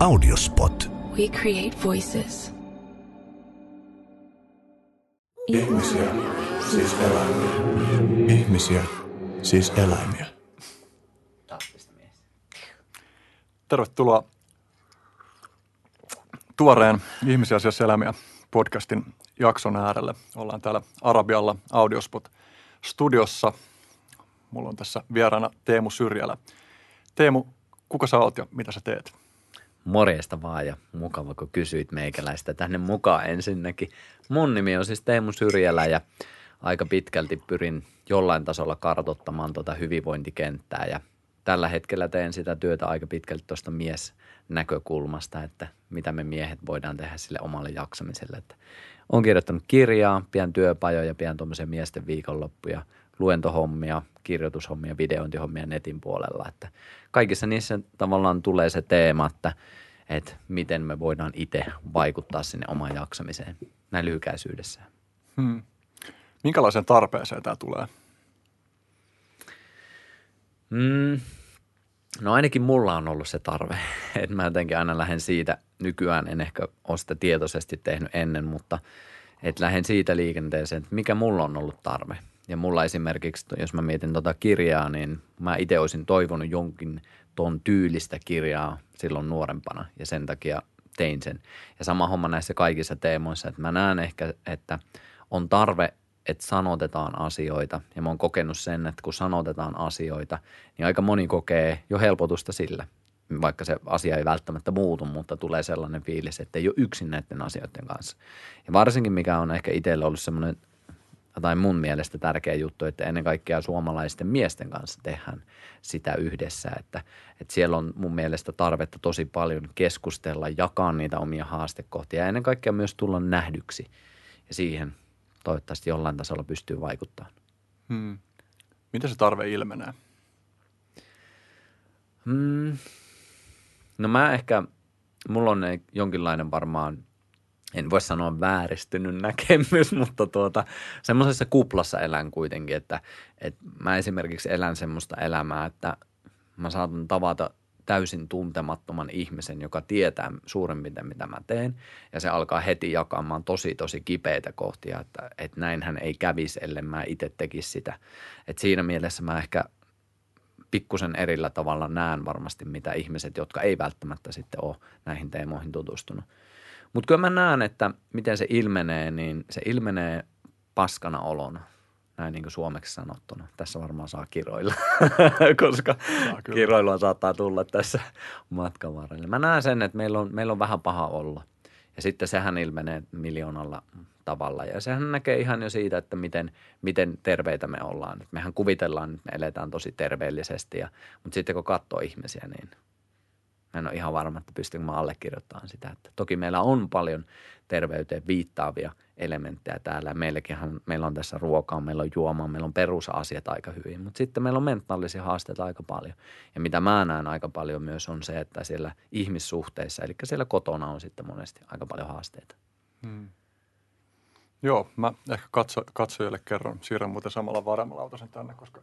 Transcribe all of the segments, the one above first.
Audiospot. We create voices. Ihmisiä, siis eläimiä. Ihmisiä, siis eläimiä. Tervetuloa tuoreen Ihmisiasiassa elämiä podcastin jakson äärelle. Ollaan täällä Arabialla Audiospot studiossa. Mulla on tässä vieraana Teemu Syrjälä. Teemu, kuka sä oot ja mitä sä teet? Morjesta vaan ja mukava, kun kysyit meikäläistä tänne mukaan ensinnäkin. Mun nimi on siis Teemu Syrjälä ja aika pitkälti pyrin jollain tasolla kartottamaan tuota hyvinvointikenttää ja tällä hetkellä teen sitä työtä aika pitkälti tuosta miesnäkökulmasta, että mitä me miehet voidaan tehdä sille omalle jaksamiselle. Että olen kirjoittanut kirjaa, pian työpajoja, pian tuommoisia miesten viikonloppuja, luentohommia, kirjoitushommia, videointihommia netin puolella. Että kaikissa niissä tavallaan tulee se teema, että, että miten me voidaan itse vaikuttaa sinne omaan jaksamiseen näin lyhykäisyydessä. Hmm. Minkälaisen tarpeeseen tämä tulee? Mm, no ainakin mulla on ollut se tarve, että mä jotenkin aina lähden siitä, nykyään en ehkä ole sitä tietoisesti tehnyt ennen, mutta että lähden siitä liikenteeseen, että mikä mulla on ollut tarve. Ja mulla esimerkiksi, jos mä mietin tota kirjaa, niin mä itse olisin toivonut jonkin ton tyylistä kirjaa silloin nuorempana ja sen takia tein sen. Ja sama homma näissä kaikissa teemoissa, että mä näen ehkä, että on tarve että sanotetaan asioita. Ja mä oon kokenut sen, että kun sanotetaan asioita, niin aika moni kokee jo helpotusta sillä. Vaikka se asia ei välttämättä muutu, mutta tulee sellainen fiilis, että ei ole yksin näiden asioiden kanssa. Ja varsinkin mikä on ehkä itsellä ollut semmoinen, tai mun mielestä tärkeä juttu, että ennen kaikkea suomalaisten miesten kanssa tehdään sitä yhdessä. Että, että siellä on mun mielestä tarvetta tosi paljon keskustella, jakaa niitä omia haastekohtia ja ennen kaikkea myös tulla nähdyksi. Ja siihen toivottavasti jollain tasolla pystyy vaikuttamaan. Hmm. Miten se tarve ilmenee? Hmm. No mä ehkä, mulla on jonkinlainen varmaan, en voi sanoa vääristynyt näkemys, mutta tuota, semmoisessa kuplassa elän kuitenkin, että, että mä esimerkiksi elän semmoista elämää, että mä saatan tavata täysin tuntemattoman ihmisen, joka tietää suurin piirtein, mitä mä teen. Ja se alkaa heti jakamaan tosi, tosi kipeitä kohtia, että, että näin hän ei kävisi, ellei mä itse tekisi sitä. Et siinä mielessä mä ehkä pikkusen erillä tavalla näen varmasti, mitä ihmiset, jotka ei välttämättä sitten ole näihin teemoihin tutustunut. Mutta kyllä mä näen, että miten se ilmenee, niin se ilmenee paskana olona näin niin kuin suomeksi sanottuna. Tässä varmaan saa kiroilla, koska saa kiroilua saattaa tulla tässä matkan varrella. Mä näen sen, että meillä on, meillä on vähän paha olla. Ja sitten sehän ilmenee miljoonalla tavalla. Ja sehän näkee ihan jo siitä, että miten, miten terveitä me ollaan. Et mehän kuvitellaan, että me eletään tosi terveellisesti, ja, mutta sitten kun katsoo ihmisiä, niin mä en ole ihan varma, että pystynkö mä allekirjoittamaan sitä. Että toki meillä on paljon terveyteen viittaavia elementtejä täällä. Meilläkin meillä on tässä ruokaa, meillä on juomaa, meillä on perusasiat aika hyvin, mutta sitten meillä on mentaalisia haasteita aika paljon. Ja mitä mä näen aika paljon myös on se, että siellä ihmissuhteissa, eli siellä kotona on sitten monesti aika paljon haasteita. Hmm. Joo, mä ehkä katso, katsojille kerron, siirrän muuten samalla varemmalla tänne, koska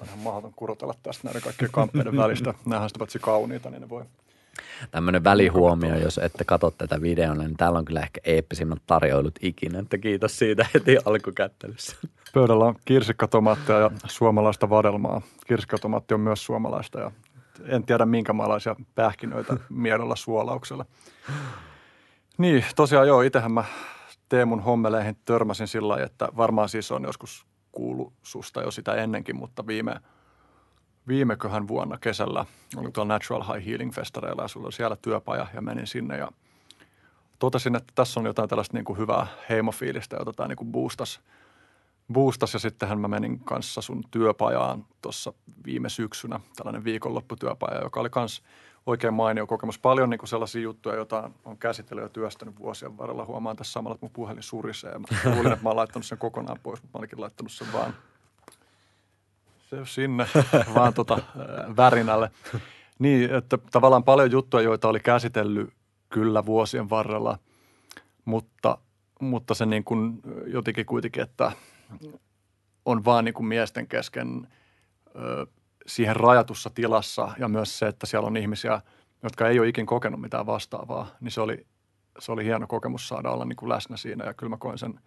on ihan mahdoton kurotella tästä näiden kaikkien kamppeiden välistä. Nämähän sitä paitsi kauniita, niin ne voi Tämmöinen välihuomio, jos ette katso tätä videota, niin täällä on kyllä ehkä eeppisimmät tarjoilut ikinä, että kiitos siitä heti alkukättelyssä. Pöydällä on kirsikkatomaattia ja suomalaista vadelmaa. Kirsikkatomaatti on myös suomalaista ja en tiedä minkä maalaisia pähkinöitä miedolla suolauksella. Niin, tosiaan joo, itsehän mä Teemun hommeleihin törmäsin sillä lailla, että varmaan siis on joskus kuullut susta jo sitä ennenkin, mutta viime – viimeköhän vuonna kesällä, oli tuolla Natural High Healing Festareilla ja sulla oli siellä työpaja ja menin sinne ja totesin, että tässä on jotain tällaista niin kuin hyvää heimofiilistä, jota tämä niin kuin boostas, boostas ja sittenhän mä menin kanssa sun työpajaan tuossa viime syksynä, tällainen viikonlopputyöpaja, joka oli myös oikein mainio kokemus. Paljon niin kuin sellaisia juttuja, joita on käsitellyt ja työstänyt vuosien varrella. Huomaan tässä samalla, että mun puhelin surisee. Mä luulin, että mä oon laittanut sen kokonaan pois, mutta mä olikin laittanut sen vaan – se sinne vaan tota, värinälle. Niin, että tavallaan paljon juttuja, joita oli käsitellyt kyllä vuosien varrella, mutta, mutta se niin kuin jotenkin kuitenkin, että on vaan niin kuin miesten kesken ö, siihen rajatussa tilassa ja myös se, että siellä on ihmisiä jotka ei ole ikin kokenut mitään vastaavaa, niin se oli, se oli hieno kokemus saada olla niin kuin läsnä siinä ja kyllä mä koin sen,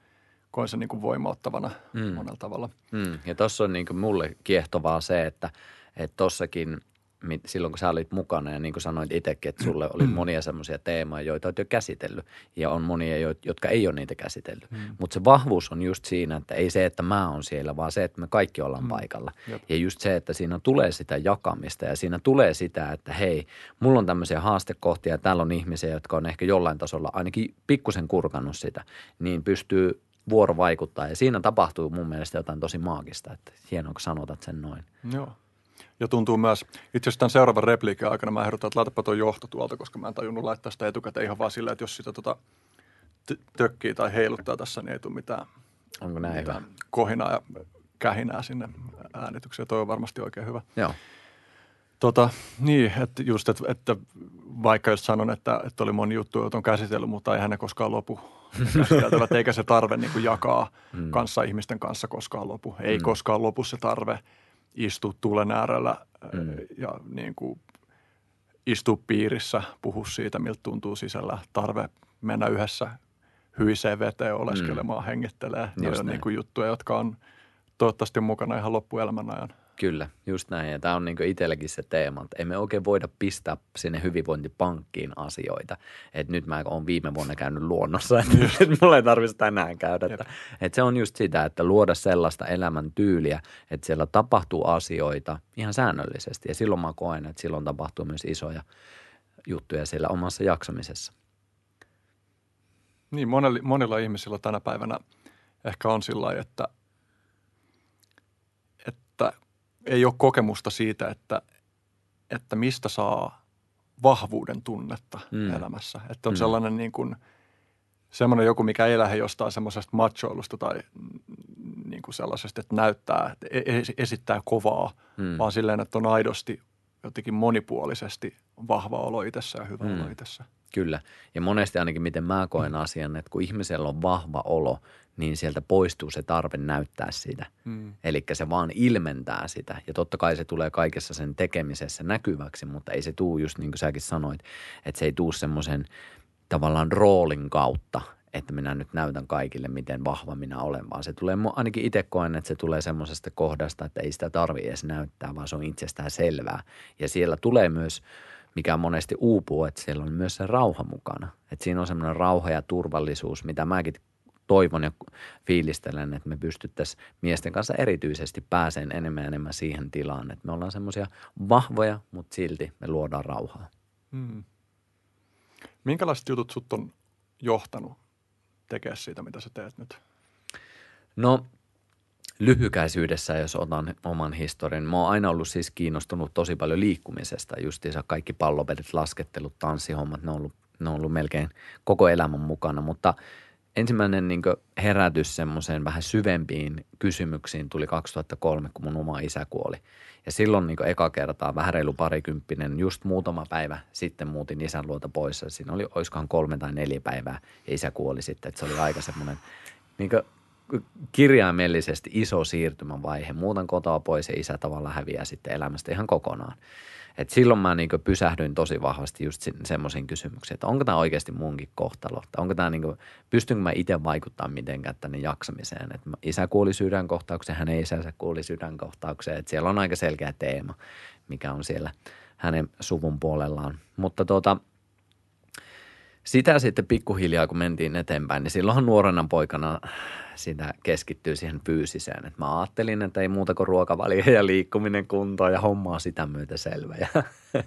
koin sen niin kuin voimauttavana mm. monella tavalla. Mm. Ja tuossa on niin kuin mulle kiehtovaa se, että tuossakin – silloin kun sä olit mukana ja niin kuin sanoit itsekin, että sulle oli monia semmoisia teemoja, joita olet jo käsitellyt ja on monia, jotka ei ole niitä käsitellyt. Mm. Mutta se vahvuus on just siinä, että ei se, että mä oon siellä, vaan se, että me kaikki ollaan mm. paikalla. Jep. Ja just se, että siinä tulee sitä jakamista ja siinä tulee sitä, että hei, mulla on tämmöisiä haastekohtia ja täällä on ihmisiä, jotka on ehkä jollain tasolla ainakin pikkusen kurkannut sitä, niin pystyy vuorovaikuttaa ja siinä tapahtuu mun mielestä jotain tosi maagista, että hienoa kun sanotat sen noin. Joo. Ja tuntuu myös, itse asiassa tämän seuraavan repliikin aikana mä ehdotan, että laitapa tuo johto tuolta, koska mä en tajunnut laittaa sitä etukäteen ihan vaan silleen, että jos sitä tota, tökkii tai heiluttaa tässä, niin ei tule mitään, Onko näin mitään hyvä? kohinaa ja kähinää sinne äänitykseen. Toi on varmasti oikein hyvä. Joo. Tota, niin, että just, että, että vaikka jos sanon, että, että oli moni juttu, jota on käsitellyt, mutta ei ne koskaan lopu käsiteltävät, eikä se tarve niin kuin jakaa mm. kanssa ihmisten kanssa koskaan lopu. Ei mm. koskaan lopu se tarve – istua tuulen äärellä mm. ja niin kuin istua piirissä, puhua siitä, miltä tuntuu sisällä, tarve mennä yhdessä hyiseen veteen oleskelemaan, mm. hengittelee. Ne on niin kuin juttuja, jotka on toivottavasti mukana ihan loppuelämän ajan. Kyllä, just näin. Ja tämä on niin itselläkin se teema, että emme oikein voida pistää sinne hyvinvointipankkiin asioita. Että nyt mä oon viime vuonna käynyt luonnossa, että nyt mulla ei tarvitse tänään käydä. Että, että se on just sitä, että luoda sellaista elämäntyyliä, että siellä tapahtuu asioita ihan säännöllisesti. Ja silloin mä koen, että silloin tapahtuu myös isoja juttuja siellä omassa jaksamisessa. Niin, monella, monilla ihmisillä tänä päivänä ehkä on sillä että ei ole kokemusta siitä, että, että mistä saa vahvuuden tunnetta mm. elämässä. Että on mm. sellainen niin kuin, semmoinen joku, mikä ei lähde jostain semmoisesta machoilusta tai niin kuin sellaisesta, että näyttää, että e-, esittää kovaa, mm. vaan silleen, että on aidosti jotenkin monipuolisesti vahva olo itsessä ja hyvä mm. olo itsessä. Kyllä. Ja monesti ainakin miten mä koen asian, että kun ihmisellä on vahva olo, niin sieltä poistuu se tarve näyttää sitä. Mm. Eli se vaan ilmentää sitä. Ja totta kai se tulee kaikessa sen tekemisessä näkyväksi, mutta ei se tuu just niin kuin säkin sanoit, että se ei tuu semmoisen tavallaan roolin kautta, että minä nyt näytän kaikille, miten vahva minä olen, vaan se tulee, ainakin itse koen, että se tulee semmoisesta kohdasta, että ei sitä tarvi edes näyttää, vaan se on itsestään selvää. Ja siellä tulee myös, mikä monesti uupuu, että siellä on myös se rauha mukana. Että siinä on semmoinen rauha ja turvallisuus, mitä mäkin toivon ja fiilistelen, että me pystyttäisiin miesten kanssa erityisesti pääseen enemmän ja enemmän siihen tilaan, että me ollaan semmoisia vahvoja, mutta silti me luodaan rauhaa. Hmm. Minkälaiset jutut sut on johtanut tekemään siitä, mitä sä teet nyt? No lyhykäisyydessä, jos otan oman historian. Mä oon aina ollut siis kiinnostunut tosi paljon liikkumisesta. Justiinsa kaikki pallopelit, laskettelut, tanssihommat, ne on ollut, ne on ollut melkein koko elämän mukana. Mutta ensimmäinen niin herätys semmoiseen vähän syvempiin kysymyksiin tuli 2003, kun mun oma isä kuoli. Ja silloin niin eka kertaa, vähän reilu parikymppinen, just muutama päivä sitten muutin isän luota pois. Ja siinä oli, oiskohan kolme tai neljä päivää ja isä kuoli sitten. Että se oli aika semmoinen niin kirjaimellisesti iso siirtymävaihe. Muutan kotoa pois ja isä tavallaan häviää sitten elämästä ihan kokonaan. Et silloin mä niin pysähdyin tosi vahvasti just semmoisiin kysymyksiin, että onko tämä oikeasti munkin kohtalo? Tai onko tämä niin kuin, pystynkö mä itse vaikuttamaan mitenkään tänne jaksamiseen? Et isä kuuli sydänkohtaukseen, hänen isänsä kuuli sydänkohtaukseen. Et siellä on aika selkeä teema, mikä on siellä hänen suvun puolellaan. Mutta tuota, sitä sitten pikkuhiljaa, kun mentiin eteenpäin, niin silloinhan nuorena poikana sitä keskittyy siihen fyysiseen. Et mä ajattelin, että ei muuta kuin ruokavalio ja liikkuminen kuntoon ja hommaa sitä myötä selvä. Ja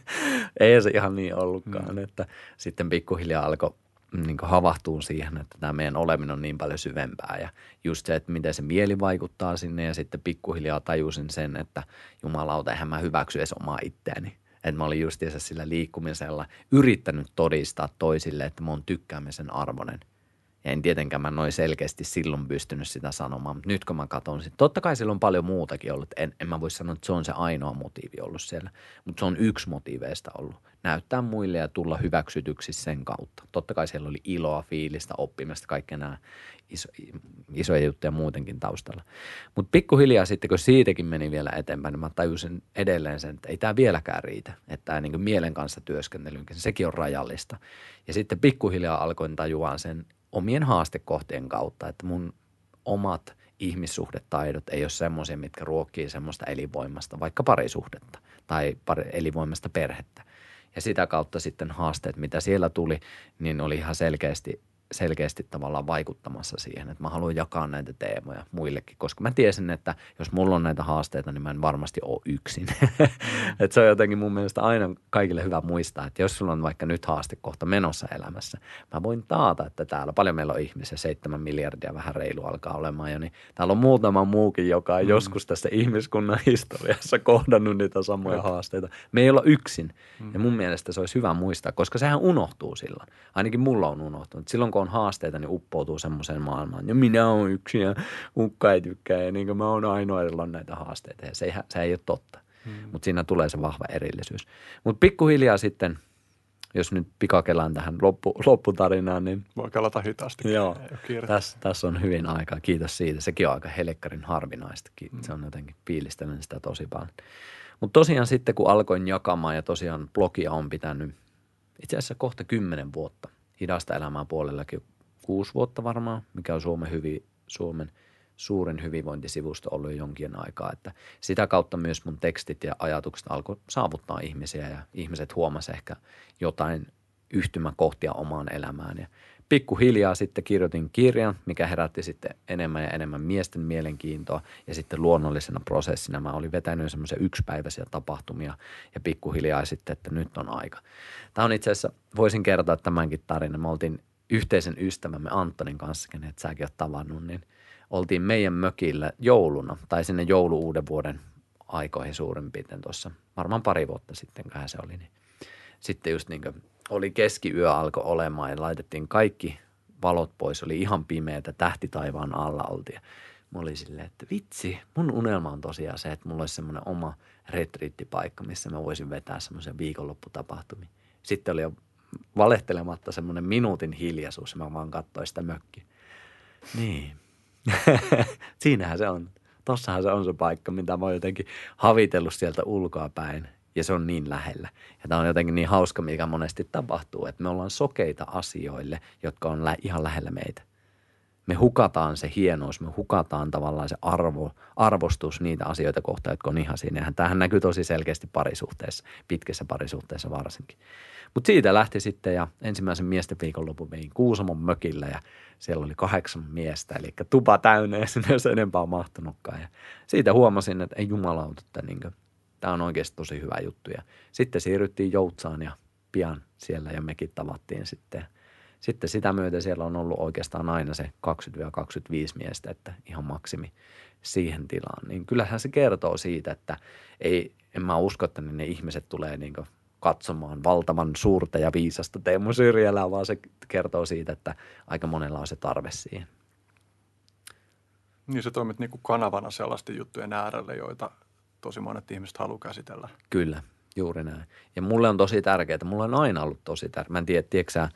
ei se ihan niin ollutkaan, mm. että sitten pikkuhiljaa alkoi niin havahtuu siihen, että tämä meidän oleminen on niin paljon syvempää ja just se, että miten se mieli vaikuttaa sinne ja sitten pikkuhiljaa tajusin sen, että jumalauta, eihän mä hyväksy edes omaa itteeni. Että mä olin justiinsa sillä liikkumisella yrittänyt todistaa toisille, että mä oon tykkäämisen arvoinen – ja en tietenkään mä noin selkeästi silloin pystynyt sitä sanomaan, mutta nyt kun mä katson sitä, totta kai sillä on paljon muutakin ollut. En, en mä voi sanoa, että se on se ainoa motiivi ollut siellä, mutta se on yksi motiiveista ollut. Näyttää muille ja tulla hyväksytyksi sen kautta. Totta kai siellä oli iloa, fiilistä, oppimista, kaikkea nämä iso, isoja juttuja muutenkin taustalla. Mutta pikkuhiljaa sitten, kun siitäkin meni vielä eteenpäin, niin mä tajusin edelleen sen, että ei tämä vieläkään riitä. Että tämä niin mielen kanssa työskentely, sekin on rajallista. Ja sitten pikkuhiljaa alkoin tajuaan sen omien haastekohtien kautta, että mun omat ihmissuhdetaidot ei ole semmoisia, mitkä ruokkii semmoista elinvoimasta, vaikka parisuhdetta tai pari, elinvoimasta perhettä. Ja sitä kautta sitten haasteet, mitä siellä tuli, niin oli ihan selkeästi selkeästi tavallaan vaikuttamassa siihen, että mä haluan jakaa näitä teemoja muillekin, koska mä tiesin, että jos mulla on näitä haasteita, niin mä en varmasti ole yksin. että se on jotenkin mun mielestä aina kaikille hyvä muistaa, että jos sulla on vaikka nyt haaste kohta menossa elämässä, mä voin taata, että täällä paljon meillä on ihmisiä, seitsemän miljardia vähän reilu alkaa olemaan jo, niin täällä on muutama muukin, joka on mm. joskus tässä ihmiskunnan historiassa kohdannut niitä samoja haasteita. Me ei olla yksin mm. ja mun mielestä se olisi hyvä muistaa, koska sehän unohtuu silloin. Ainakin mulla on unohtunut. Silloin kun on haasteita, niin uppoutuu semmoiseen maailmaan. Ja minä olen yksin ja ukka ei tykkää ja niin mä oon ainoa, jolla on näitä haasteita. Ja se ei, se ei ole totta. Hmm. Mutta siinä tulee se vahva erillisyys. Mutta pikkuhiljaa sitten, jos nyt pikakelaan tähän loppu, lopputarinaan, niin... Voi kelata hitaasti. Joo, tässä, tässä on hyvin aikaa. Kiitos siitä. Sekin on aika helekkarin harvinaista. Hmm. Se on jotenkin fiilistelen sitä tosi paljon. Mutta tosiaan sitten, kun alkoin jakamaan ja tosiaan blogia on pitänyt itse asiassa kohta kymmenen vuotta – hidasta elämää puolellakin kuusi vuotta varmaan, mikä on Suomen, hyvi, Suomen suurin hyvinvointisivusto ollut jo jonkin aikaa. Että sitä kautta myös mun tekstit ja ajatukset alkoi saavuttaa ihmisiä ja ihmiset huomasivat ehkä jotain yhtymäkohtia omaan elämään. Ja pikkuhiljaa sitten kirjoitin kirjan, mikä herätti sitten enemmän ja enemmän miesten mielenkiintoa ja sitten luonnollisena prosessina mä olin vetänyt semmoisia yksipäiväisiä tapahtumia ja pikkuhiljaa sitten, että nyt on aika. Tämä on itse asiassa, voisin kertoa tämänkin tarinan. Me oltiin yhteisen ystävämme Antonin kanssa, kenet säkin oot tavannut, niin oltiin meidän mökillä jouluna tai sinne joulu uuden vuoden aikoihin suurin piirtein tuossa, varmaan pari vuotta sitten, se oli, niin sitten just niin kuin oli keskiyö alkoi olemaan ja laitettiin kaikki valot pois. Oli ihan pimeätä, tähti taivaan alla oltiin. Mä olin silleen, että vitsi, mun unelma on tosiaan se, että mulla olisi semmoinen oma retriittipaikka, missä mä voisin vetää semmoisen viikonlopputapahtumia. Sitten oli jo valehtelematta semmoinen minuutin hiljaisuus, mä vaan katsoin sitä mökkiä. Niin. Siinähän se on. Tossahan se on se paikka, mitä mä oon jotenkin havitellut sieltä ulkoa päin ja se on niin lähellä. Ja tämä on jotenkin niin hauska, mikä monesti tapahtuu, että me ollaan sokeita asioille, jotka on lä- ihan lähellä meitä. Me hukataan se hienous, me hukataan tavallaan se arvo, arvostus niitä asioita kohtaan, jotka on ihan siinä. Tämähän näkyy tosi selkeästi parisuhteessa, pitkässä parisuhteessa varsinkin. Mutta siitä lähti sitten ja ensimmäisen miesten viikonlopun vein Kuusamon mökillä ja siellä oli kahdeksan miestä, eli tupa täynnä ja sinne ei enempää mahtunutkaan. Ja siitä huomasin, että ei jumalauta, että niin tämä on oikeasti tosi hyvä juttu. Ja sitten siirryttiin Joutsaan ja pian siellä ja mekin tavattiin sitten. Sitten sitä myöten siellä on ollut oikeastaan aina se 20-25 miestä, että ihan maksimi siihen tilaan. Niin kyllähän se kertoo siitä, että ei, en mä usko, että ne ihmiset tulee niin katsomaan valtavan suurta ja viisasta Teemu Syrjälää, vaan se kertoo siitä, että aika monella on se tarve siihen. Niin sä toimit niin kuin kanavana sellaisten juttujen äärelle, joita tosi monet ihmiset haluaa käsitellä. Kyllä, juuri näin. Ja mulle on tosi tärkeää, mulla on aina ollut tosi tärkeää. Mä en tiedä, tiedätkö sä,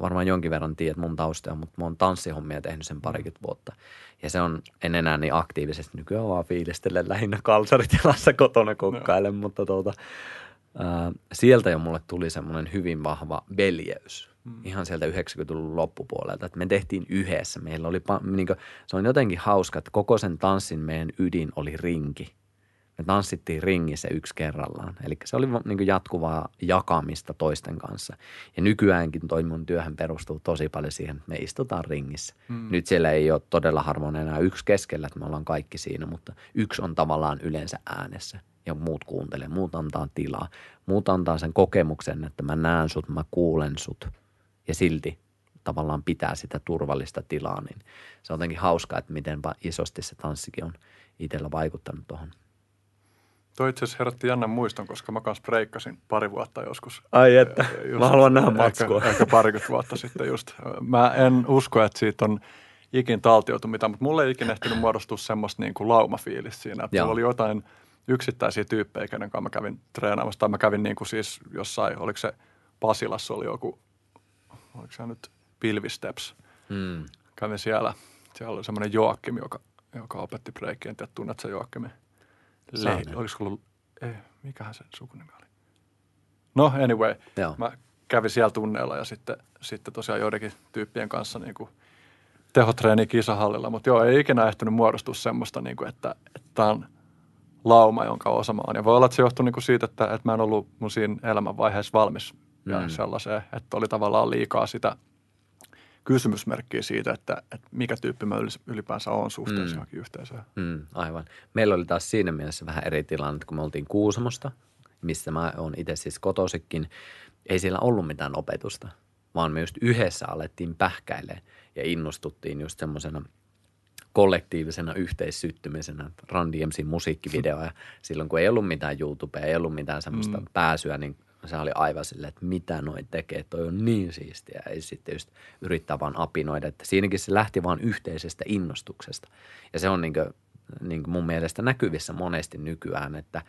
varmaan jonkin verran tiedät mun taustaa, mutta mä oon tanssihommia tehnyt sen parikymmentä vuotta. Ja se on, en enää niin aktiivisesti, nykyään vaan fiilistelen lähinnä kalsaritilassa kotona kokkailen, no. mutta tuota, ää, sieltä jo mulle tuli semmoinen hyvin vahva veljeys. Hmm. Ihan sieltä 90-luvun loppupuolelta, että me tehtiin yhdessä. Meillä oli, niin kuin, se on jotenkin hauska, että koko sen tanssin meidän ydin oli rinki – me tanssittiin ringissä yksi kerrallaan. Eli se oli niin jatkuvaa jakamista toisten kanssa. Ja nykyäänkin toi mun työhön perustuu tosi paljon siihen, että me istutaan ringissä. Mm. Nyt siellä ei ole todella harvoin enää yksi keskellä, että me ollaan kaikki siinä, mutta yksi on tavallaan yleensä äänessä ja muut kuuntelee, muut antaa tilaa. Muut antaa sen kokemuksen, että mä näen sut, mä kuulen sut ja silti tavallaan pitää sitä turvallista tilaa, niin se on jotenkin hauskaa, että miten isosti se tanssikin on itsellä vaikuttanut tuohon Toi itse asiassa herätti jännän muiston, koska mä kanssa breikkasin pari vuotta joskus. Ai että, just, mä haluan nähdä matskua. Ehkä, ehkä parikymmentä vuotta sitten just. Mä en usko, että siitä on ikin taltioitu mitään, mutta mulle ei ikinä ehtinyt muodostua semmoista niin kuin laumafiilistä siinä. Että oli jotain yksittäisiä tyyppejä, kenen kanssa mä kävin treenaamassa. Tai mä kävin niin kuin siis jossain, oliko se Pasilassa oli joku, oliko se nyt Pilvisteps. Mm. Kävin siellä. Siellä oli semmoinen Joakim, joka, joka opetti breikkiä. En tiedä, tunnet sä Joakimin? Le- olisiko ollut, ei, mikähän se sukunimi oli? No anyway, Joo. mä kävin siellä tunneilla ja sitten, sitten tosiaan joidenkin tyyppien kanssa niin kuin tehotreeni kisahallilla. Mutta joo, ei ikinä ehtinyt muodostua semmoista, niin kuin, että tämä on lauma, jonka osa mä oon. Ja voi olla, että se johtuu niin kuin siitä, että, että mä en ollut mun siinä elämänvaiheessa valmis Mm. mm. sellaiseen, että oli tavallaan liikaa sitä kysymysmerkkiä siitä, että, että mikä tyyppi mä ylipäänsä on suhteessa Mm. johonkin yhteisöön. Mm, aivan. Meillä oli taas siinä mielessä vähän eri tilanne, kun me oltiin Kuusamosta, missä mä oon itse siis kotosikin. Ei siellä ollut mitään opetusta, vaan me just yhdessä alettiin pähkäilee ja innostuttiin just semmoisena kollektiivisena yhteissyttymisenä Run DMCin musiikkivideoja. Silloin kun ei ollut mitään YouTubea, ei ollut mitään semmoista mm. pääsyä, niin se oli aivan silleen, että mitä noin tekee, toi on niin siistiä. Ja sitten just yrittää vaan apinoida, että siinäkin se lähti vaan yhteisestä innostuksesta. Ja se on niin kuin, niin kuin mun mielestä näkyvissä monesti nykyään, että,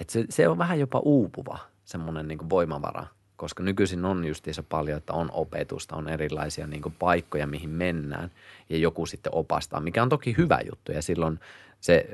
että se, se on vähän jopa uupuva semmoinen niin voimavara, koska nykyisin on justiinsa paljon, että on opetusta, on erilaisia niin kuin paikkoja, mihin mennään ja joku sitten opastaa, mikä on toki hyvä juttu ja silloin se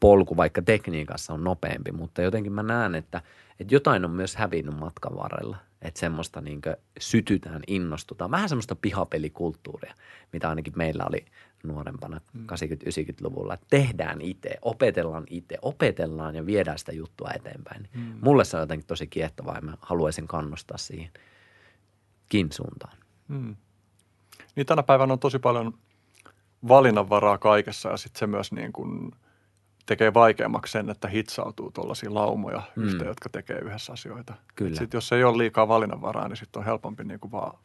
polku vaikka tekniikassa on nopeampi, mutta jotenkin mä näen, että, että jotain on myös hävinnyt matkan varrella. Että semmoista niin sytytään, innostutaan. Vähän semmoista pihapelikulttuuria, mitä ainakin meillä oli nuorempana 80-90-luvulla. Että tehdään itse, opetellaan itse, opetellaan ja viedään sitä juttua eteenpäin. Mm. Mulle se on jotenkin tosi kiehtovaa ja mä haluaisin kannustaa siihen suuntaan. Mm. Niin tänä päivänä on tosi paljon valinnanvaraa kaikessa ja sitten se myös niin kuin tekee vaikeammaksi sen, että hitsautuu tuollaisia laumoja Mm. yhteen, jotka tekee yhdessä asioita. Kyllä. Sitten jos ei ole liikaa valinnanvaraa, niin sitten on helpompi niin kuin vaan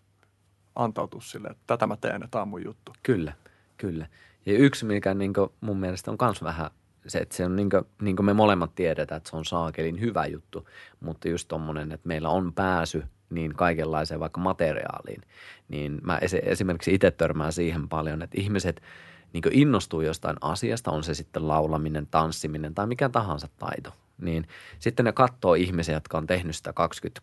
antautua sille, että tätä mä teen ja tämä on mun juttu. Kyllä, kyllä. Ja yksi, mikä niin mun mielestä on myös vähän se, että se on niin kuin, niin kuin me molemmat tiedetään, että se on saakelin hyvä juttu, mutta just tommonen, että meillä on pääsy niin kaikenlaiseen vaikka materiaaliin, niin mä esi- esimerkiksi itse törmään siihen paljon, että ihmiset niin innostuu jostain asiasta, on se sitten laulaminen, tanssiminen tai mikä tahansa taito, niin sitten ne katsoo ihmisiä, jotka on tehnyt sitä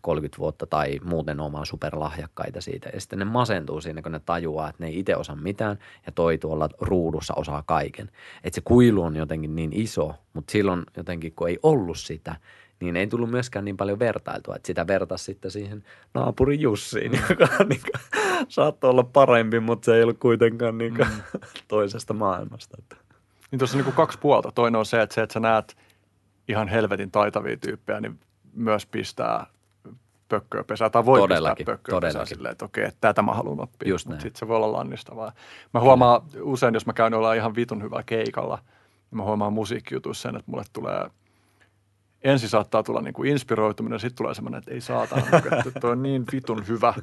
20-30 vuotta tai muuten on vaan superlahjakkaita siitä. Ja sitten ne masentuu siinä, kun ne tajuaa, että ne ei itse osaa mitään ja toi tuolla ruudussa osaa kaiken. Että se kuilu on jotenkin niin iso, mutta silloin jotenkin kun ei ollut sitä, niin ei tullut myöskään niin paljon vertailtua. Että sitä vertaisi sitten siihen naapurin Jussiin, joka niin kuin, saattoi olla parempi, mutta se ei ollut kuitenkaan niin kuin, mm. toisesta maailmasta. Niin tuossa on niin kaksi puolta. Toinen on se, että se, että sä näet ihan helvetin taitavia tyyppejä, niin myös pistää pökköä pesää, tai voi Todellakin, pistää pökköä pesää todellakin. silleen, että okei, että tätä mä haluan oppia. Just Mutta sitten se voi olla lannistavaa. Mä huomaan usein, jos mä käyn olla ihan vitun hyvä keikalla, niin mä huomaan musiikkijutuissa sen, että mulle tulee ensin saattaa tulla niin kuin inspiroituminen, sitten tulee semmoinen, että ei saatana, niin kuin, että toi on niin vitun hyvä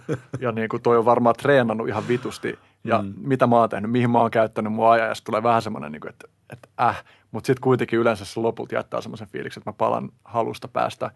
ja niin kuin toi on varmaan treenannut ihan vitusti ja mm. mitä mä oon tehnyt, mihin mä oon käyttänyt mun ajan ja sitten tulee vähän semmoinen, niin kuin, että, että äh, mutta sitten kuitenkin yleensä se lopulta jättää semmoisen fiiliksen, että mä palan halusta päästä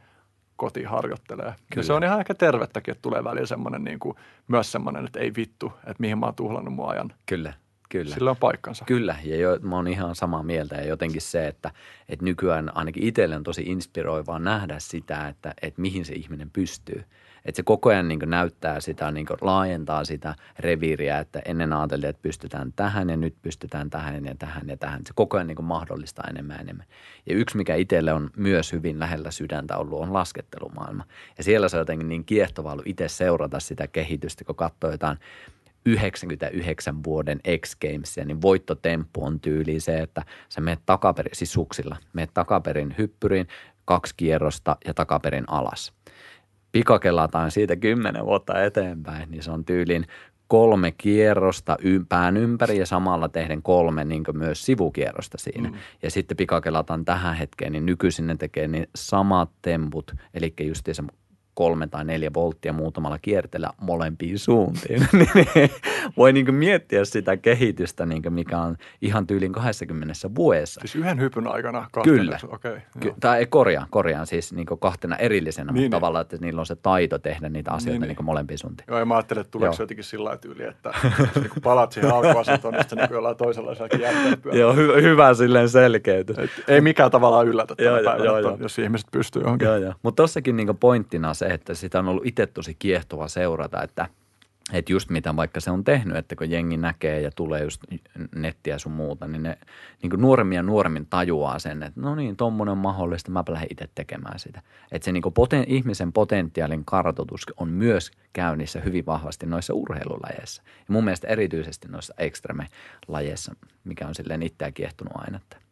kotiin harjoittelemaan. Ja se on ihan ehkä tervettäkin, että tulee välillä semmoinen niin kuin, myös semmoinen, että ei vittu, että mihin mä oon tuhlannut mun ajan. Kyllä, kyllä. Sillä on paikkansa. Kyllä, ja jo, mä oon ihan samaa mieltä ja jotenkin se, että, että nykyään ainakin itselle on tosi inspiroivaa nähdä sitä, että, että mihin se ihminen pystyy. Että se koko ajan niin näyttää sitä, niin laajentaa sitä reviiriä, että ennen ajateltiin, että pystytään tähän ja nyt pystytään tähän ja tähän ja tähän. Se koko ajan niin mahdollistaa enemmän ja enemmän. Ja yksi, mikä itselle on myös hyvin lähellä sydäntä ollut, on laskettelumaailma. Ja siellä se on jotenkin niin kiehtovaa ollut itse seurata sitä kehitystä, kun katsoo jotain 99 vuoden X Gamesia, niin voittotemppu on tyyli se, että sä meet takaperin, siis suksilla, meet takaperin hyppyriin, kaksi kierrosta ja takaperin alas. Pikakelataan siitä kymmenen vuotta eteenpäin, niin se on tyylin kolme kierrosta pään ympäri ja samalla tehden kolme niin myös sivukierrosta siinä. Mm. Ja sitten pikakelataan tähän hetkeen, niin nykyisin ne tekee niin samat temput, eli justiinsa kolme tai neljä volttia muutamalla kierteellä molempiin suuntiin. niin voi niin miettiä sitä kehitystä, niin mikä on ihan tyylin 20 vuodessa. Siis yhden hypyn aikana Kyllä. Okei. Okay, Ky- tai ei korjaan, korjaan siis niin kahtena erillisenä, niin, mutta niin. tavallaan, että niillä on se taito tehdä niitä asioita niin, niin. molempiin suuntiin. Joo, ja mä ajattelin, että tuleeko se jotenkin sillä tyyli, että niin kun palat siihen alkuasentoon, niin sitten niin jollain toisenlaisella Joo, hy- hyvä silleen selkeytys. Et ei mikään tavallaan yllätä tänä joo, päivänä, joo, joo. jos ihmiset pystyy johonkin. Joo, joo. Mutta tossakin niin pointtina se, että sitä on ollut itse tosi kiehtova seurata, että että just mitä vaikka se on tehnyt, että kun jengi näkee ja tulee just nettiä sun muuta, niin ne niin kuin nuoremmin ja nuoremmin tajuaa sen, että no niin, tommonen on mahdollista, mä lähden itse tekemään sitä. Että se niin kuin poten, ihmisen potentiaalin kartoitus on myös käynnissä hyvin vahvasti noissa urheilulajeissa. Ja mun mielestä erityisesti noissa ekstreme-lajeissa, mikä on silleen itseä kiehtunut aina, että –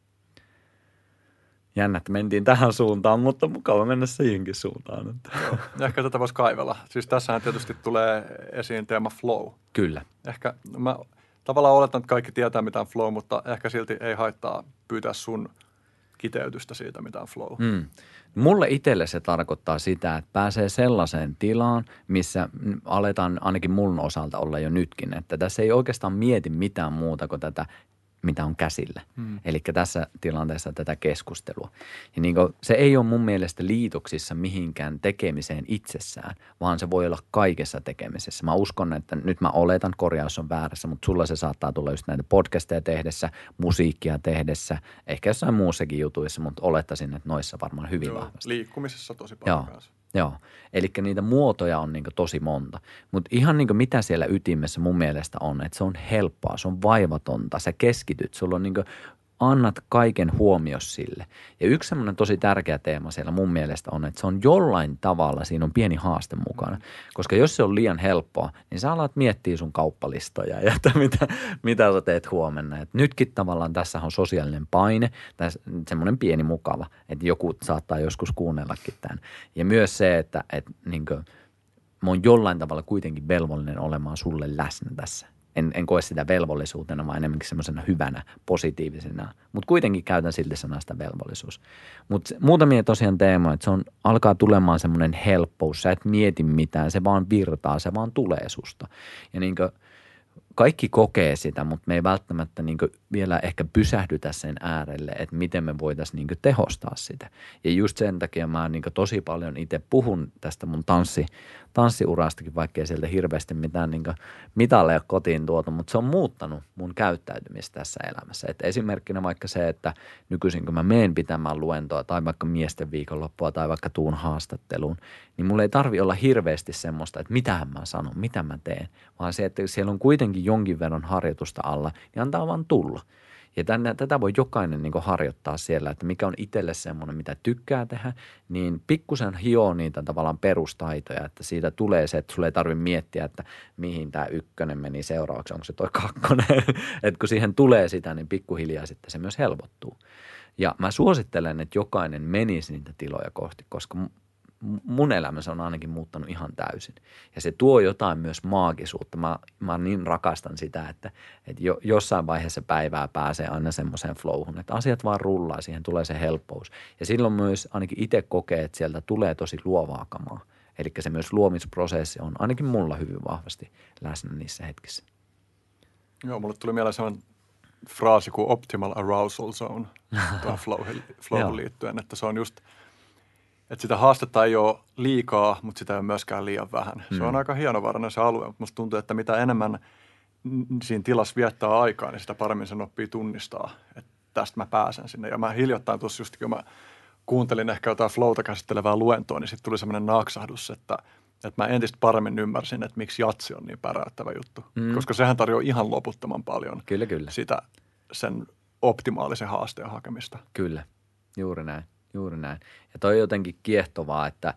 jännä, että mentiin tähän suuntaan, mutta mukava mennä siihenkin suuntaan. Että. Joo. Ehkä tätä voisi kaivella. Siis tässähän tietysti tulee esiin teema flow. Kyllä. Ehkä mä tavallaan oletan, että kaikki tietää mitä on flow, mutta ehkä silti ei haittaa pyytää sun kiteytystä siitä, mitä on flow. Mm. Mulle itselle se tarkoittaa sitä, että pääsee sellaiseen tilaan, missä aletaan ainakin mun osalta olla jo nytkin. Että tässä ei oikeastaan mieti mitään muuta kuin tätä mitä on käsillä. Hmm. Eli tässä tilanteessa tätä keskustelua. Ja niin kuin, se ei ole mun mielestä liitoksissa mihinkään tekemiseen itsessään, vaan se voi olla kaikessa tekemisessä. Mä uskon, että nyt mä oletan, korjaus on väärässä, mutta sulla se saattaa tulla just näitä podcasteja tehdessä, musiikkia tehdessä, ehkä jossain muussakin jutuissa, mutta olettaisin, että noissa varmaan hyvin Joo, vahvasti. Liikkumisessa tosi paljon Joo. Joo, eli niitä muotoja on niin tosi monta. Mutta ihan niin mitä siellä ytimessä mun mielestä on, että se on helppoa, se on vaivatonta, sä keskityt, sulla on niin annat kaiken huomios sille. Ja yksi semmoinen tosi tärkeä teema siellä mun mielestä on, että se on jollain tavalla, siinä on pieni haaste mukana. Koska jos se on liian helppoa, niin sä alat miettiä sun kauppalistoja ja että mitä, mitä sä teet huomenna. Et nytkin tavallaan tässä on sosiaalinen paine, semmoinen pieni mukava, että joku saattaa joskus kuunnellakin tämän. Ja myös se, että, että niin kuin, mä oon jollain tavalla kuitenkin velvollinen olemaan sulle läsnä tässä en, en koe sitä velvollisuutena, vaan enemmänkin semmoisena hyvänä, positiivisena. Mutta kuitenkin käytän silti sanasta velvollisuus. Mutta muutamia tosiaan teemoja, että se on, alkaa tulemaan semmoinen helppous. Sä et mieti mitään, se vaan virtaa, se vaan tulee susta. Ja niin kuin – kaikki kokee sitä, mutta me ei välttämättä niin vielä ehkä pysähdytä sen äärelle, että miten me voitaisiin niin tehostaa sitä. Ja just sen takia mä niin tosi paljon itse puhun tästä mun tanssi, tanssiurastakin, vaikkei sieltä hirveästi mitään niin mitalleja kotiin tuotu, mutta se on muuttanut mun käyttäytymistä tässä elämässä. Et esimerkkinä vaikka se, että nykyisin kun mä meen pitämään luentoa tai vaikka miesten viikonloppua tai vaikka tuun haastatteluun, niin mulla ei tarvi olla hirveästi semmoista, että mitä mä sanon, mitä mä teen, vaan se, että siellä on kuitenkin jonkin verran harjoitusta alla, niin antaa vaan tulla. Ja tänne, tätä voi jokainen niin harjoittaa siellä, että mikä on itselle semmoinen, mitä tykkää tehdä, niin pikkusen hioo niitä tavallaan perustaitoja, että siitä tulee se, että sulle ei tarvitse miettiä, että mihin tämä ykkönen meni seuraavaksi, onko se toi kakkonen. että kun siihen tulee sitä, niin pikkuhiljaa sitten se myös helpottuu. Ja mä suosittelen, että jokainen menisi niitä tiloja kohti, koska mun elämässä on ainakin muuttanut ihan täysin. Ja se tuo jotain myös maagisuutta. Mä, mä niin rakastan sitä, että, että jo, jossain vaiheessa päivää pääsee aina semmoiseen flowhun, että asiat vaan rullaa, siihen tulee se helppous. Ja silloin myös ainakin itse kokee, että sieltä tulee tosi luovaa kamaa. Eli se myös luomisprosessi on ainakin mulla hyvin vahvasti läsnä niissä hetkissä. Joo, mulle tuli mieleen sellainen fraasi kuin optimal arousal zone tuohon flow, liittyen, että se on just – että sitä haastetta ei ole liikaa, mutta sitä ei ole myöskään liian vähän. Mm. Se on mm. aika hienovarainen se alue, mutta musta tuntuu, että mitä enemmän siinä tilassa viettää aikaa, niin sitä paremmin sen oppii tunnistaa, että tästä mä pääsen sinne. Ja mä hiljattain tuossa just, kun mä kuuntelin ehkä jotain flowta käsittelevää luentoa, niin sitten tuli semmoinen naaksahdus, että, että mä entistä paremmin ymmärsin, että miksi jatsi on niin päräyttävä juttu. Mm. Koska sehän tarjoaa ihan loputtoman paljon kyllä, kyllä. sitä sen optimaalisen haasteen hakemista. Kyllä, juuri näin. Juuri näin. Ja toi on jotenkin kiehtovaa, että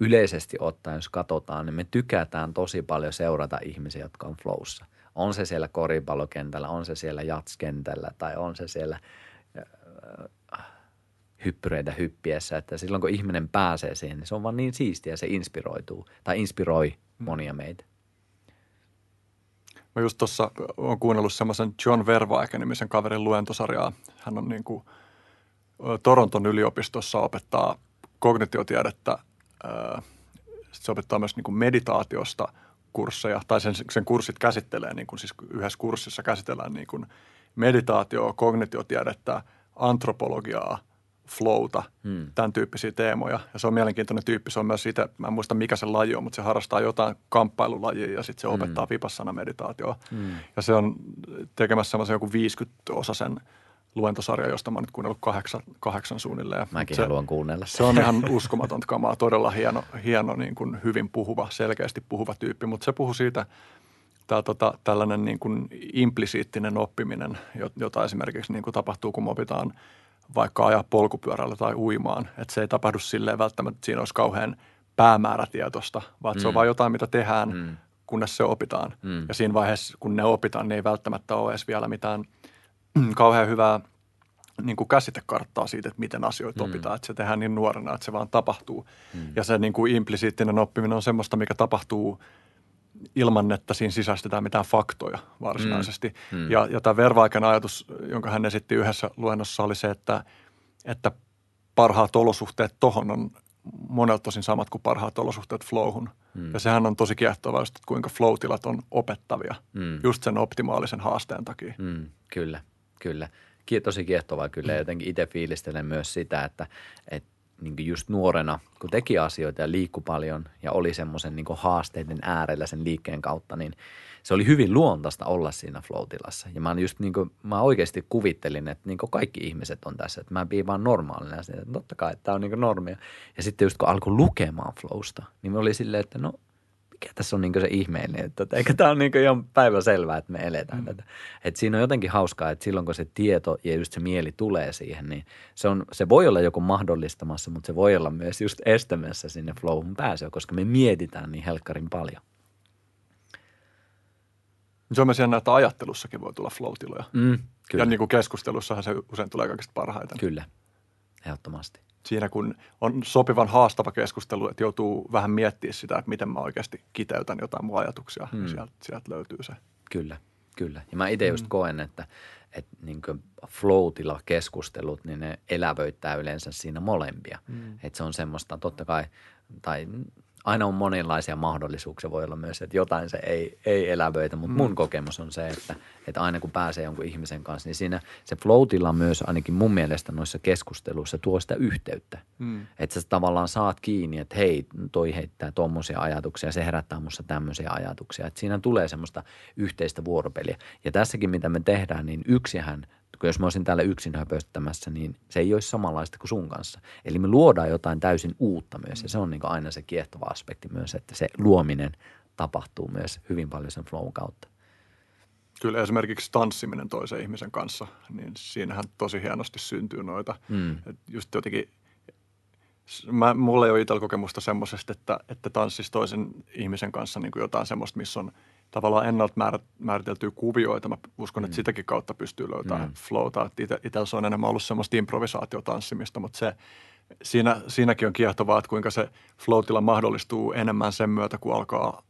yleisesti ottaen, jos katsotaan, niin me tykätään tosi paljon seurata ihmisiä, jotka on flowssa. On se siellä koripallokentällä, on se siellä jatskentällä tai on se siellä äh, hyppyreitä hyppiessä, että silloin kun ihminen pääsee siihen, niin se on vaan niin siistiä, se inspiroituu tai inspiroi mm. monia meitä. Mä just tuossa olen kuunnellut semmoisen John Vervaeke-nimisen kaverin luentosarjaa. Hän on niin kuin – Toronton yliopistossa opettaa kognitiotiedettä se opettaa myös niin kuin meditaatiosta kursseja, tai sen, sen kurssit käsittelee, niin kuin siis yhdessä kurssissa käsitellään niin kuin meditaatioa, kognitiotiedettä, antropologiaa, flowta, hmm. tämän tyyppisiä teemoja. Ja se on mielenkiintoinen tyyppi. Se on myös siitä, mä en muista mikä se laji on, mutta se harrastaa jotain kamppailulajia ja sitten se hmm. opettaa vipassana meditaatioa. Hmm. Ja se on tekemässä semmoisen joku 50-osasen luentosarja, josta mä oon nyt kuunnellut kahdeksan, kahdeksan suunnilleen. Mäkin se, haluan kuunnella. Se on ihan uskomatonta kamaa, todella hieno, hieno niin kuin hyvin puhuva, selkeästi puhuva tyyppi, mutta se puhuu siitä, tää, tota, tällainen niin kuin implisiittinen oppiminen, jota esimerkiksi niin kuin tapahtuu, kun me opitaan vaikka ajaa polkupyörällä tai uimaan. Että se ei tapahdu silleen välttämättä, että siinä olisi kauhean päämäärätietoista, vaan mm. se on mm. vain jotain, mitä tehdään, mm. kunnes se opitaan. Mm. Ja siinä vaiheessa, kun ne opitaan, niin ei välttämättä ole edes vielä mitään – kauhean hyvää niin kuin käsitekarttaa siitä, että miten asioita mm. opitaan. Että se tehdään niin nuorena, että se vaan tapahtuu. Mm. Ja se niin kuin implisiittinen oppiminen on semmoista, mikä tapahtuu ilman, että siinä sisäistetään mitään faktoja varsinaisesti. Mm. Mm. Ja, ja tämä Vervaiken ajatus, jonka hän esitti yhdessä luennossa, oli se, että, että parhaat olosuhteet tohon on monelta tosin samat kuin parhaat olosuhteet flowhun. Mm. Ja sehän on tosi kiehtovaa että kuinka flow-tilat on opettavia mm. just sen optimaalisen haasteen takia. Mm, kyllä kyllä. Tosi kiehtovaa kyllä. Ja jotenkin itse fiilistelen myös sitä, että, että niin just nuorena, kun teki asioita ja liikku paljon ja oli semmoisen niin haasteiden äärellä sen liikkeen kautta, niin se oli hyvin luontaista olla siinä flow-tilassa. Ja mä, just niin kuin, mä oikeasti kuvittelin, että niin kaikki ihmiset on tässä, että mä pidin vaan normaalina. Ja että totta kai, että tämä on niin normia. Ja sitten just kun alkoi lukemaan flowsta, niin oli silleen, että no mikä tässä on niin se ihmeellinen, että eikö tämä on niin ihan päivänselvää, että me eletään mm. tätä. Et siinä on jotenkin hauskaa, että silloin kun se tieto ja just se mieli tulee siihen, niin se, on, se voi olla joku mahdollistamassa, mutta se voi olla myös just estämässä sinne flowhun pääsyä, koska me mietitään niin helkkarin paljon. Se on myös jännä, että ajattelussakin voi tulla flow-tiloja. Mm, kyllä. Ja niin kuin keskustelussahan se usein tulee kaikista parhaiten. Kyllä, ehdottomasti siinä, kun on sopivan haastava keskustelu, että joutuu vähän miettimään sitä, että miten mä oikeasti kiteytän jotain mun ajatuksia, hmm. niin sieltä, sieltä löytyy se. Kyllä, kyllä. Ja mä itse just hmm. koen, että, että niin flow keskustelut, niin ne elävöittää yleensä siinä molempia. Hmm. Että se on semmoista, totta kai, tai aina on monenlaisia mahdollisuuksia. Voi olla myös, että jotain se ei, ei elävöitä, mutta mm. mun kokemus on se, että, että aina kun pääsee jonkun ihmisen kanssa, niin siinä se flow myös ainakin mun mielestä noissa keskusteluissa tuo sitä yhteyttä. Mm. Että sä tavallaan saat kiinni, että hei, toi heittää tuommoisia ajatuksia, se herättää musta tämmöisiä ajatuksia. Että siinä tulee semmoista yhteistä vuoropeliä. Ja tässäkin, mitä me tehdään, niin yksihän kun jos mä olisin täällä yksin höpöttämässä, niin se ei olisi samanlaista kuin sun kanssa. Eli me luodaan jotain täysin uutta myös ja se on niin aina se kiehtova aspekti myös, että se luominen tapahtuu myös hyvin paljon sen flown kautta. Kyllä esimerkiksi tanssiminen toisen ihmisen kanssa, niin siinähän tosi hienosti syntyy noita. Mm. Et just jotenkin, mä, mulla ei ole itsellä kokemusta semmoisesta, että, että tanssisi toisen ihmisen kanssa niin kuin jotain semmoista, missä on – tavallaan ennalta määriteltyä kuvioita. Mä uskon, mm. että sitäkin kautta pystyy löytämään mm. flowta. Itsellä se on enemmän ollut semmoista improvisaatiotanssimista, mutta se, siinä, siinäkin on kiehtovaa, että kuinka se flow mahdollistuu enemmän sen myötä, kun alkaa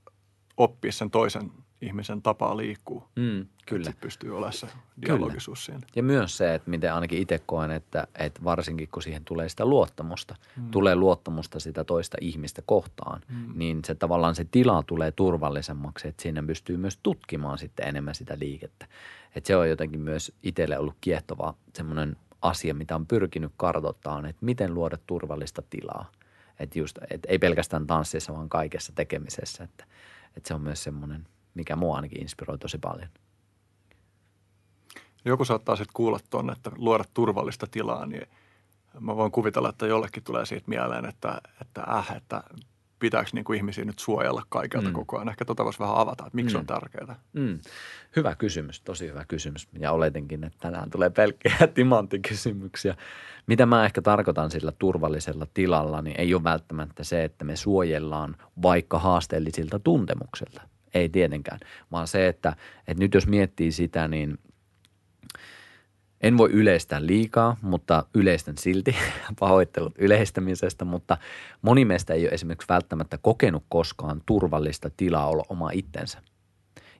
oppia sen toisen ihmisen tapaa liikkuu. Mm, kyllä. Sitten pystyy olemaan se dialogisuus kyllä. siinä. Ja myös se, että miten ainakin itse koen, että, että varsinkin kun siihen tulee sitä luottamusta, mm. tulee luottamusta sitä toista ihmistä kohtaan, mm. niin se tavallaan se tila tulee turvallisemmaksi, että siinä pystyy myös tutkimaan sitten enemmän sitä liikettä. Että se on jotenkin myös itselle ollut kiehtova semmoinen asia, mitä on pyrkinyt kartoittamaan, että miten luoda turvallista tilaa. Että just, että ei pelkästään tanssissa, vaan kaikessa tekemisessä. Että, että se on myös semmoinen – mikä mua ainakin inspiroi tosi paljon. Joku saattaa sitten kuulla tuonne, että luoda turvallista tilaa, niin mä voin kuvitella, että jollekin tulee siitä mieleen, että, että äh, että pitääkö niin kuin ihmisiä nyt suojella kaikelta mm. koko ajan. Ehkä tota voisi vähän avata, että miksi mm. on tärkeää. Mm. Hyvä kysymys, tosi hyvä kysymys. Ja oletinkin, että tänään tulee pelkkiä timanttikysymyksiä. Mitä mä ehkä tarkoitan sillä turvallisella tilalla, niin ei ole välttämättä se, että me suojellaan vaikka haasteellisilta tuntemuksilta – ei tietenkään, vaan se, että, että nyt jos miettii sitä, niin en voi yleistää liikaa, mutta yleistän silti pahoittelut yleistämisestä, mutta moni meistä ei ole esimerkiksi välttämättä kokenut koskaan turvallista tilaa olla oma itsensä.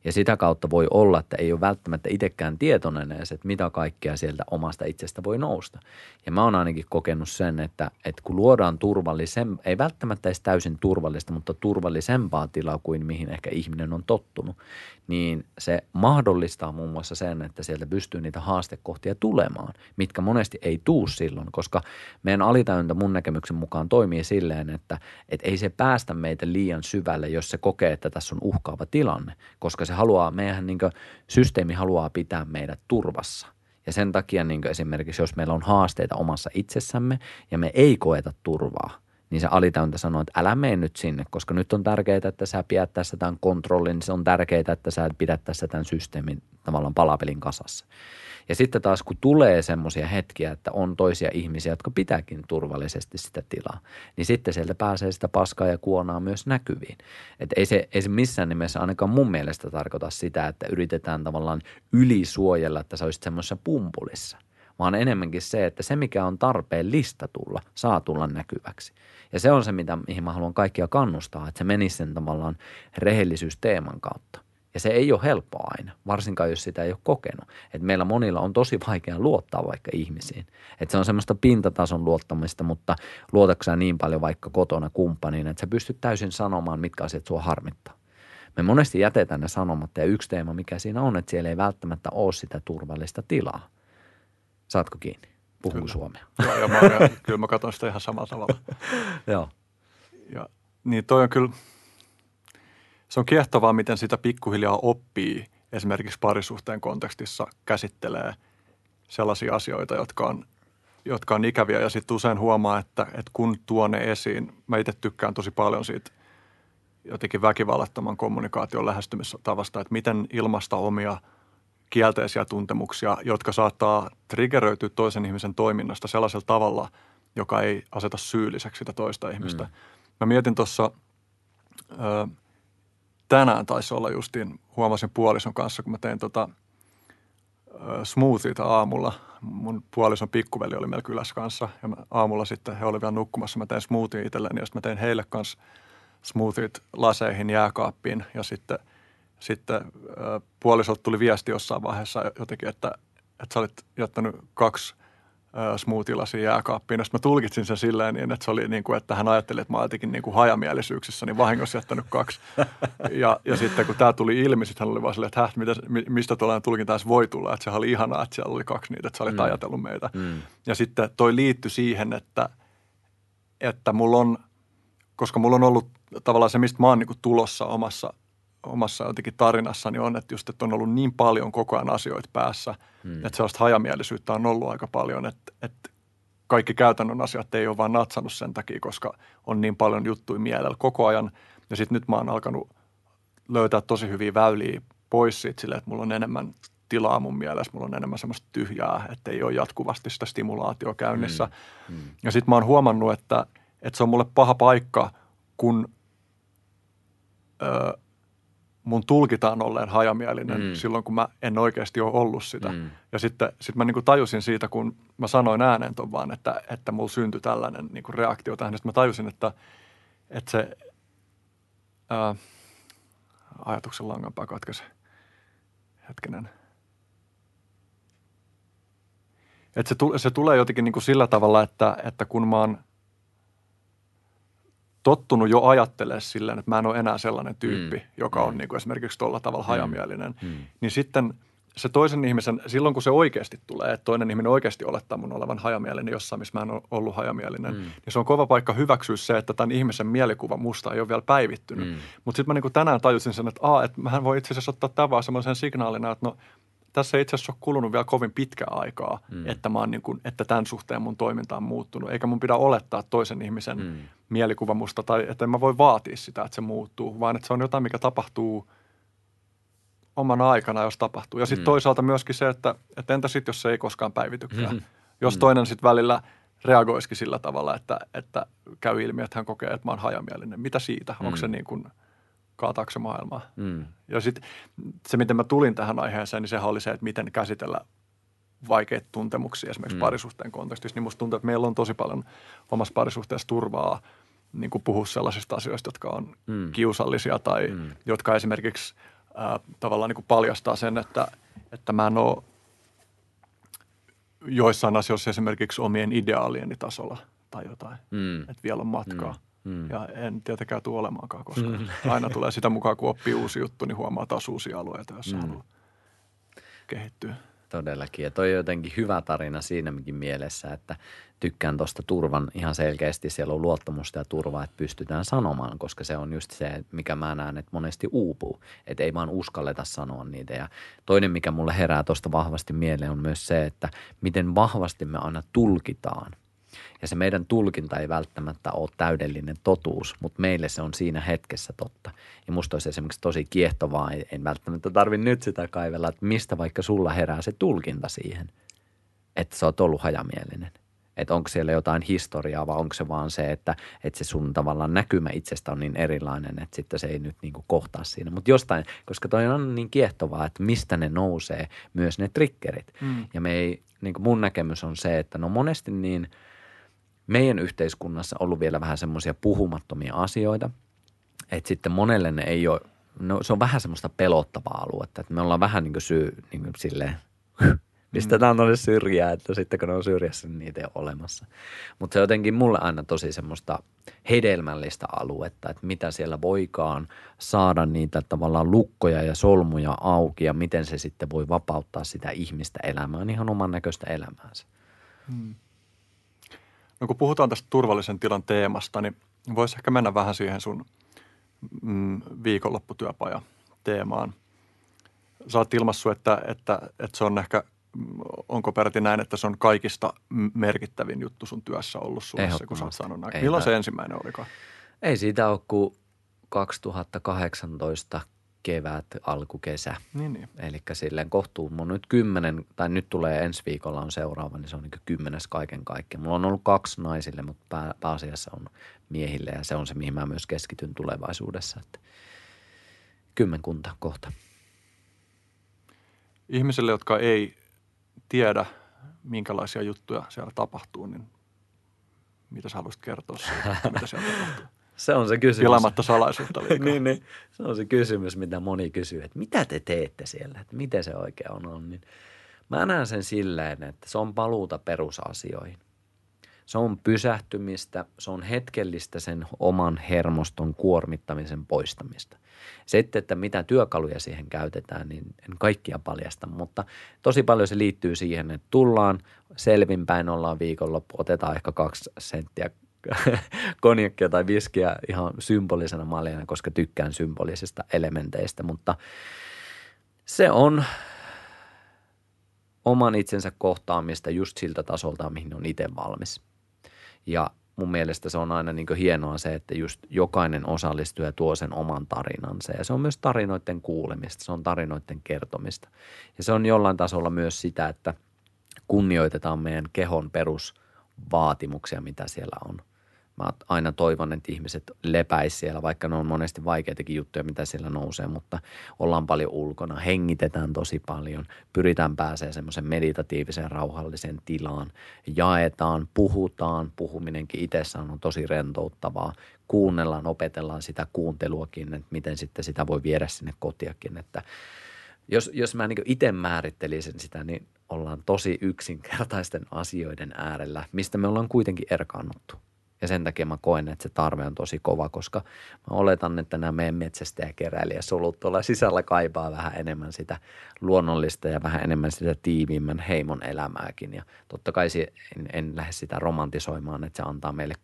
Ja sitä kautta voi olla, että ei ole välttämättä itsekään tietoinen edes, että mitä kaikkea sieltä omasta itsestä voi nousta. Ja mä oon ainakin kokenut sen, että, että kun luodaan turvallisen, ei välttämättä edes täysin turvallista, mutta turvallisempaa tilaa kuin mihin ehkä ihminen on tottunut, niin se mahdollistaa muun muassa sen, että sieltä pystyy niitä haastekohtia tulemaan, mitkä monesti ei tuu silloin, koska meidän alitajunta mun näkemyksen mukaan toimii silleen, että, että ei se päästä meitä liian syvälle, jos se kokee, että tässä on uhkaava tilanne, koska se haluaa, meidän niin systeemi haluaa pitää meidät turvassa. Ja sen takia niin esimerkiksi, jos meillä on haasteita omassa itsessämme ja me ei koeta turvaa, niin se alitajunta sanoo, että älä mene nyt sinne, koska nyt on tärkeää, että sä pidät tässä tämän kontrollin, se on tärkeää, että sä pidät tässä tämän systeemin tavallaan palapelin kasassa. Ja sitten taas kun tulee semmoisia hetkiä, että on toisia ihmisiä, jotka pitääkin turvallisesti sitä tilaa, niin sitten sieltä pääsee sitä paskaa ja kuonaa myös näkyviin. Että ei se, ei se missään nimessä ainakaan mun mielestä tarkoita sitä, että yritetään tavallaan ylisuojella, että sä olisit semmoisessa pumpulissa – vaan enemmänkin se, että se mikä on tarpeen lista tulla, saa tulla näkyväksi. Ja se on se, mitä, mihin mä haluan kaikkia kannustaa, että se menisi sen tavallaan rehellisyysteeman kautta. Ja se ei ole helppoa aina, varsinkaan jos sitä ei ole kokenut. Et meillä monilla on tosi vaikea luottaa vaikka ihmisiin. Et se on semmoista pintatason luottamista, mutta luotaksä niin paljon vaikka kotona kumppaniin, että sä pystyt täysin sanomaan, mitkä asiat sua harmittaa. Me monesti jätetään ne sanomatta ja yksi teema, mikä siinä on, että siellä ei välttämättä ole sitä turvallista tilaa. Saatko kiinni? Puhun kyllä. suomea. Joo, ja mä, kyllä mä katson sitä ihan samalla tavalla. Joo. Ja, niin toi on kyllä, se on kiehtovaa, miten sitä pikkuhiljaa oppii esimerkiksi parisuhteen kontekstissa käsittelee sellaisia asioita, jotka on, jotka on ikäviä. Ja sitten usein huomaa, että, että kun tuo ne esiin, mä itse tykkään tosi paljon siitä jotenkin väkivallattoman kommunikaation lähestymistavasta, että miten ilmasta omia – kielteisiä tuntemuksia, jotka saattaa triggeröityä toisen ihmisen toiminnasta sellaisella tavalla, joka ei aseta syylliseksi sitä toista ihmistä. Mm. Mä mietin tuossa, tänään taisi olla justiin, huomasin puolison kanssa, kun mä tein tota, smoothieta aamulla. Mun puolison pikkuveli oli meillä kylässä kanssa ja mä, aamulla sitten he olivat vielä nukkumassa. Mä tein smoothie itselleni ja sitten mä tein heille kanssa smoothiet laseihin jääkaappiin ja sitten – sitten puolisolta tuli viesti jossain vaiheessa jotenkin, että, että sä olit jättänyt kaksi smoothie-lasia jääkaappiin. Sitten mä tulkitsin sen silleen niin, että se oli niin kuin, että hän ajatteli, että mä olin niin kuin hajamielisyyksissä, niin vahingossa jättänyt kaksi. Ja, ja sitten kun tämä tuli ilmi, sitten hän oli vaan silleen, että häh, mitä, mistä tuollainen tulkinta edes voi tulla. Että sehän oli ihanaa, että siellä oli kaksi niitä, että sä olit mm. ajatellut meitä. Mm. Ja sitten toi liittyi siihen, että, että mulla on, koska mulla on ollut tavallaan se, mistä mä oon niin kuin tulossa omassa omassa jotenkin tarinassani on, että just, että on ollut niin paljon koko ajan asioita päässä, hmm. että sellaista hajamielisyyttä on ollut aika paljon, että, että kaikki käytännön asiat ei ole vaan natsannut sen takia, koska on niin paljon juttuja mielellä koko ajan. Ja sitten nyt mä oon alkanut löytää tosi hyviä väyliä pois siitä sille, että mulla on enemmän tilaa mun mielessä, mulla on enemmän semmoista tyhjää, että ei ole jatkuvasti sitä stimulaatio käynnissä. Hmm. Hmm. Ja sitten mä oon huomannut, että, että se on mulle paha paikka, kun ö, mun tulkitaan olleen hajamielinen mm. silloin, kun mä en oikeasti ole ollut sitä. Mm. Ja sitten sit mä niin kuin tajusin siitä, kun mä sanoin ääneen ton vaan, että, että mulla syntyi tällainen niin kuin reaktio tähän. Sitten mä tajusin, että, että se ää, ajatuksen langanpää katkesi. Hetkinen. Että se, se tulee jotenkin niin kuin sillä tavalla, että, että kun mä oon – tottunut jo ajattelemaan silleen, että mä en ole enää sellainen tyyppi, mm. joka on mm. niin kuin esimerkiksi tuolla tavalla mm. hajamielinen, mm. niin sitten se toisen ihmisen, silloin kun se oikeasti tulee, että toinen ihminen oikeasti olettaa mun olevan hajamielinen jossain, missä mä en ole ollut hajamielinen, mm. niin se on kova paikka hyväksyä se, että tämän ihmisen mielikuva musta ei ole vielä päivittynyt. Mm. Mutta sitten mä niin kuin tänään tajusin sen, että, aa, että mähän voi itse asiassa ottaa tämän vaan semmoisen signaalina, että no tässä ei itse asiassa ole kulunut vielä kovin pitkä aikaa, mm. että, mä niin kuin, että tämän suhteen mun toiminta on muuttunut. Eikä mun pidä olettaa toisen ihmisen mm. mielikuva musta tai että en mä voi vaatia sitä, että se muuttuu, vaan että se on jotain, mikä tapahtuu omana aikana, jos tapahtuu. Ja sitten mm. toisaalta myöskin se, että, että entä sitten, jos se ei koskaan päivitykään. Mm-hmm. Jos mm. toinen sitten välillä reagoisikin sillä tavalla, että, että käy ilmi, että hän kokee, että mä oon hajamielinen. Mitä siitä? Mm. Onko se niin kuin – kaataako maailmaa. Mm. Ja sitten se, miten mä tulin tähän aiheeseen, niin sehän oli se, että miten käsitellä vaikeita tuntemuksia esimerkiksi mm. parisuhteen kontekstissa. Niin musta tuntuu, että meillä on tosi paljon omassa parisuhteessa turvaa niin kuin puhua sellaisista asioista, jotka on mm. kiusallisia tai mm. jotka esimerkiksi ää, tavallaan niin kuin paljastaa sen, että, että mä en ole joissain asioissa esimerkiksi omien ideaalieni tasolla tai jotain. Mm. Että vielä on matkaa. Mm. Mm. Ja en tietenkään tule olemaankaan koskaan. Mm. Aina tulee sitä mukaan, kun oppii uusi juttu, niin huomaa taas uusia alueita, joissa mm. haluaa kehittyä. Todellakin. Ja toi on jotenkin hyvä tarina siinäkin mielessä, että tykkään tuosta turvan ihan selkeästi. Siellä on luottamusta ja turvaa, että pystytään sanomaan, koska se on just se, mikä mä näen, että monesti uupuu. Että ei vaan uskalleta sanoa niitä. Ja toinen, mikä mulle herää tuosta vahvasti mieleen, on myös se, että miten vahvasti me aina tulkitaan – ja se meidän tulkinta ei välttämättä ole täydellinen totuus, mutta meille se on siinä hetkessä totta. Ja musta olisi esimerkiksi tosi kiehtovaa, en välttämättä tarvi nyt sitä kaivella, että mistä vaikka sulla herää se tulkinta siihen, että sä oot ollut hajamielinen. Että onko siellä jotain historiaa vai onko se vaan se, että, että se sun tavallaan näkymä itsestä on niin erilainen, että sitten se ei nyt niin kuin kohtaa siinä. Mutta jostain, koska toi on niin kiehtovaa, että mistä ne nousee myös ne triggerit. Mm. Ja me ei, niin kuin mun näkemys on se, että no monesti niin – meidän yhteiskunnassa ollut vielä vähän semmoisia puhumattomia asioita, että sitten monelle ne ei ole, no se on vähän semmoista pelottavaa aluetta, että me ollaan vähän niin kuin syy, niin kuin silleen, pistetään tuonne syrjään, että sitten kun ne on syrjässä, niin niitä ei ole olemassa. Mutta se on jotenkin mulle aina tosi semmoista hedelmällistä aluetta, että mitä siellä voikaan saada niitä tavallaan lukkoja ja solmuja auki ja miten se sitten voi vapauttaa sitä ihmistä elämään, ihan oman näköistä elämäänsä. Hmm. No kun puhutaan tästä turvallisen tilan teemasta, niin voisi ehkä mennä vähän siihen sun mm, viikonlopputyöpaja teemaan. Sä oot ilmassu, että, että, että se on ehkä, onko peräti näin, että se on kaikista merkittävin juttu sun työssä ollut sulle, kun sä oot saanut näin. Milloin se ensimmäinen olikaan? Ei siitä ole kuin 2018 kevät, alkukesä. Niin, niin. Eli silleen kohtuu. Mun nyt kymmenen, tai nyt tulee ensi viikolla on seuraava, niin se on niin kymmenes kaiken kaikkiaan. Mulla on ollut kaksi naisille, mutta pää, pääasiassa on miehille ja se on se, mihin mä myös keskityn tulevaisuudessa. Että kymmenkunta kohta. Ihmisille, jotka ei tiedä, minkälaisia juttuja siellä tapahtuu, niin mitä sä haluaisit kertoa siitä, mitä siellä tapahtuu? Se on se kysymys. Pilamatta salaisuutta niin, niin, se on se kysymys, mitä moni kysyy, että mitä te teette siellä, että miten se oikein on. on. Niin mä näen sen silleen, että se on paluuta perusasioihin. Se on pysähtymistä, se on hetkellistä sen oman hermoston kuormittamisen poistamista. Sitten, että mitä työkaluja siihen käytetään, niin en kaikkia paljasta, mutta tosi paljon se liittyy siihen, että tullaan selvinpäin, ollaan viikonloppu, otetaan ehkä kaksi senttiä konjakkia tai viskiä ihan symbolisena maljana, koska tykkään symbolisista elementeistä, mutta se on oman itsensä kohtaamista just siltä tasolta, mihin on itse valmis. Ja mun mielestä se on aina niin hienoa se, että just jokainen osallistuja tuo sen oman tarinansa. Ja se on myös tarinoiden kuulemista, se on tarinoiden kertomista. Ja se on jollain tasolla myös sitä, että kunnioitetaan meidän kehon perusvaatimuksia, mitä siellä on – Mä aina toivon, että ihmiset lepäisi siellä, vaikka ne on monesti vaikeitakin juttuja, mitä siellä nousee, mutta ollaan paljon ulkona, hengitetään tosi paljon, pyritään pääsee semmoisen meditatiivisen rauhallisen tilaan, jaetaan, puhutaan, puhuminenkin itsessään on tosi rentouttavaa, kuunnellaan, opetellaan sitä kuunteluakin, että miten sitten sitä voi viedä sinne kotiakin, että jos, jos mä niin itse määrittelisin sitä, niin ollaan tosi yksinkertaisten asioiden äärellä, mistä me ollaan kuitenkin erkaannuttu. Ja sen takia mä koen, että se tarve on tosi kova, koska mä oletan, että nämä meidän metsästäjäkeräilijäsolut tuolla sisällä kaipaa vähän enemmän sitä luonnollista ja vähän enemmän sitä tiiviimmän heimon elämääkin. Ja totta kai en, en lähde sitä romantisoimaan, että se antaa meille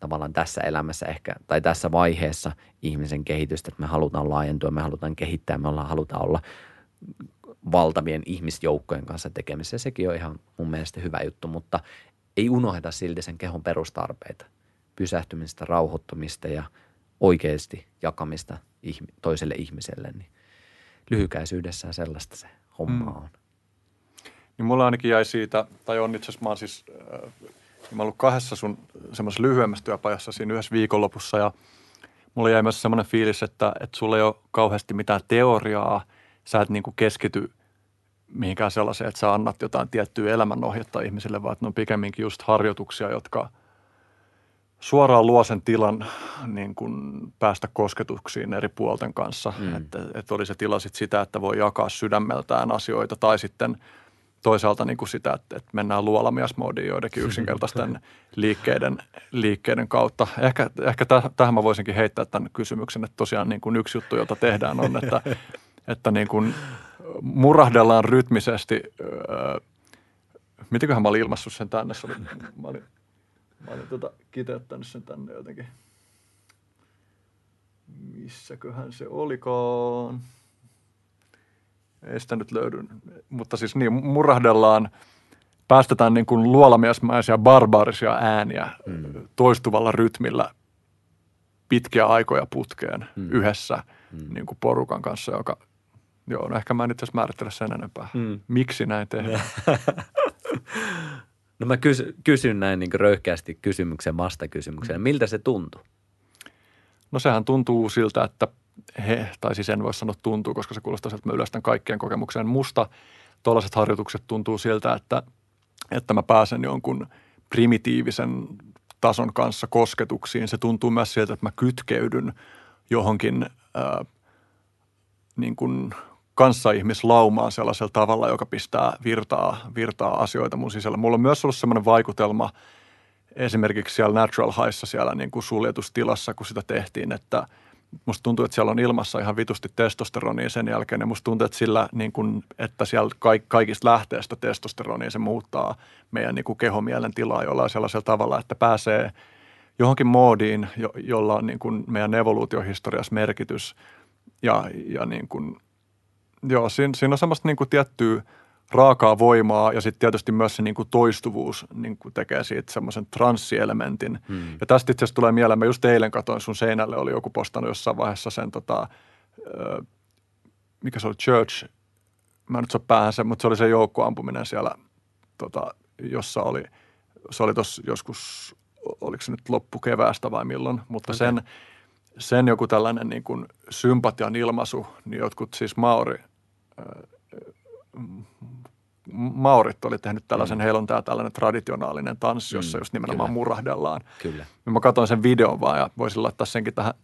tavallaan tässä elämässä ehkä, tai tässä vaiheessa ihmisen kehitystä, että me halutaan laajentua, me halutaan kehittää, me ollaan, halutaan olla valtavien ihmisjoukkojen kanssa tekemisessä. Sekin on ihan mun mielestä hyvä juttu, mutta ei unohda silti sen kehon perustarpeita. Pysähtymistä, rauhoittumista ja oikeasti jakamista toiselle ihmiselle. Niin lyhykäisyydessään sellaista se homma mm. on. Niin mulla ainakin jäi siitä, tai on itse asiassa mä oon siis, äh, mä ollut kahdessa sun semmoisessa lyhyemmässä työpajassa siinä yhdessä viikonlopussa ja mulla jäi myös semmoinen fiilis, että, että sulla ei ole kauheasti mitään teoriaa, sä et niin kuin keskity – mihinkään sellaiseen, että sä annat jotain tiettyä elämänohjetta ihmisille, vaan että ne on pikemminkin just harjoituksia, jotka suoraan luo sen tilan niin kuin päästä kosketuksiin eri puolten kanssa. Mm. Että, että oli se tila sit sitä, että voi jakaa sydämeltään asioita tai sitten toisaalta niin kuin sitä, että, että mennään luolamiasmoodiin joidenkin yksinkertaisten liikkeiden, liikkeiden kautta. Ehkä, ehkä täh, tähän mä voisinkin heittää tämän kysymyksen, että tosiaan niin kuin yksi juttu, jota tehdään on, että, että niin kuin murahdellaan rytmisesti. Öö, mitenköhän mä olin ilmassut sen tänne? Se oli, mä olin, Mä olin tota kiteyttänyt sen tänne jotenkin. Missäköhän se olikaan? Ei sitä nyt löydy. Mutta siis niin, murahdellaan, päästetään niin kuin luolamiesmäisiä barbaarisia ääniä mm. toistuvalla rytmillä pitkiä aikoja putkeen mm. yhdessä mm. niin kuin porukan kanssa, joka, joo, no ehkä mä en itse asiassa määrittele sen enempää. Mm. Miksi näin tehdään? No mä kysyn, kysyn näin niin röyhkeästi kysymyksen vastakysymyksen. Mm. Miltä se tuntuu? No sehän tuntuu siltä, että he, tai siis en voi sanoa tuntuu, koska se kuulostaa siltä, että mä yleistän kaikkien kokemukseen. Musta tuollaiset harjoitukset tuntuu siltä, että, että mä pääsen jonkun primitiivisen tason kanssa kosketuksiin. Se tuntuu myös siltä, että mä kytkeydyn johonkin ää, niin kuin kanssaihmislaumaan sellaisella tavalla, joka pistää virtaa, virtaa asioita mun sisällä. Mulla on myös ollut sellainen vaikutelma esimerkiksi siellä Natural Highssa siellä niin kuin suljetustilassa, kun sitä tehtiin, että musta tuntuu, että siellä on ilmassa ihan vitusti testosteronia sen jälkeen ja musta tuntuu, että sillä, niin kuin, että siellä kaik, kaikista lähteestä testosteronia se muuttaa meidän niin kuin kehomielen tilaa jollain sellaisella tavalla, että pääsee johonkin moodiin, jo, jolla on niin kuin meidän evoluutiohistoriassa merkitys ja, ja niin kuin – Joo, siinä, siinä on semmoista niin kuin tiettyä raakaa voimaa ja sitten tietysti myös se niin kuin toistuvuus niin kuin tekee siitä semmoisen transsielementin. Hmm. Ja tästä itse asiassa tulee mieleen, mä just eilen katsoin sun seinälle, oli joku postannut jossain vaiheessa sen tota, mikä se oli, Church, mä nyt saa päähän sen, mutta se oli se joukkoampuminen siellä, tota, jossa oli, se oli tuossa joskus, oliko se nyt loppukeväästä vai milloin, mutta okay. sen, sen joku tällainen niin kuin sympatian ilmaisu, niin jotkut siis Maori – Maurit oli tehnyt tällaisen, mm. heillä on tämä tällainen traditionaalinen tanssi, jossa mm, just nimenomaan kyllä. murahdellaan. Kyllä. Mä katsoin sen videon vaan ja voisin laittaa senkin tähän,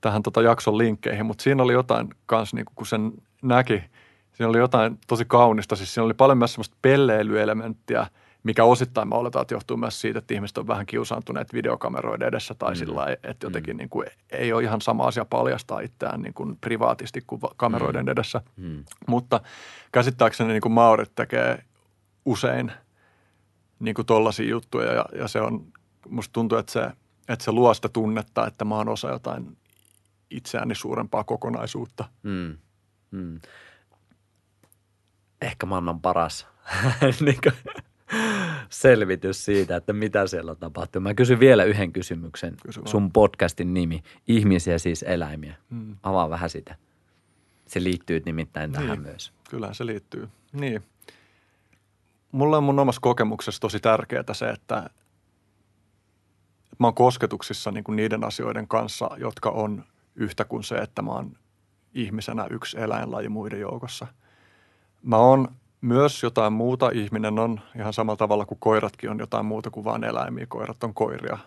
tähän tota jakson linkkeihin, mutta siinä oli jotain kanssa, niin kun sen näki, siinä oli jotain tosi kaunista. Siis siinä oli paljon myös semmoista pelleilyelementtiä – mikä osittain mä oletan, että johtuu myös siitä, että ihmiset on vähän kiusaantuneet videokameroiden edessä tai mm. sillä että jotenkin mm. niin kuin ei ole ihan sama asia paljastaa itseään niin kuin privaatisti kuin kameroiden mm. edessä. Mm. Mutta käsittääkseni niin kuin Maurit tekee usein niin kuin tollaisia juttuja ja, ja se on, musta tuntuu, että se, että se luo sitä tunnetta, että mä oon osa jotain itseäni suurempaa kokonaisuutta. Mm. Mm. Ehkä maailman paras niin kuin, selvitys siitä, että mitä siellä tapahtuu. Mä kysyn vielä yhden kysymyksen. Kysy Sun podcastin nimi, Ihmisiä siis eläimiä. Hmm. Avaa vähän sitä. Se liittyy nimittäin tähän niin, myös. Kyllähän se liittyy. Niin. Mulle on mun omassa kokemuksessa tosi tärkeää se, että mä oon kosketuksissa niin kuin niiden asioiden kanssa, jotka on yhtä kuin se, että mä oon ihmisenä yksi eläinlaji muiden joukossa. Mä oon myös jotain muuta. Ihminen on ihan samalla tavalla kuin koiratkin on jotain muuta kuin vain eläimiä. Koirat on koiria.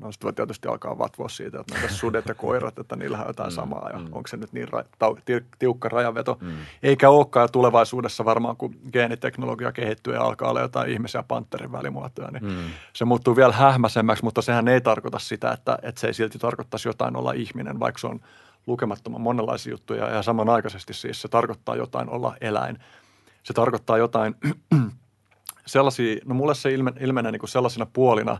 No sitten voi tietysti alkaa vatvoa siitä, että näitä sudet ja koirat, että niillä on jotain mm, samaa ja mm. onko se nyt niin ra- tau- tiukka rajanveto. Mm. Eikä olekaan ja tulevaisuudessa varmaan, kun geeniteknologia kehittyy ja alkaa olla jotain ihmisiä panterin välimuotoja, niin mm. se muuttuu vielä hähmäisemmäksi, mutta sehän ei tarkoita sitä, että, että se ei silti tarkoittaisi jotain olla ihminen, vaikka se on lukemattoman monenlaisia juttuja ja samanaikaisesti siis se tarkoittaa jotain olla eläin se tarkoittaa jotain sellaisia, no mulle se ilmen, ilmenee niin kuin sellaisina puolina,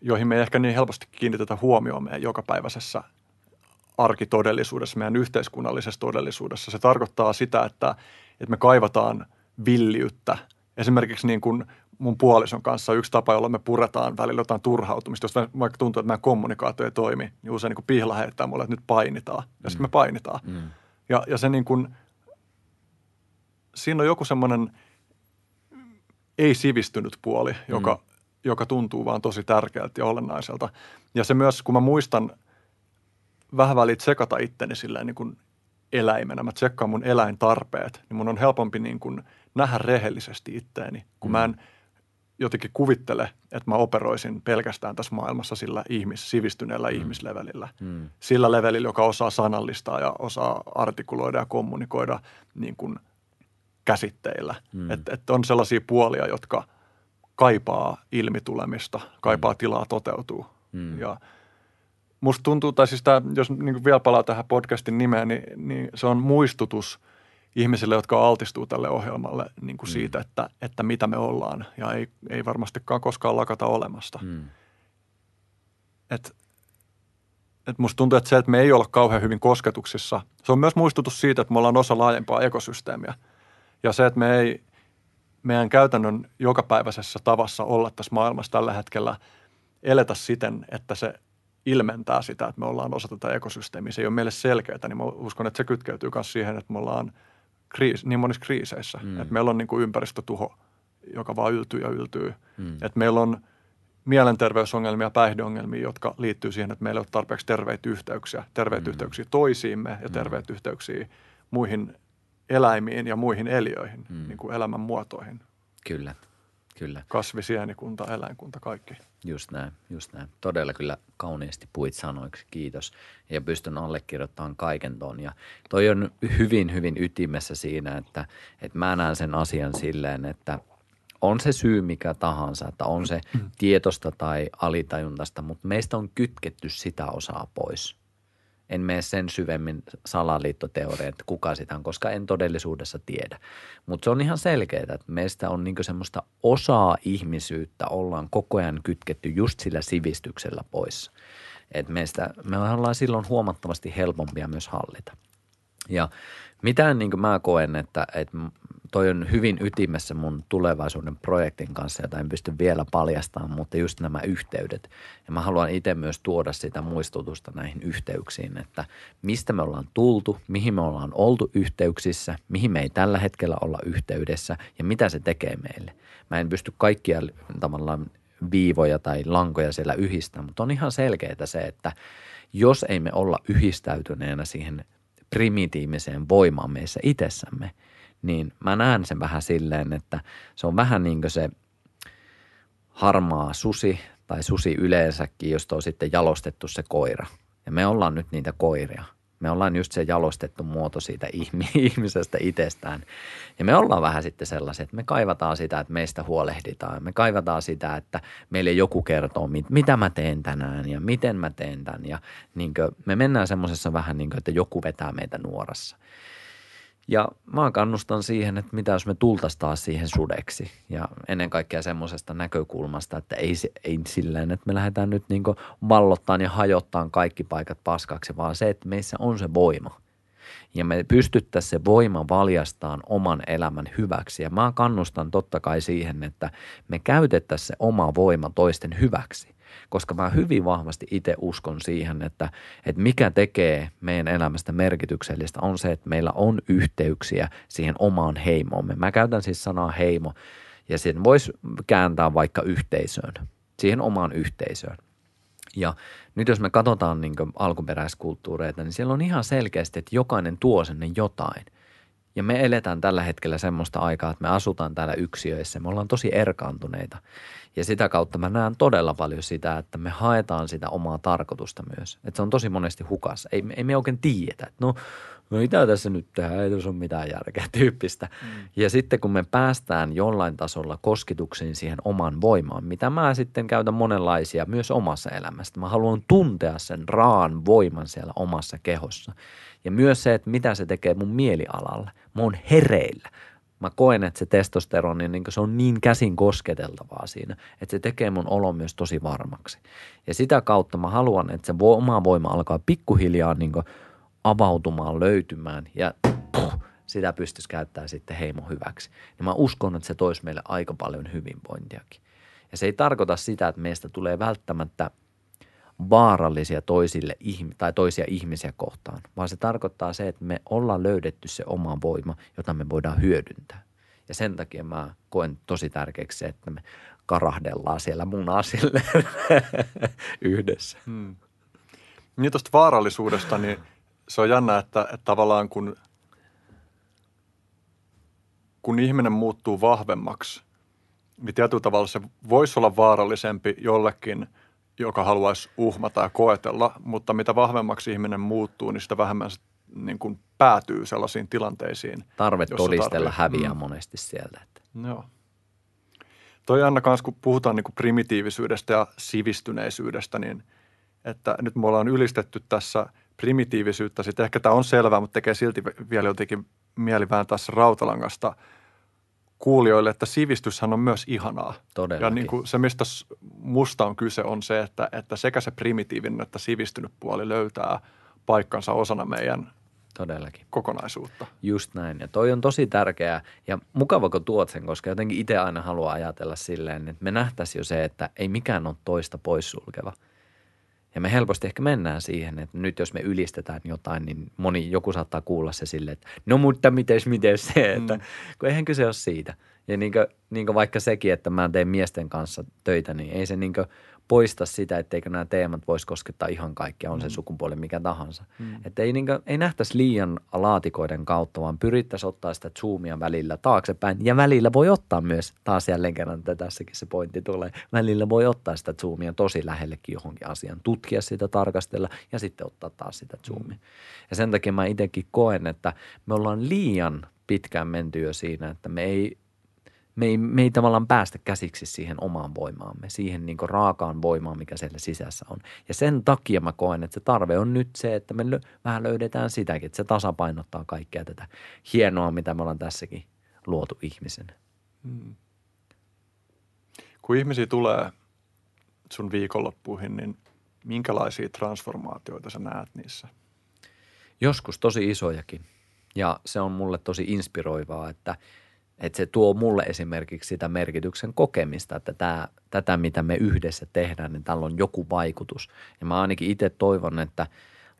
joihin me ei ehkä niin helposti kiinnitetä huomioon meidän jokapäiväisessä arkitodellisuudessa, meidän yhteiskunnallisessa todellisuudessa. Se tarkoittaa sitä, että, että me kaivataan villiyttä. Esimerkiksi niin kuin mun puolison kanssa yksi tapa, jolla me puretaan välillä jotain turhautumista. Jos vaikka tuntuu, että meidän kommunikaatio ei toimi, niin usein niin kuin pihla heittää mulle, että nyt painitaan. Ja mm. sitten me painitaan. Mm. Ja, ja se niin kuin – siinä on joku semmoinen ei-sivistynyt puoli, joka, mm. joka tuntuu vaan tosi tärkeältä ja olennaiselta. Ja se myös, kun mä muistan vähän väliin tsekata itteni silleen niin kuin eläimenä, mä tsekkaan mun eläintarpeet, niin mun on helpompi niin kuin nähdä rehellisesti itteeni, kun mm. mä en jotenkin kuvittele, että mä operoisin pelkästään tässä maailmassa sillä ihmis, sivistyneellä Mm. ihmislevelillä. Sillä levelillä, joka osaa sanallistaa ja osaa artikuloida ja kommunikoida niin kuin käsitteillä. Mm. Että et on sellaisia puolia, jotka kaipaa ilmitulemista, kaipaa tilaa toteutuu. Mm. Ja musta tuntuu, tai siis tää, jos niin vielä palaa tähän podcastin nimeen, niin, niin se on muistutus ihmisille, jotka altistuu tälle ohjelmalle niin kuin siitä, että, että mitä me ollaan. Ja ei, ei varmastikaan koskaan lakata olemasta. Mm. Et, et musta tuntuu, että se, että me ei olla kauhean hyvin kosketuksissa, se on myös muistutus siitä, että me ollaan osa laajempaa ekosysteemiä. Ja se, että me ei meidän käytännön jokapäiväisessä tavassa olla tässä maailmassa tällä hetkellä eletä siten, että se ilmentää sitä, että me ollaan osa tätä ekosysteemiä. Se ei ole meille selkeää, niin mä uskon, että se kytkeytyy myös siihen, että me ollaan kriis, niin monissa kriiseissä. Mm. Että meillä on niin kuin ympäristötuho, joka vaan yltyy ja yltyy. Mm. Että meillä on mielenterveysongelmia, päihdeongelmia, jotka liittyy siihen, että meillä ei ole tarpeeksi terveitä yhteyksiä. Terveitä mm. yhteyksiä toisiimme ja terveitä mm. yhteyksiä muihin eläimiin ja muihin eliöihin, mm. niin kuin elämän muotoihin. Kyllä, kyllä. Kasvi, sienikunta, eläinkunta, kaikki. Just näin, just näin. Todella kyllä kauniisti puit sanoiksi, kiitos. Ja pystyn allekirjoittamaan kaiken ton. Ja toi on hyvin, hyvin ytimessä siinä, että, että mä näen sen asian silleen, että on se syy mikä tahansa, että on se tietosta tai alitajuntasta, mutta meistä on kytketty sitä osaa pois. En mene sen syvemmin salaliittoteoriaan, että kuka sitä on, koska en todellisuudessa tiedä. Mutta se on ihan selkeää, että meistä on niinku semmoista osaa ihmisyyttä ollaan koko ajan kytketty just sillä sivistyksellä pois. Et meistä, me ollaan silloin huomattavasti helpompia myös hallita. Ja mitään niin kuin mä koen, että, että toi on hyvin ytimessä mun tulevaisuuden projektin kanssa, jota en pysty vielä paljastamaan, mutta just nämä yhteydet. Ja mä haluan itse myös tuoda sitä muistutusta näihin yhteyksiin, että mistä me ollaan tultu, mihin me ollaan oltu yhteyksissä, mihin me ei tällä hetkellä olla yhteydessä ja mitä se tekee meille. Mä en pysty kaikkia tavallaan viivoja tai lankoja siellä yhdistämään, mutta on ihan selkeää se, että jos ei me olla yhdistäytyneenä siihen primitiiviseen voimaan meissä itsessämme, niin mä näen sen vähän silleen, että se on vähän niin kuin se harmaa susi tai susi yleensäkin, josta on sitten jalostettu se koira. Ja me ollaan nyt niitä koiria. Me ollaan just se jalostettu muoto siitä ihmisestä itsestään. Ja me ollaan vähän sitten sellaisia, että me kaivataan sitä, että meistä huolehditaan. Me kaivataan sitä, että meille joku kertoo, mit, mitä mä teen tänään ja miten mä teen tämän. Ja niin kuin, me mennään semmoisessa vähän niin kuin, että joku vetää meitä nuorassa. Ja mä kannustan siihen, että mitä jos me tultaisiin taas siihen sudeksi. Ja ennen kaikkea semmoisesta näkökulmasta, että ei, ei silleen, että me lähdetään nyt niin vallottaan ja hajottaan kaikki paikat paskaksi, vaan se, että meissä on se voima. Ja me pystyttäisiin se voima valjastaan oman elämän hyväksi. Ja mä kannustan totta kai siihen, että me käytettäisiin se oma voima toisten hyväksi koska mä hyvin vahvasti itse uskon siihen, että, että mikä tekee meidän elämästä merkityksellistä on se, että meillä on yhteyksiä siihen omaan heimoomme. Mä käytän siis sanaa heimo ja sen voisi kääntää vaikka yhteisöön, siihen omaan yhteisöön. Ja nyt jos me katsotaan niin alkuperäiskulttuureita, niin siellä on ihan selkeästi, että jokainen tuo sinne jotain. Ja me eletään tällä hetkellä semmoista aikaa, että me asutaan täällä yksiöissä. Me ollaan tosi erkaantuneita. Ja sitä kautta mä näen todella paljon sitä, että me haetaan sitä omaa tarkoitusta myös. Että se on tosi monesti hukassa. Ei, ei me oikein tiedetä, että no, no mitä tässä nyt tehdään, ei tässä ole mitään järkeä tyyppistä. Mm. Ja sitten kun me päästään jollain tasolla kosketuksiin siihen oman voimaan, mitä mä sitten käytän monenlaisia myös omassa elämästä. Mä haluan tuntea sen raan voiman siellä omassa kehossa. Ja myös se, että mitä se tekee mun mielialalle. Mä oon hereillä mä koen, että se testosteroni, niin se on niin käsin kosketeltavaa siinä, että se tekee mun olo myös tosi varmaksi. Ja sitä kautta mä haluan, että se oma voima alkaa pikkuhiljaa niin avautumaan, löytymään ja puh, sitä pystyisi käyttämään sitten heimo hyväksi. Ja mä uskon, että se toisi meille aika paljon hyvinvointiakin. Ja se ei tarkoita sitä, että meistä tulee välttämättä vaarallisia toisille tai toisia ihmisiä kohtaan, vaan se tarkoittaa se, että me ollaan löydetty se oma voima, jota me voidaan hyödyntää. Ja sen takia mä koen tosi tärkeäksi se, että me karahdellaan siellä munasille yhdessä. Hmm. Niin tuosta vaarallisuudesta, niin se on jännä, että, että tavallaan kun, kun ihminen muuttuu vahvemmaksi niin tietyllä tavalla se voisi olla vaarallisempi jollekin, joka haluaisi uhmata ja koetella, mutta mitä vahvemmaksi ihminen muuttuu, niin sitä vähemmän niin kuin päätyy sellaisiin tilanteisiin. Tarve todistella tarvii- häviää Mm. monesti sieltä. Että. Joo. Toi Anna kanssa, kun puhutaan niin kuin primitiivisyydestä ja sivistyneisyydestä, niin että nyt me ollaan ylistetty tässä primitiivisyyttä. Sitten ehkä tämä on selvää, mutta tekee silti vielä jotenkin mieli vääntää se rautalangasta kuulijoille, että sivistyshän on myös ihanaa. Todellakin. Ja niin kuin se, mistä musta on kyse, on se, että, että sekä se primitiivinen että sivistynyt puoli löytää paikkansa osana meidän Todellakin. kokonaisuutta. Just näin. Ja toi on tosi tärkeää ja mukava, kun tuot sen, koska jotenkin itse aina haluaa ajatella silleen, että me nähtäisiin jo se, että ei mikään ole toista poissulkeva. Ja me helposti ehkä mennään siihen, että nyt jos me ylistetään jotain, niin moni, joku saattaa kuulla se silleen, että no mutta mites, mites se, että Mm. kun eihän kyse ole siitä. Ja niin kuin, niin kuin vaikka sekin, että mä teen miesten kanssa töitä, niin ei se niin kuin poista sitä, etteikö nämä teemat voisi koskettaa ihan kaikkia, on se sukupuoli mikä tahansa. Mm. Että ei, niin kuin, ei nähtäisi liian laatikoiden kautta, vaan pyrittäisiin ottaa sitä zoomia välillä taaksepäin. Ja välillä voi ottaa myös, taas jälleen kerran että tässäkin se pointti tulee, välillä voi ottaa sitä zoomia tosi lähellekin johonkin asiaan, tutkia sitä, tarkastella ja sitten ottaa taas sitä zoomia. Ja sen takia mä itsekin koen, että me ollaan liian pitkään menty jo siinä, että me ei me ei, me ei tavallaan päästä käsiksi siihen omaan voimaamme, siihen niin raakaan voimaan, mikä siellä sisässä on. Ja sen takia mä koen, että se tarve on nyt se, että me lö, vähän löydetään sitäkin, että se tasapainottaa kaikkea tätä hienoa, mitä me ollaan tässäkin luotu ihmisenä. Kun ihmisiä tulee sun viikonloppuihin, niin minkälaisia transformaatioita sä näet niissä? Joskus tosi isojakin. Ja se on mulle tosi inspiroivaa, että, että se tuo mulle esimerkiksi sitä merkityksen kokemista, että tämä, tätä mitä me yhdessä tehdään, niin tällä on joku vaikutus. Ja mä ainakin itse toivon, että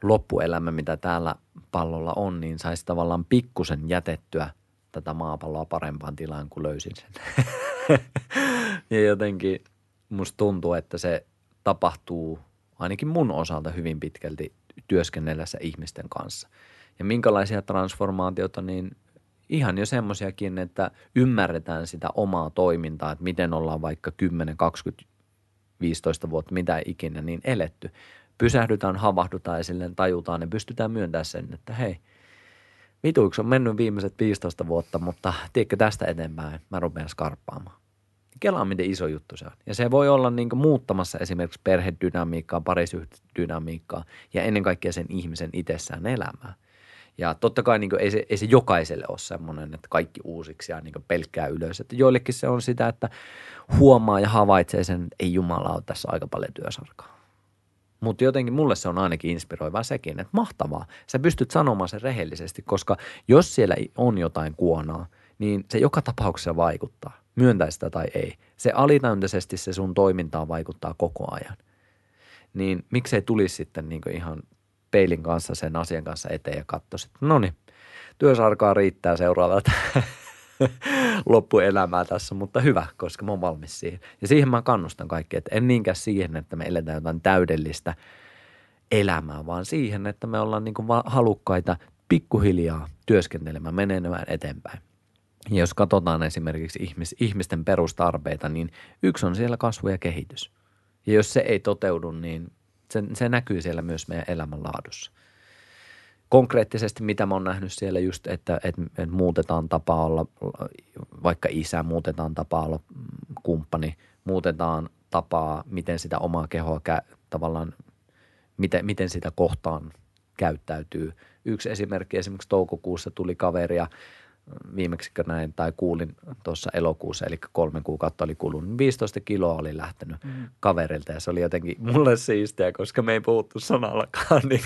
loppuelämä, mitä täällä pallolla on, niin saisi tavallaan pikkusen jätettyä tätä maapalloa parempaan tilaan, kun löysin sen. ja jotenkin musta tuntuu, että se tapahtuu ainakin mun osalta hyvin pitkälti työskennellessä ihmisten kanssa. Ja minkälaisia transformaatioita, niin ihan jo semmoisiakin, että ymmärretään sitä omaa toimintaa, että miten ollaan vaikka 10, 20, 15 vuotta, mitä ikinä, niin eletty. Pysähdytään, havahdutaan ja silleen tajutaan ja pystytään myöntämään sen, että hei, vituiksi on mennyt viimeiset 15 vuotta, mutta tiedätkö tästä eteenpäin, mä rupean skarppaamaan. Kelaa, miten iso juttu se on. Ja se voi olla niin muuttamassa esimerkiksi perhedynamiikkaa, parisuhdedynamiikkaa ja ennen kaikkea sen ihmisen itsessään elämää. Ja totta kai niin ei, se, ei se jokaiselle ole semmoinen, että kaikki uusiksi ja niin pelkkää ylös. Että joillekin se on sitä, että huomaa ja havaitsee sen, että ei Jumala ole tässä aika paljon työsarkaa. Mutta jotenkin mulle se on ainakin inspiroivaa sekin, että mahtavaa. Sä pystyt sanomaan sen rehellisesti, koska jos siellä on jotain kuonaa, niin se joka tapauksessa vaikuttaa. Myöntäisi sitä tai ei. Se alitäyntäisesti se sun toimintaan vaikuttaa koko ajan. Niin miksei tulisi sitten niin ihan peilin kanssa sen asian kanssa eteen ja katsoisi, että no niin, työsarkaa riittää seuraavalta loppuelämää tässä, mutta hyvä, koska mä oon valmis siihen. Ja siihen mä kannustan kaikki, että en niinkään siihen, että me eletään jotain täydellistä elämää, vaan siihen, että me ollaan niin halukkaita pikkuhiljaa työskentelemään, menemään eteenpäin. Ja jos katsotaan esimerkiksi ihmis, ihmisten perustarpeita, niin yksi on siellä kasvu ja kehitys. Ja jos se ei toteudu, niin se, se näkyy siellä myös meidän elämänlaadussa. Konkreettisesti mitä mä oon nähnyt siellä just, että, että, että muutetaan tapaa olla vaikka isä, muutetaan tapaa olla kumppani, muutetaan tapaa, miten sitä omaa kehoa kä- tavallaan, miten, miten sitä kohtaan käyttäytyy. Yksi esimerkki esimerkiksi toukokuussa tuli kaveri ja viimeksi näin tai kuulin tuossa elokuussa, eli kolme kuukautta oli kulunut, niin 15 kiloa oli lähtenyt mm. kaverilta ja se oli jotenkin mulle siistiä, koska me ei puhuttu sanallakaan niin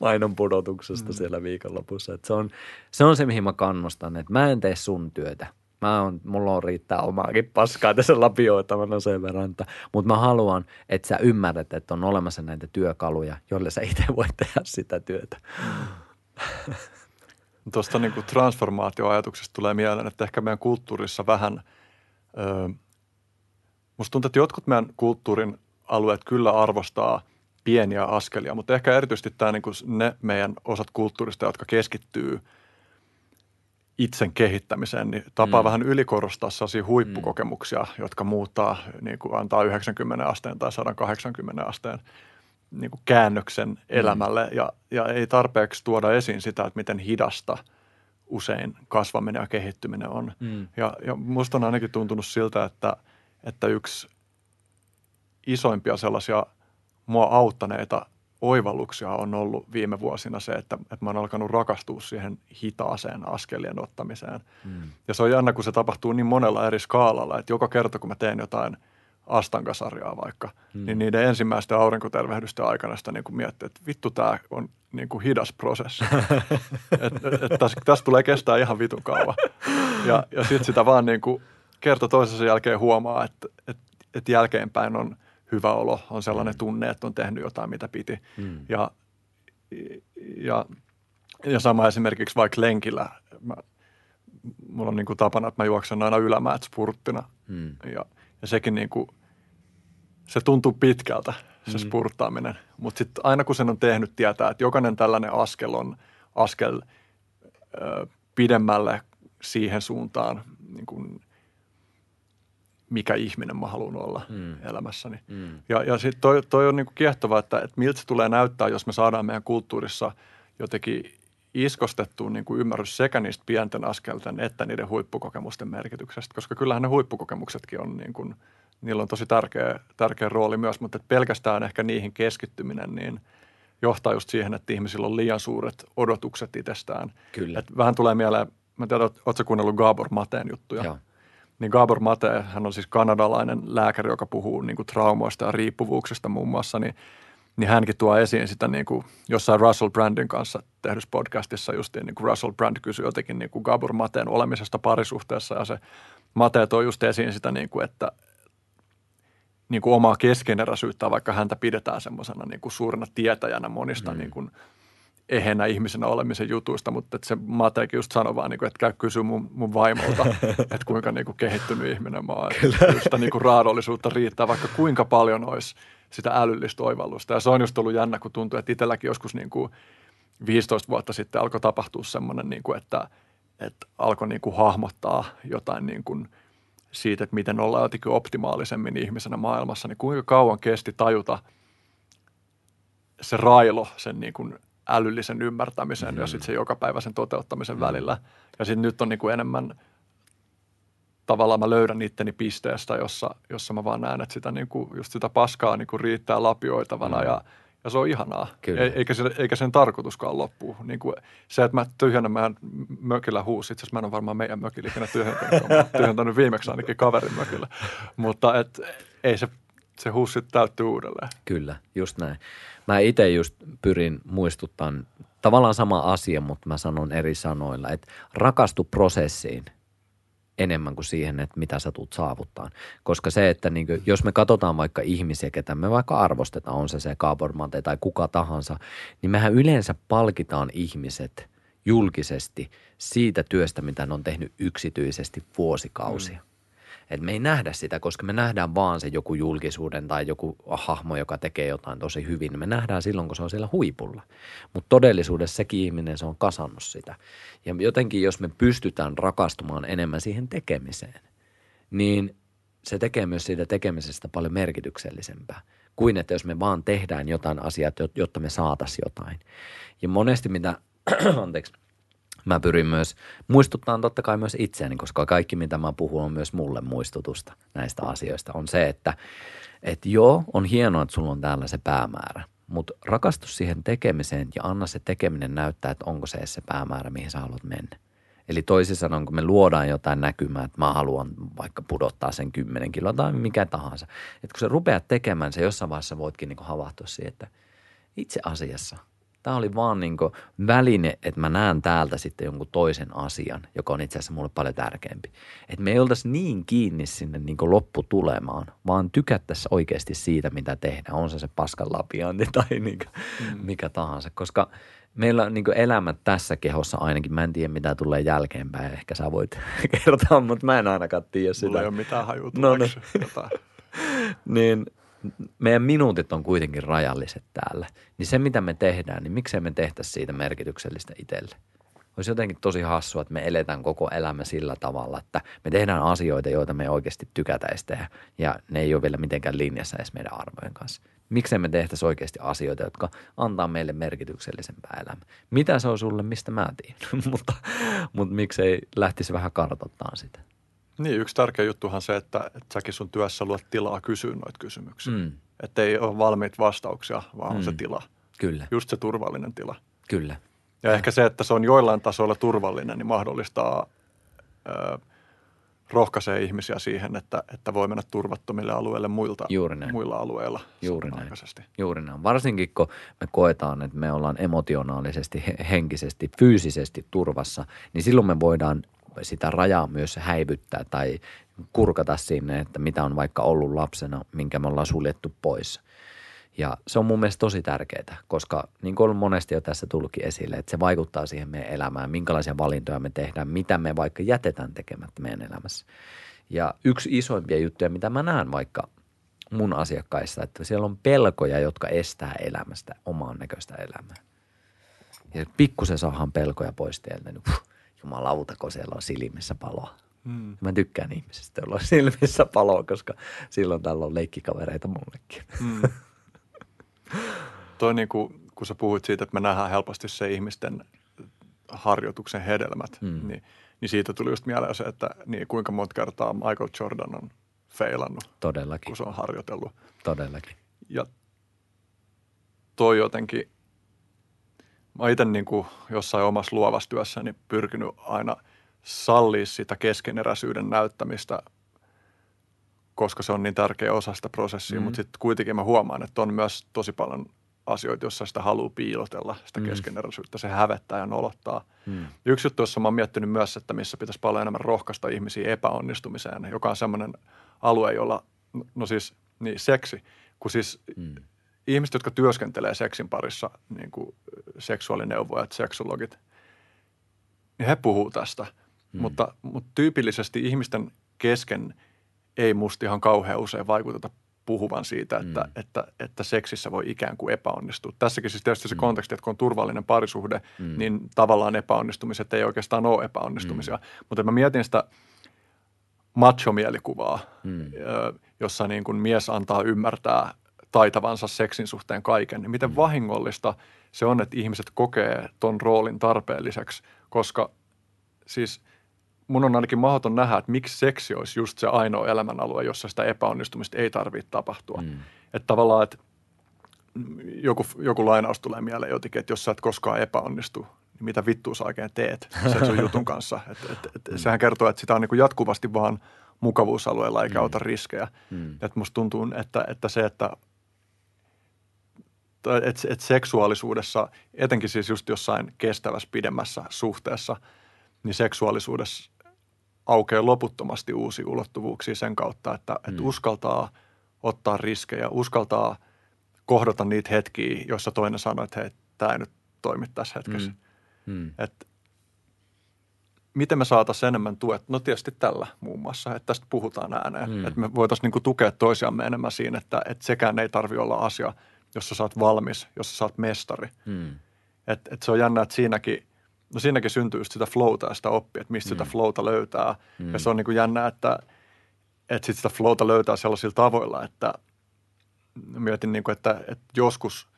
mainon pudotuksesta mm. siellä viikonlopussa. Et se, on, se on se, mihin mä kannustan, että mä en tee sun työtä. Mä on, mulla on riittää omaakin paskaa tässä lapioitavana sen verran, mutta mä haluan, että sä ymmärrät, että on olemassa näitä työkaluja, joille sä itse voit tehdä sitä työtä. Mm. Tuosta niin kuin transformaatioajatuksesta tulee mieleen, että ehkä meidän kulttuurissa vähän, ö, musta tuntuu, että jotkut meidän kulttuurin alueet kyllä arvostaa pieniä askelia, mutta ehkä erityisesti tämä niin kuin ne meidän osat kulttuurista, jotka keskittyy itsen kehittämiseen, niin tapaa Mm. mm. vähän ylikorostaa sellaisia huippukokemuksia, mm. jotka muuttaa, niin kuin antaa 90 asteen tai 180 asteen niin kuin käännöksen elämälle ja, ja ei tarpeeksi tuoda esiin sitä, että miten hidasta usein kasvaminen ja kehittyminen on. Mm. Ja, ja musta on ainakin tuntunut siltä, että, että yksi isoimpia sellaisia mua auttaneita oivalluksia on ollut viime vuosina se, että, että mä oon alkanut rakastua siihen hitaaseen askelien ottamiseen. Mm. Ja se on jännä, kun se tapahtuu niin monella eri skaalalla, että joka kerta kun mä teen jotain astankasarjaa vaikka, Mm. mm. niin niiden ensimmäisten aurinkotervehdysten aikana sitä niin kuin miettii, että vittu tämä on niin kuin hidas prosessi. että et, tästä täs tulee kestää ihan vitun kauan. Ja, ja sitten sitä vaan niin kuin kerta toisensa jälkeen huomaa, että et, et jälkeenpäin on hyvä olo, on sellainen tunne, että on tehnyt jotain, mitä piti. Mm. Ja, ja, ja sama esimerkiksi vaikka lenkillä. Mä, mulla on niin kuin tapana, että mä juoksen aina ylämäät spurttina. Mm. Ja, ja sekin niin kuin, se tuntuu pitkältä, se Mm. spurttaaminen. Mutta sitten aina kun sen on tehnyt, tietää, että jokainen tällainen askel on askel ö, pidemmälle siihen suuntaan, niin kuin, mikä ihminen mä haluan olla Mm. elämässäni. Mm. Ja, ja sitten toi, toi on niinku kiehtova, että, että miltä se tulee näyttää, jos me saadaan meidän kulttuurissa jotenkin iskostettua niinku ymmärrys sekä niistä pienten askelten että niiden huippukokemusten merkityksestä. Koska kyllähän ne huippukokemuksetkin on, niin kuin, niillä on tosi tärkeä, tärkeä rooli myös, mutta että pelkästään ehkä niihin keskittyminen niin johtaa just siihen, että ihmisillä on liian suuret odotukset itsestään. Kyllä. Et vähän tulee mieleen, mä en tiedä, ootko kuunnellut Gabor Mateen juttuja? Joo. Niin Gabor Mate, hän on siis kanadalainen lääkäri, joka puhuu niin kuin traumoista ja riippuvuuksista muun muassa, niin, niin hänkin tuo esiin sitä niin kuin jossain Russell Brandin kanssa tehdyssä podcastissa justiin niin kuin Russell Brand kysyi jotenkin niin kuin Gabor Mateen olemisesta parisuhteessa ja se Mate toi just esiin sitä, niin kuin, että niin kuin omaa keskeneräisyyttä, vaikka häntä pidetään semmoisena niin kuin suurena tietäjänä monista mm. niin kuin ehenä ihmisenä olemisen jutuista, mutta että se Mateekin just sanoi vaan, niin kuin, että käy kysyä mun, mun vaimolta, että kuinka niin kuin kehittynyt ihminen mä oon. Sitä niin kuin raadollisuutta riittää, vaikka kuinka paljon olisi sitä älyllistä oivallusta. Ja se on just ollut jännä, kun tuntuu, että itselläkin joskus niin kuin 15 vuotta sitten alkoi tapahtua semmoinen, niin kuin, että, että alkoi niin kuin hahmottaa jotain niin kuin siitä, että miten ollaan jotenkin optimaalisemmin ihmisenä maailmassa, niin kuinka kauan kesti tajuta se railo sen niin kuin älyllisen ymmärtämisen mm-hmm. ja sitten se jokapäiväisen toteuttamisen mm-hmm. välillä. Ja sitten nyt on niin kuin enemmän tavallaan mä löydän itteni pisteestä, jossa, jossa mä vaan näen, että sitä niin kuin, just sitä paskaa niin kuin riittää lapioitavana mm. ja, ja se on ihanaa. Kyllä. E, eikä, se, eikä sen tarkoituskaan loppu. Niin kuin se, että mä tyhjennän meidän mökillä huusi, itse asiassa mä en ole varmaan meidän mökillä ikinä tyhjentänyt, mä tyhjentänyt viimeksi ainakin kaverin mökillä. Mutta et, ei se, se huusi sitten täyttyy uudelleen. Kyllä, just näin. Mä itse just pyrin muistuttamaan tavallaan sama asia, mutta mä sanon eri sanoilla, että rakastu prosessiin enemmän kuin siihen, että mitä sä tulet saavuttaa. Koska se, että niin kuin, jos me katsotaan vaikka ihmisiä, ketä me vaikka arvostetaan, on se se Gabor tai kuka tahansa, niin mehän yleensä palkitaan ihmiset julkisesti siitä työstä, mitä ne on tehnyt yksityisesti vuosikausia. Mm. Et me ei nähdä sitä, koska me nähdään vaan se joku julkisuuden tai joku hahmo, joka tekee jotain tosi hyvin. Me nähdään silloin, kun se on siellä huipulla. Mutta todellisuudessa sekin ihminen, se on kasannut sitä. Ja jotenkin, jos me pystytään rakastumaan enemmän siihen tekemiseen, niin se tekee myös siitä tekemisestä paljon merkityksellisempää kuin että jos me vaan tehdään jotain asiaa, jotta me saataisiin jotain. Ja monesti mitä, anteeksi, mä pyrin myös muistuttamaan totta kai myös itseäni, koska kaikki mitä mä puhun on myös mulle muistutusta näistä asioista. On se, että, että joo, on hienoa, että sulla on täällä se päämäärä, mutta rakastu siihen tekemiseen ja anna se tekeminen näyttää, että onko se edes se päämäärä, mihin sä haluat mennä. Eli toisin sanoen, kun me luodaan jotain näkymää, että mä haluan vaikka pudottaa sen 10 kiloa tai mikä tahansa. Että kun sä rupeat tekemään, se jossain vaiheessa voitkin niin havahtua siihen, että itse asiassa – Tämä oli vaan niin väline, että mä näen täältä sitten jonkun toisen asian, joka on itse asiassa mulle paljon tärkeämpi. Että me ei oltaisi niin kiinni sinne niin lopputulemaan, vaan tykättäisiin oikeasti siitä, mitä tehdään. On se se paskan lapiointi tai niin mm. mikä tahansa, koska meillä on niin elämä tässä kehossa ainakin. Mä en tiedä, mitä tulee jälkeenpäin. Ehkä sä voit kertoa, mutta mä en ainakaan tiedä sitä. Mulla ei ole mitään hajua no, no. niin meidän minuutit on kuitenkin rajalliset täällä. Niin se, mitä me tehdään, niin miksei me tehtäisi siitä merkityksellistä itselle? Olisi jotenkin tosi hassua, että me eletään koko elämä sillä tavalla, että me tehdään asioita, joita me oikeasti tykätäisi tehdä. Ja ne ei ole vielä mitenkään linjassa edes meidän arvojen kanssa. Miksei me tehtäisi oikeasti asioita, jotka antaa meille merkityksellisempää elämää. Mitä se on sulle, mistä mä tiedän, mutta, mutta miksei lähtisi vähän kartoittamaan sitä. Niin, yksi tärkeä juttuhan se, että, että säkin sun työssä luot tilaa kysyä noita kysymyksiä. Mm. Että ei ole valmiit vastauksia, vaan on Mm. se tila. Kyllä, Just se turvallinen tila. kyllä. Ja ehkä se, että se on joillain tasoilla turvallinen, niin mahdollistaa, ö, rohkaisee ihmisiä siihen, että, että voi mennä turvattomille alueille muilta, Juuri näin. muilla alueilla Juuri näin. Juuri näin. Varsinkin kun me koetaan, että me ollaan emotionaalisesti, he- henkisesti, fyysisesti turvassa, niin silloin me voidaan sitä rajaa myös häivyttää tai kurkata sinne, että mitä on vaikka ollut lapsena, minkä me ollaan suljettu pois. Ja se on mun mielestä tosi tärkeää, koska niin kuin on monesti jo tässä tullutkin esille, että se vaikuttaa siihen meidän elämään, minkälaisia valintoja me tehdään, mitä me vaikka jätetään tekemättä meidän elämässä. Ja yksi isoimpia juttuja, mitä mä näen vaikka mun asiakkaissa, että siellä on pelkoja, jotka estää elämästä omaan näköistä elämää. Ja pikkusen saadaan pelkoja pois teiltä, niin puh, jumalauta, kun siellä on silmissä paloa. Mm. Mä tykkään ihmisistä, joilla on silmissä paloa, koska silloin tällä on leikkikavereita mullekin. Mm. Toi niin kuin, kun sä puhuit siitä, että me nähdään helposti se ihmisten harjoituksen hedelmät, mm. niin, niin siitä tuli just mieleen se, että niin, kuinka monta kertaa Michael Jordan on feilannut, Todellakin, kun se on harjoitellut. todellakin. Ja toi jotenkin, mä itse niin kuin jossain omassa luovassa työssäni pyrkinyt aina sallia sitä keskeneräisyyden näyttämistä, koska se on niin tärkeä osa sitä prosessia, Mm. mm. mutta sitten kuitenkin mä huomaan, että on myös tosi paljon asioita, joissa sitä haluaa piilotella, sitä Mm. mm. keskeneräisyyttä. Se hävettää ja nolottaa. Mm. Yksi juttu, jossa mä oon miettinyt myös, että missä pitäisi paljon enemmän rohkaista ihmisiä epäonnistumiseen, joka on semmoinen alue, jolla, no siis, niin seksi, kun siis Mm. Ihmiset, jotka työskentelee seksin parissa, niin kuin seksuaalineuvojat, seksologit, niin he puhuu tästä. Mm. Mutta, mutta tyypillisesti ihmisten kesken ei musta ihan kauhean usein vaikuteta puhuvan siitä, että, Mm. mm. että, että seksissä voi ikään kuin epäonnistua. Tässäkin siis tietysti se Mm. konteksti, että kun on turvallinen parisuhde, Mm. niin tavallaan epäonnistumiset ei oikeastaan ole epäonnistumisia. Mm. Mutta mä mietin sitä macho-mielikuvaa, Mm. jossa niin kuin mies antaa ymmärtää taitavansa seksin suhteen kaiken, niin miten vahingollista se on, että ihmiset kokee ton roolin tarpeelliseksi, koska siis mun on ainakin mahdoton nähdä, että miksi seksi olisi just se ainoa elämänalue, jossa sitä epäonnistumista ei tarvitse tapahtua. Mm. Että tavallaan, että joku, joku lainaus tulee mieleen jotenkin, että jos sä et koskaan epäonnistu, niin mitä vittua sä oikein teet sen sun jutun kanssa. Et, et, et, sehän kertoo, että sitä on niin jatkuvasti vaan mukavuusalueella eikä Mm. ota riskejä. Mm. Et musta tuntuu, että, että se, että tai et, et seksuaalisuudessa, etenkin siis just jossain kestävässä pidemmässä suhteessa, niin seksuaalisuudessa aukeaa loputtomasti uusia ulottuvuuksia sen kautta, että, mm. että Mm. uskaltaa ottaa riskejä, uskaltaa kohdata niitä hetkiä, joissa toinen sanoo, että hei, tämä ei nyt toimi tässä hetkessä. Mm. Mm. Että miten me saataisiin enemmän tuet? No tietysti tällä muun muassa, että tästä puhutaan ääneen. Mm. Että me voitaisiin niinku tukea toisiamme enemmän siinä, että, että sekään ei tarvi olla asia, jossa sä oot valmis, jossa sä oot mestari. Mm. Että et se on jännä, että siinäkin, no siinäkin syntyy just sitä flowta ja sitä oppia, että mistä mm. sitä flowta löytää. Mm. Ja se on niinku jännä, että, että sit sitä flowta löytää sellaisilla tavoilla, että mietin, niinku, että, että joskus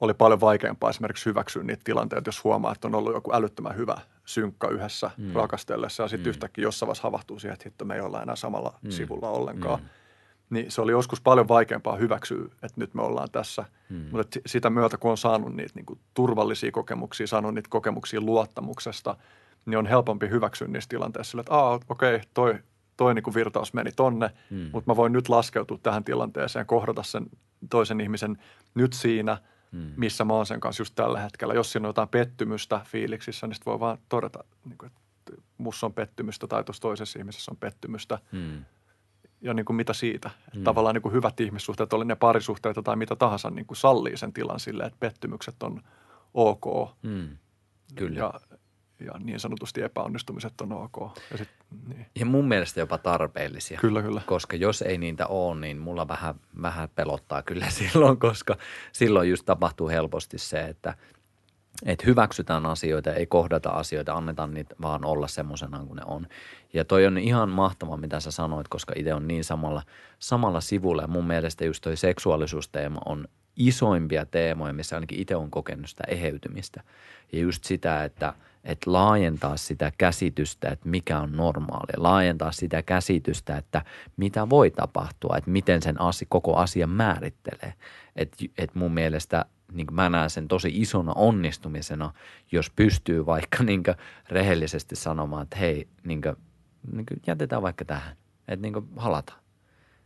oli paljon vaikeampaa esimerkiksi hyväksyä niitä tilanteita, jos huomaa, että on ollut joku älyttömän hyvä synkka yhdessä Mm. rakastellessa ja sitten Mm. yhtäkkiä jossain vaiheessa havahtuu siihen, että hitto, me ei olla enää samalla mm. sivulla ollenkaan. Mm. Niin se oli joskus paljon vaikeampaa hyväksyä, että nyt me ollaan tässä. Mm. Mm. Mutta sitä myötä, kun on saanut niitä niin kuin turvallisia kokemuksia, saanut niitä kokemuksia luottamuksesta, niin on helpompi hyväksyä niissä tilanteissa sillä, että okei, toi, toi niin kuin virtaus meni tonne, Mm. mm. mutta mä voin nyt laskeutua tähän tilanteeseen, kohdata sen toisen ihmisen nyt siinä, Mm. mm. missä mä oon sen kanssa just tällä hetkellä. Jos siinä on jotain pettymystä fiiliksissä, niin sit voi vaan todeta, niin kuin, että mussa on pettymystä tai tuossa toisessa ihmisessä on pettymystä. Mm. Ja niin kuin mitä siitä. Mm. Mm. Tavallaan niin kuin hyvät ihmissuhteet, oli ne parisuhteita tai mitä tahansa, niin kuin sallii sen tilan silleen, että pettymykset on ok. Mm. Kyllä. Ja, ja niin sanotusti epäonnistumiset on ok. Ja sit, niin. Ja mun mielestä jopa tarpeellisia. Kyllä, kyllä. Koska jos ei niitä ole, niin mulla vähän, vähän pelottaa kyllä silloin, koska silloin just tapahtuu helposti se, että, että hyväksytään asioita, ei kohdata asioita, annetaan niitä vaan olla semmoisena kuin ne on. Ja toi on ihan mahtava, mitä sä sanoit, koska itse on niin samalla, samalla sivulla. Ja mun mielestä just toi seksuaalisuusteema on isoimpia teemoja, missä ainakin itse on kokenut sitä eheytymistä. Ja just sitä, että, että laajentaa sitä käsitystä, että mikä on normaalia. Laajentaa sitä käsitystä, että mitä voi tapahtua, että miten sen asi, koko asia määrittelee. Että et mun mielestä niin mä näen sen tosi isona onnistumisena, jos pystyy vaikka niin rehellisesti sanomaan, että hei, niin kuin, niin jätetään vaikka tähän, että niin halataan.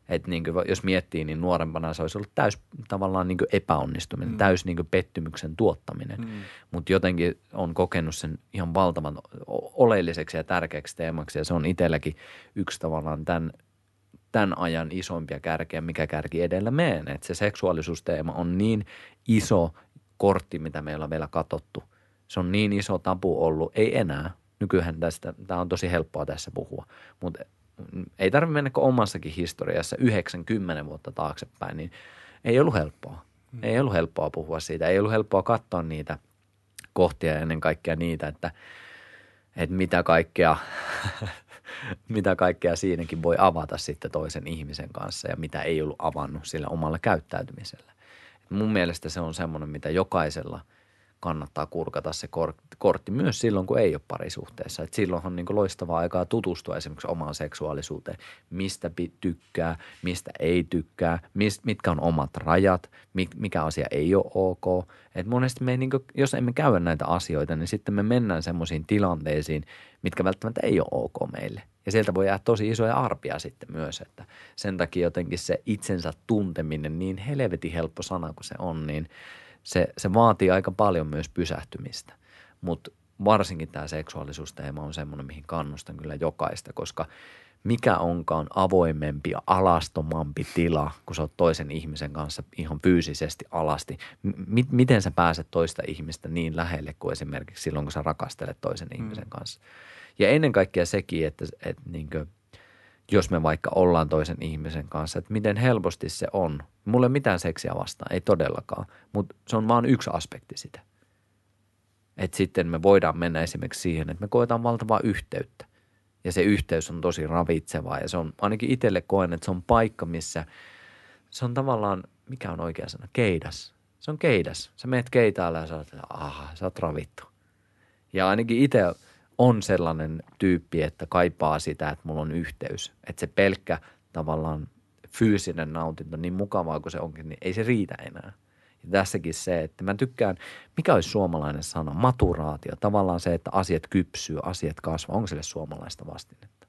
Että niin kuin, jos miettii, niin nuorempana se olisi ollut täys tavallaan niin epäonnistuminen, mm. täys niin pettymyksen tuottaminen. Mm. Mutta jotenkin on kokenut sen ihan valtavan oleelliseksi ja tärkeäksi teemaksi ja se on itselläkin yksi tavallaan tämän, tämän ajan isompia kärkeä, mikä kärki edellä meen. Että se seksuaalisuusteema on niin iso kortti, mitä meillä on vielä katsottu. Se on niin iso tapu ollut, ei enää. Nykyään tästä, tämä on tosi helppoa tässä puhua, mutta ei tarvitse mennä kuin omassakin historiassa 90 vuotta taaksepäin, niin ei ollut helppoa. Hmm. Ei ollut helppoa puhua siitä. Ei ollut helppoa katsoa niitä kohtia ja ennen kaikkea niitä, että, että mitä kaikkea mitä kaikkea siinäkin voi avata sitten toisen ihmisen kanssa ja mitä ei ollut avannut sillä omalla käyttäytymisellä. Mun mielestä se on semmoinen, mitä jokaisella – kannattaa kurkata se kortti myös silloin, kun ei ole parisuhteessa. Et silloin on niin loistavaa aikaa tutustua esimerkiksi omaan seksuaalisuuteen, mistä tykkää, mistä ei tykkää, mist, mitkä on omat rajat, mikä asia ei ole ok. Et monesti me ei, niin kuin, jos emme käy näitä asioita, niin sitten me mennään semmoisiin tilanteisiin, mitkä välttämättä ei ole ok meille. Ja sieltä voi jäädä tosi isoja arpia sitten myös, että sen takia jotenkin se itsensä tunteminen, niin helvetin helppo sana kuin se on, niin – se, se vaatii aika paljon myös pysähtymistä. Mutta varsinkin tämä seksuaalisuusteema on semmoinen, mihin kannustan kyllä jokaista, koska mikä onkaan avoimempi ja alastomampi tila, kun sä oot toisen ihmisen kanssa ihan fyysisesti alasti. M- miten sä pääset toista ihmistä niin lähelle kuin esimerkiksi silloin, kun sä rakastelet toisen mm. ihmisen kanssa. Ja ennen kaikkea sekin, että, että niin kuin, jos me vaikka ollaan toisen ihmisen kanssa, että miten helposti se on. Mulla ei mitään seksiä vastaan, ei todellakaan, mutta se on vain yksi aspekti sitä. Että sitten me voidaan mennä esimerkiksi siihen, että me koetaan valtavaa yhteyttä. Ja se yhteys on tosi ravitsevaa ja se on ainakin itselle koen, että se on paikka, missä se on tavallaan, mikä on oikea sana, keidas. Se on keidas. Sä meet keitaalle ja sä oot, aha, sä oot ravittu. Ja ainakin itse – on sellainen tyyppi, että kaipaa sitä, että mulla on yhteys. Että se pelkkä tavallaan fyysinen nautinto, niin mukavaa kuin se onkin, niin ei se riitä enää. Ja tässäkin se, että mä tykkään, mikä olisi suomalainen sana, maturaatio. Tavallaan se, että asiat kypsyy, asiat kasvaa. Onko sille suomalaista vastinetta?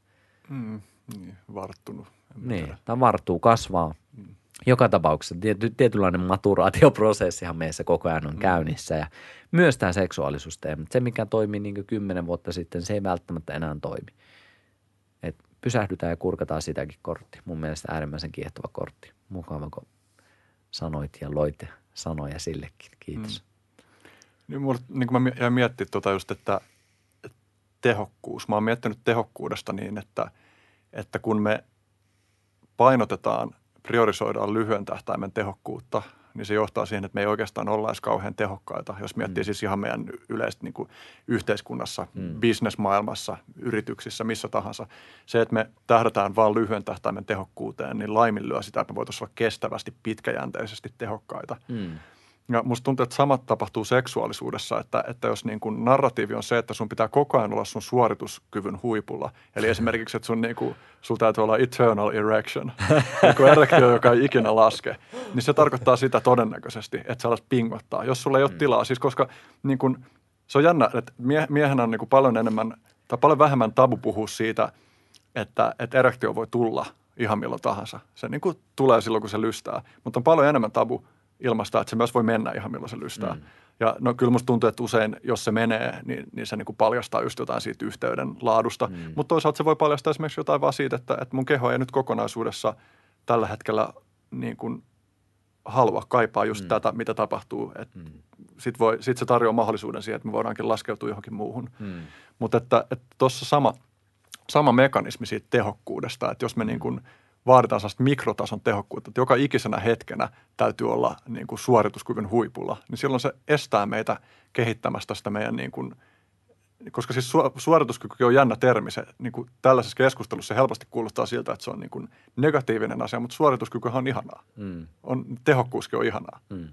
Mm, niin, varttunut. Niin, tämä varttuu, kasvaa. Mm. Joka tapauksessa tiety, tietynlainen maturaatioprosessihan meissä koko ajan on mm. käynnissä ja myös tämä seksuaalisuusteema. Se, mikä toimii niin kymmenen vuotta sitten, se ei välttämättä enää toimi. Et pysähdytään ja kurkataan sitäkin kortti. Mun mielestä äärimmäisen kiehtova kortti. Mukava, kun sanoit ja loit sanoja sillekin. Kiitos. Mm. Niin, mulla, niin kuin mä jäin miettimään tuota just, että tehokkuus. Mä oon miettinyt tehokkuudesta niin, että, että kun me painotetaan, priorisoidaan lyhyen tähtäimen tehokkuutta – niin se johtaa siihen, että me ei oikeastaan olla edes kauhean tehokkaita, jos miettii mm. siis ihan meidän yleistä niin kuin yhteiskunnassa, mm. bisnesmaailmassa, yrityksissä, missä tahansa. Se, että me tähdätään vain lyhyen tähtäimen tehokkuuteen, niin laiminlyö sitä, että me voitaisiin olla kestävästi, pitkäjänteisesti tehokkaita. Mm. Ja musta tuntuu, että samat tapahtuu seksuaalisuudessa, että, että jos niin kuin narratiivi on se, että sun pitää koko ajan olla sun suorituskyvyn huipulla. Eli esimerkiksi, että sun niin kuin, sulla täytyy olla eternal erection, niin kuin erektio, joka ei ikinä laske. Niin se tarkoittaa sitä todennäköisesti, että sä alat pingottaa, jos sulla ei ole mm. tilaa. Siis koska niin kuin, se on jännä, että mie, miehenä on niin kuin paljon enemmän tai paljon vähemmän tabu puhua siitä, että, että erektio voi tulla ihan milloin tahansa. Se niin kuin tulee silloin, kun se lystää. Mutta on paljon enemmän tabu – ilmaista, että se myös voi mennä ihan milloin se lystää. Mm. Ja no kyllä musta tuntuu, että usein jos se menee, niin, niin se niin kuin paljastaa just jotain siitä yhteyden laadusta. Mm. Mutta toisaalta se voi paljastaa esimerkiksi jotain vaan siitä, että, että mun keho ei nyt kokonaisuudessa tällä hetkellä niin kuin halua, kaipaa just mm. tätä, mitä tapahtuu. Mm. Sitten sit se tarjoaa mahdollisuuden siihen, että me voidaankin laskeutua johonkin muuhun. Mm. Mutta että tuossa sama, sama mekanismi siitä tehokkuudesta, että jos me niin kuin vaaditaan sellaista mikrotason tehokkuutta, että joka ikisenä hetkenä täytyy olla niin kuin suorituskyvyn huipulla, niin silloin se estää meitä kehittämästä sitä meidän niin kuin, koska siis su- suorituskyky on jännä termi. Se, niin kuin tällaisessa keskustelussa se helposti kuulostaa siltä, että se on niin kuin negatiivinen asia, mutta suorituskyky on ihanaa. Mm. On, tehokkuuskin on ihanaa. Mm.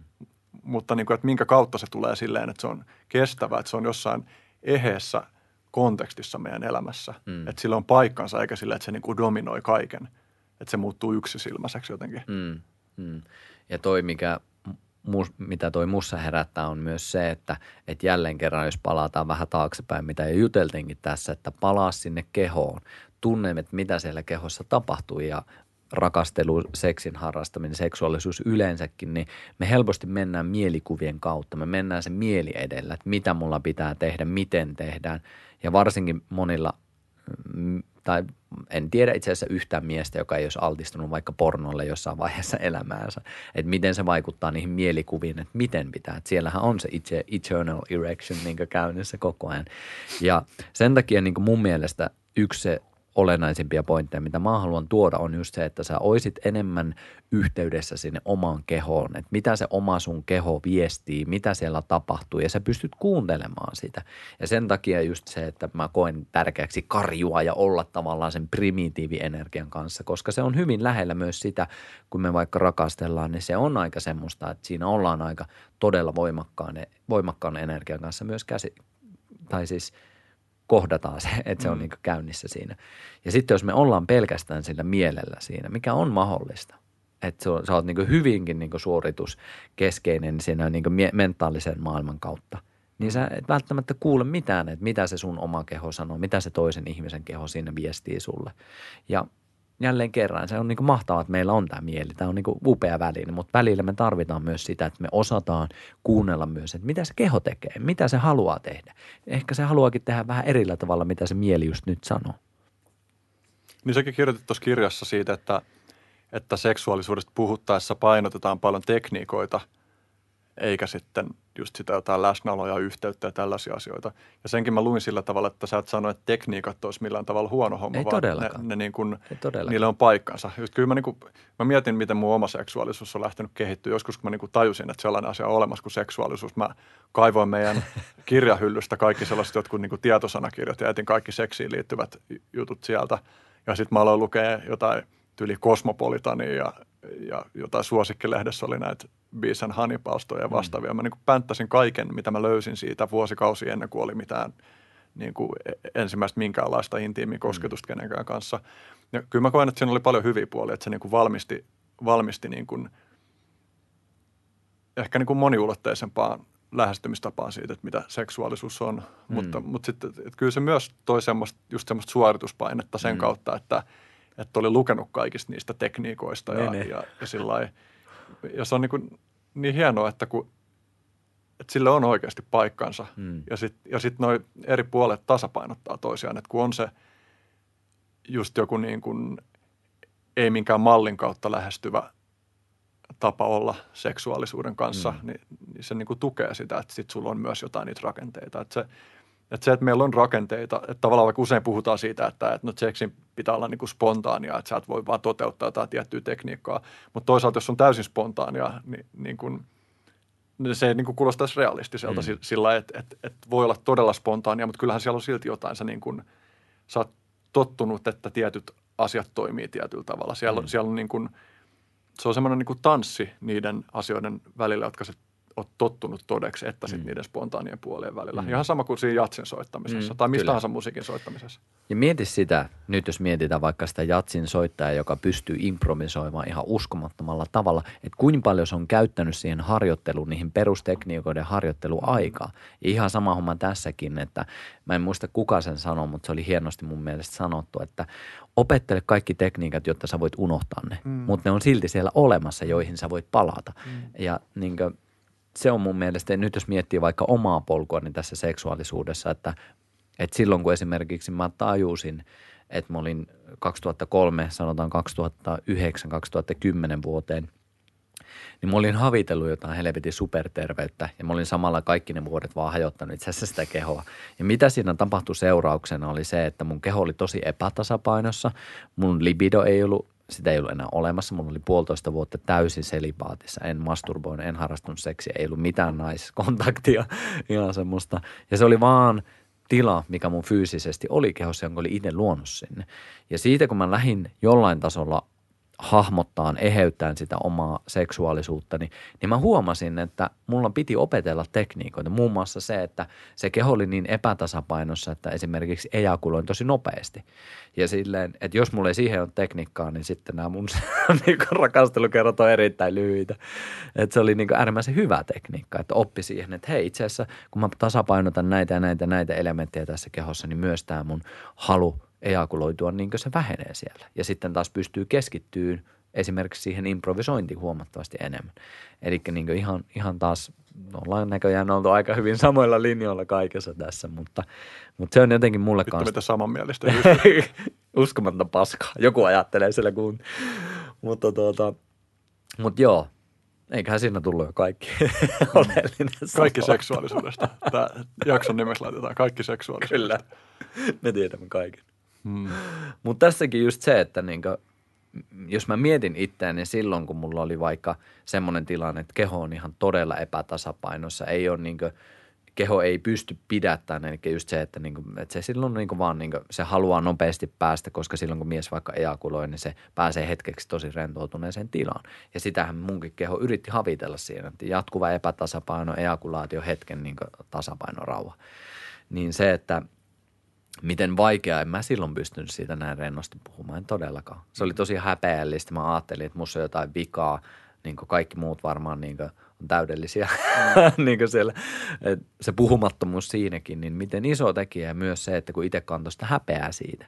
Mutta niin kuin, että minkä kautta se tulee silleen, että se on kestävä, että se on jossain eheessä kontekstissa meidän elämässä. Mm. Että sillä on paikkansa eikä sillä, että se niin kuin dominoi kaiken. Että se muuttuu yksisilmäiseksi jotenkin. Mm, mm. Ja toi, mikä, mus, mitä toi mussa herättää, on myös se, että, että jälleen kerran, jos palataan vähän taaksepäin, mitä jo juteltiinkin tässä, että palaa sinne kehoon, tunne, että mitä siellä kehossa tapahtuu ja rakastelu, seksin harrastaminen, seksuaalisuus yleensäkin, niin me helposti mennään mielikuvien kautta. Me mennään sen mieli edellä, että mitä mulla pitää tehdä, miten tehdään. Ja varsinkin monilla mm, tai en tiedä itse asiassa yhtään miestä, joka ei olisi altistunut vaikka pornolle jossain vaiheessa elämäänsä. Että miten se vaikuttaa niihin mielikuviin, että miten pitää. Että siellähän on se itse eternal erection niin käynnissä koko ajan. Ja sen takia niin mun mielestä yksi se olennaisimpia pointteja, mitä mä haluan tuoda, on just se, että sä oisit enemmän yhteydessä sinne omaan kehoon, että mitä se oma sun keho viestii, mitä siellä tapahtuu ja sä pystyt kuuntelemaan sitä. Ja sen takia just se, että mä koen tärkeäksi karjua ja olla tavallaan sen primitiivienergian kanssa, koska se on hyvin lähellä myös sitä, kun me vaikka rakastellaan, niin se on aika semmoista, että siinä ollaan aika todella voimakkaan, voimakkaan energian kanssa myös käsi, tai siis – kohdataan se, että se on mm. niin käynnissä siinä. Ja sitten jos me ollaan pelkästään sillä mielellä siinä, mikä on mahdollista, että sä, sä oot niin hyvinkin niin suorituskeskeinen siinä niin mentaalisen maailman kautta, niin sä et välttämättä kuule mitään, että mitä se sun oma keho sanoo, mitä se toisen ihmisen keho siinä viestii sulle. Ja jälleen kerran, se on niin kuin mahtavaa, että meillä on tämä mieli. Tämä on niin kuin upea väline, mutta välillä me tarvitaan myös sitä, että me osataan kuunnella myös, että mitä se keho tekee, mitä se haluaa tehdä. Ehkä se haluakin tehdä vähän erillä tavalla, mitä se mieli just nyt sanoo. Niin sekin kirjoitit tuossa kirjassa siitä, että, että seksuaalisuudesta puhuttaessa painotetaan paljon tekniikoita – eikä sitten just sitä jotain läsnäoloa ja yhteyttä ja tällaisia asioita. Ja senkin mä luin sillä tavalla, että sä et sano, että tekniikat olisi millään tavalla huono homma, Ei vaan todellakaan. ne, ne niin kuin, Ei todellakaan. niille on paikkansa. Just kyllä mä, niin kuin, mä mietin, miten mun oma seksuaalisuus on lähtenyt kehittyä. Joskus kun mä niin kuin tajusin, että sellainen asia on olemassa kuin seksuaalisuus, mä kaivoin meidän kirjahyllystä kaikki sellaiset jotkut niin kuin tietosanakirjat ja etin kaikki seksiin liittyvät jutut sieltä. Ja sitten mä aloin lukea jotain tyyli Kosmopolitania ja, ja jotain suosikkilehdessä oli näitä Bees Honey-palstoja ja mm. vastaavia. Mm. Mä niin kuin pänttäsin kaiken, mitä mä löysin siitä vuosikausia ennen kuin oli mitään niin kuin e-, ensimmäistä minkäänlaista intiimiä kosketusta mm. kenenkään kanssa. Ja kyllä mä koen, että siinä oli paljon hyviä puolia, että se niin kuin valmisti, valmisti niin kuin ehkä niin kuin moniulotteisempaan lähestymistapaan siitä, että mitä seksuaalisuus on. Mm. Mutta, mutta sitten että kyllä se myös toi semmoista, just semmoista suorituspainetta sen mm. kautta, että, että oli lukenut kaikista niistä tekniikoista ja, ne, ne. ja, ja sillä lailla ja se on niin, kuin, niin hienoa, että, kun, että sille on oikeasti paikkansa. Mm. Ja sitten ja sit noi eri puolet tasapainottaa toisiaan. Että kun on se just joku niin kuin, ei minkään mallin kautta lähestyvä tapa olla seksuaalisuuden kanssa, mm. niin, niin se niin kuin tukee sitä, että sitten sulla on myös jotain niitä rakenteita. Että se, että se, että meillä on rakenteita, että tavallaan vaikka usein puhutaan siitä, että, että no seksin pitää olla niin kuin spontaania, että sä et voi vaan toteuttaa jotain tiettyä tekniikkaa, mutta toisaalta jos on täysin spontaania, niin, niin kuin, niin se ei niin kuin kuulostaisi realistiselta mm. sillä, että, että, että voi olla todella spontaania, mutta kyllähän siellä on silti jotain, sä, niin kuin, sä oot tottunut, että tietyt asiat toimii tietyllä tavalla. Siellä, mm. siellä on niin kuin, se on semmoinen niin kuin tanssi niiden asioiden välillä, jotka se oot tottunut todeksi, että sitten mm. niiden spontaanien puolien välillä. Mm. Ihan sama kuin siinä jatsin soittamisessa mm, tai mistä tahansa musiikin soittamisessa. Ja mieti sitä, nyt jos mietitään vaikka sitä jatsin soittajaa, joka pystyy improvisoimaan ihan uskomattomalla tavalla, että kuinka paljon se on käyttänyt siihen harjoitteluun, niihin perustekniikoiden harjoitteluaikaa. Ja ihan sama homma tässäkin, että mä en muista kuka sen sanoi, mutta se oli hienosti mun mielestä sanottu, että opettele kaikki tekniikat, jotta sä voit unohtaa ne, mm. mutta ne on silti siellä olemassa, joihin sä voit palata. Mm. Ja niin kuin, se on mun mielestä, nyt jos miettii vaikka omaa polkua niin tässä seksuaalisuudessa, että, että silloin kun esimerkiksi mä tajusin, että mä olin 2003, sanotaan 2009-2010 vuoteen, niin mä olin havitellut jotain helvetin superterveyttä ja mä olin samalla kaikki ne vuodet vaan hajottanut itse asiassa sitä kehoa. Ja mitä siinä tapahtui seurauksena oli se, että mun keho oli tosi epätasapainossa, mun libido ei ollut sitä ei ollut enää olemassa. Mulla oli puolitoista vuotta täysin selipaatissa. En masturboinut, en harrastunut seksiä, ei ollut mitään naiskontaktia, ihan semmoista. Ja se oli vaan tila, mikä mun fyysisesti oli kehossa, jonka oli itse luonut sinne. Ja siitä, kun mä lähdin jollain tasolla hahmottaan, eheyttäen sitä omaa seksuaalisuuttani, niin mä huomasin, että mulla piti opetella tekniikoita. Muun muassa se, että se keho oli niin epätasapainossa, että esimerkiksi ejakuloin tosi nopeasti. Ja silleen, että jos mulla ei siihen ole tekniikkaa, niin sitten nämä mun niin rakastelukerrot on erittäin lyhyitä. Että se oli niin äärimmäisen hyvä tekniikka, että oppi siihen, että hei itse asiassa kun mä tasapainotan näitä ja näitä näitä elementtejä tässä kehossa, niin myös tämä mun halu ejakuloitua, niin se vähenee siellä. Ja sitten taas pystyy keskittyyn esimerkiksi siihen improvisointiin huomattavasti enemmän. Eli niin ihan, ihan taas ollaan näköjään oltu aika hyvin samoilla linjoilla kaikessa tässä, mutta, mutta se on jotenkin mulle Vittu kanssa. mitä samanmielistä. Uskomatonta paskaa. Joku ajattelee siellä kun. Mutta tuota, mutta joo, eiköhän siinä tullut jo kaikki oleellinen Kaikki seksuaalisuudesta. Tämä jakson nimessä laitetaan kaikki seksuaalisuudesta. Kyllä, me tiedämme kaiken. Hmm. Mutta tässäkin just se, että niinku, jos mä mietin itseäni silloin, kun mulla oli vaikka semmoinen tilanne, että keho on ihan todella epätasapainossa, ei ole niinku, keho ei pysty pidättämään, eli just se, että, niinku, että se silloin niinku vaan niinku, se haluaa nopeasti päästä, koska silloin kun mies vaikka ejakuloi, niin se pääsee hetkeksi tosi rentoutuneeseen tilaan. Ja sitähän munkin keho yritti havitella siinä, että jatkuva epätasapaino, ejakulaatio, hetken niinku, tasapaino, rauha. Niin se, että miten vaikeaa, en mä silloin pystynyt siitä näin rennosti puhumaan, en todellakaan. Se oli tosi häpeällistä, mä ajattelin, että musta on jotain vikaa, niin kuin kaikki muut varmaan niin kuin on täydellisiä, mm. niin kuin siellä. Et se puhumattomuus siinäkin, niin miten iso tekijä myös se, että kun itse kantoi sitä häpeää siitä,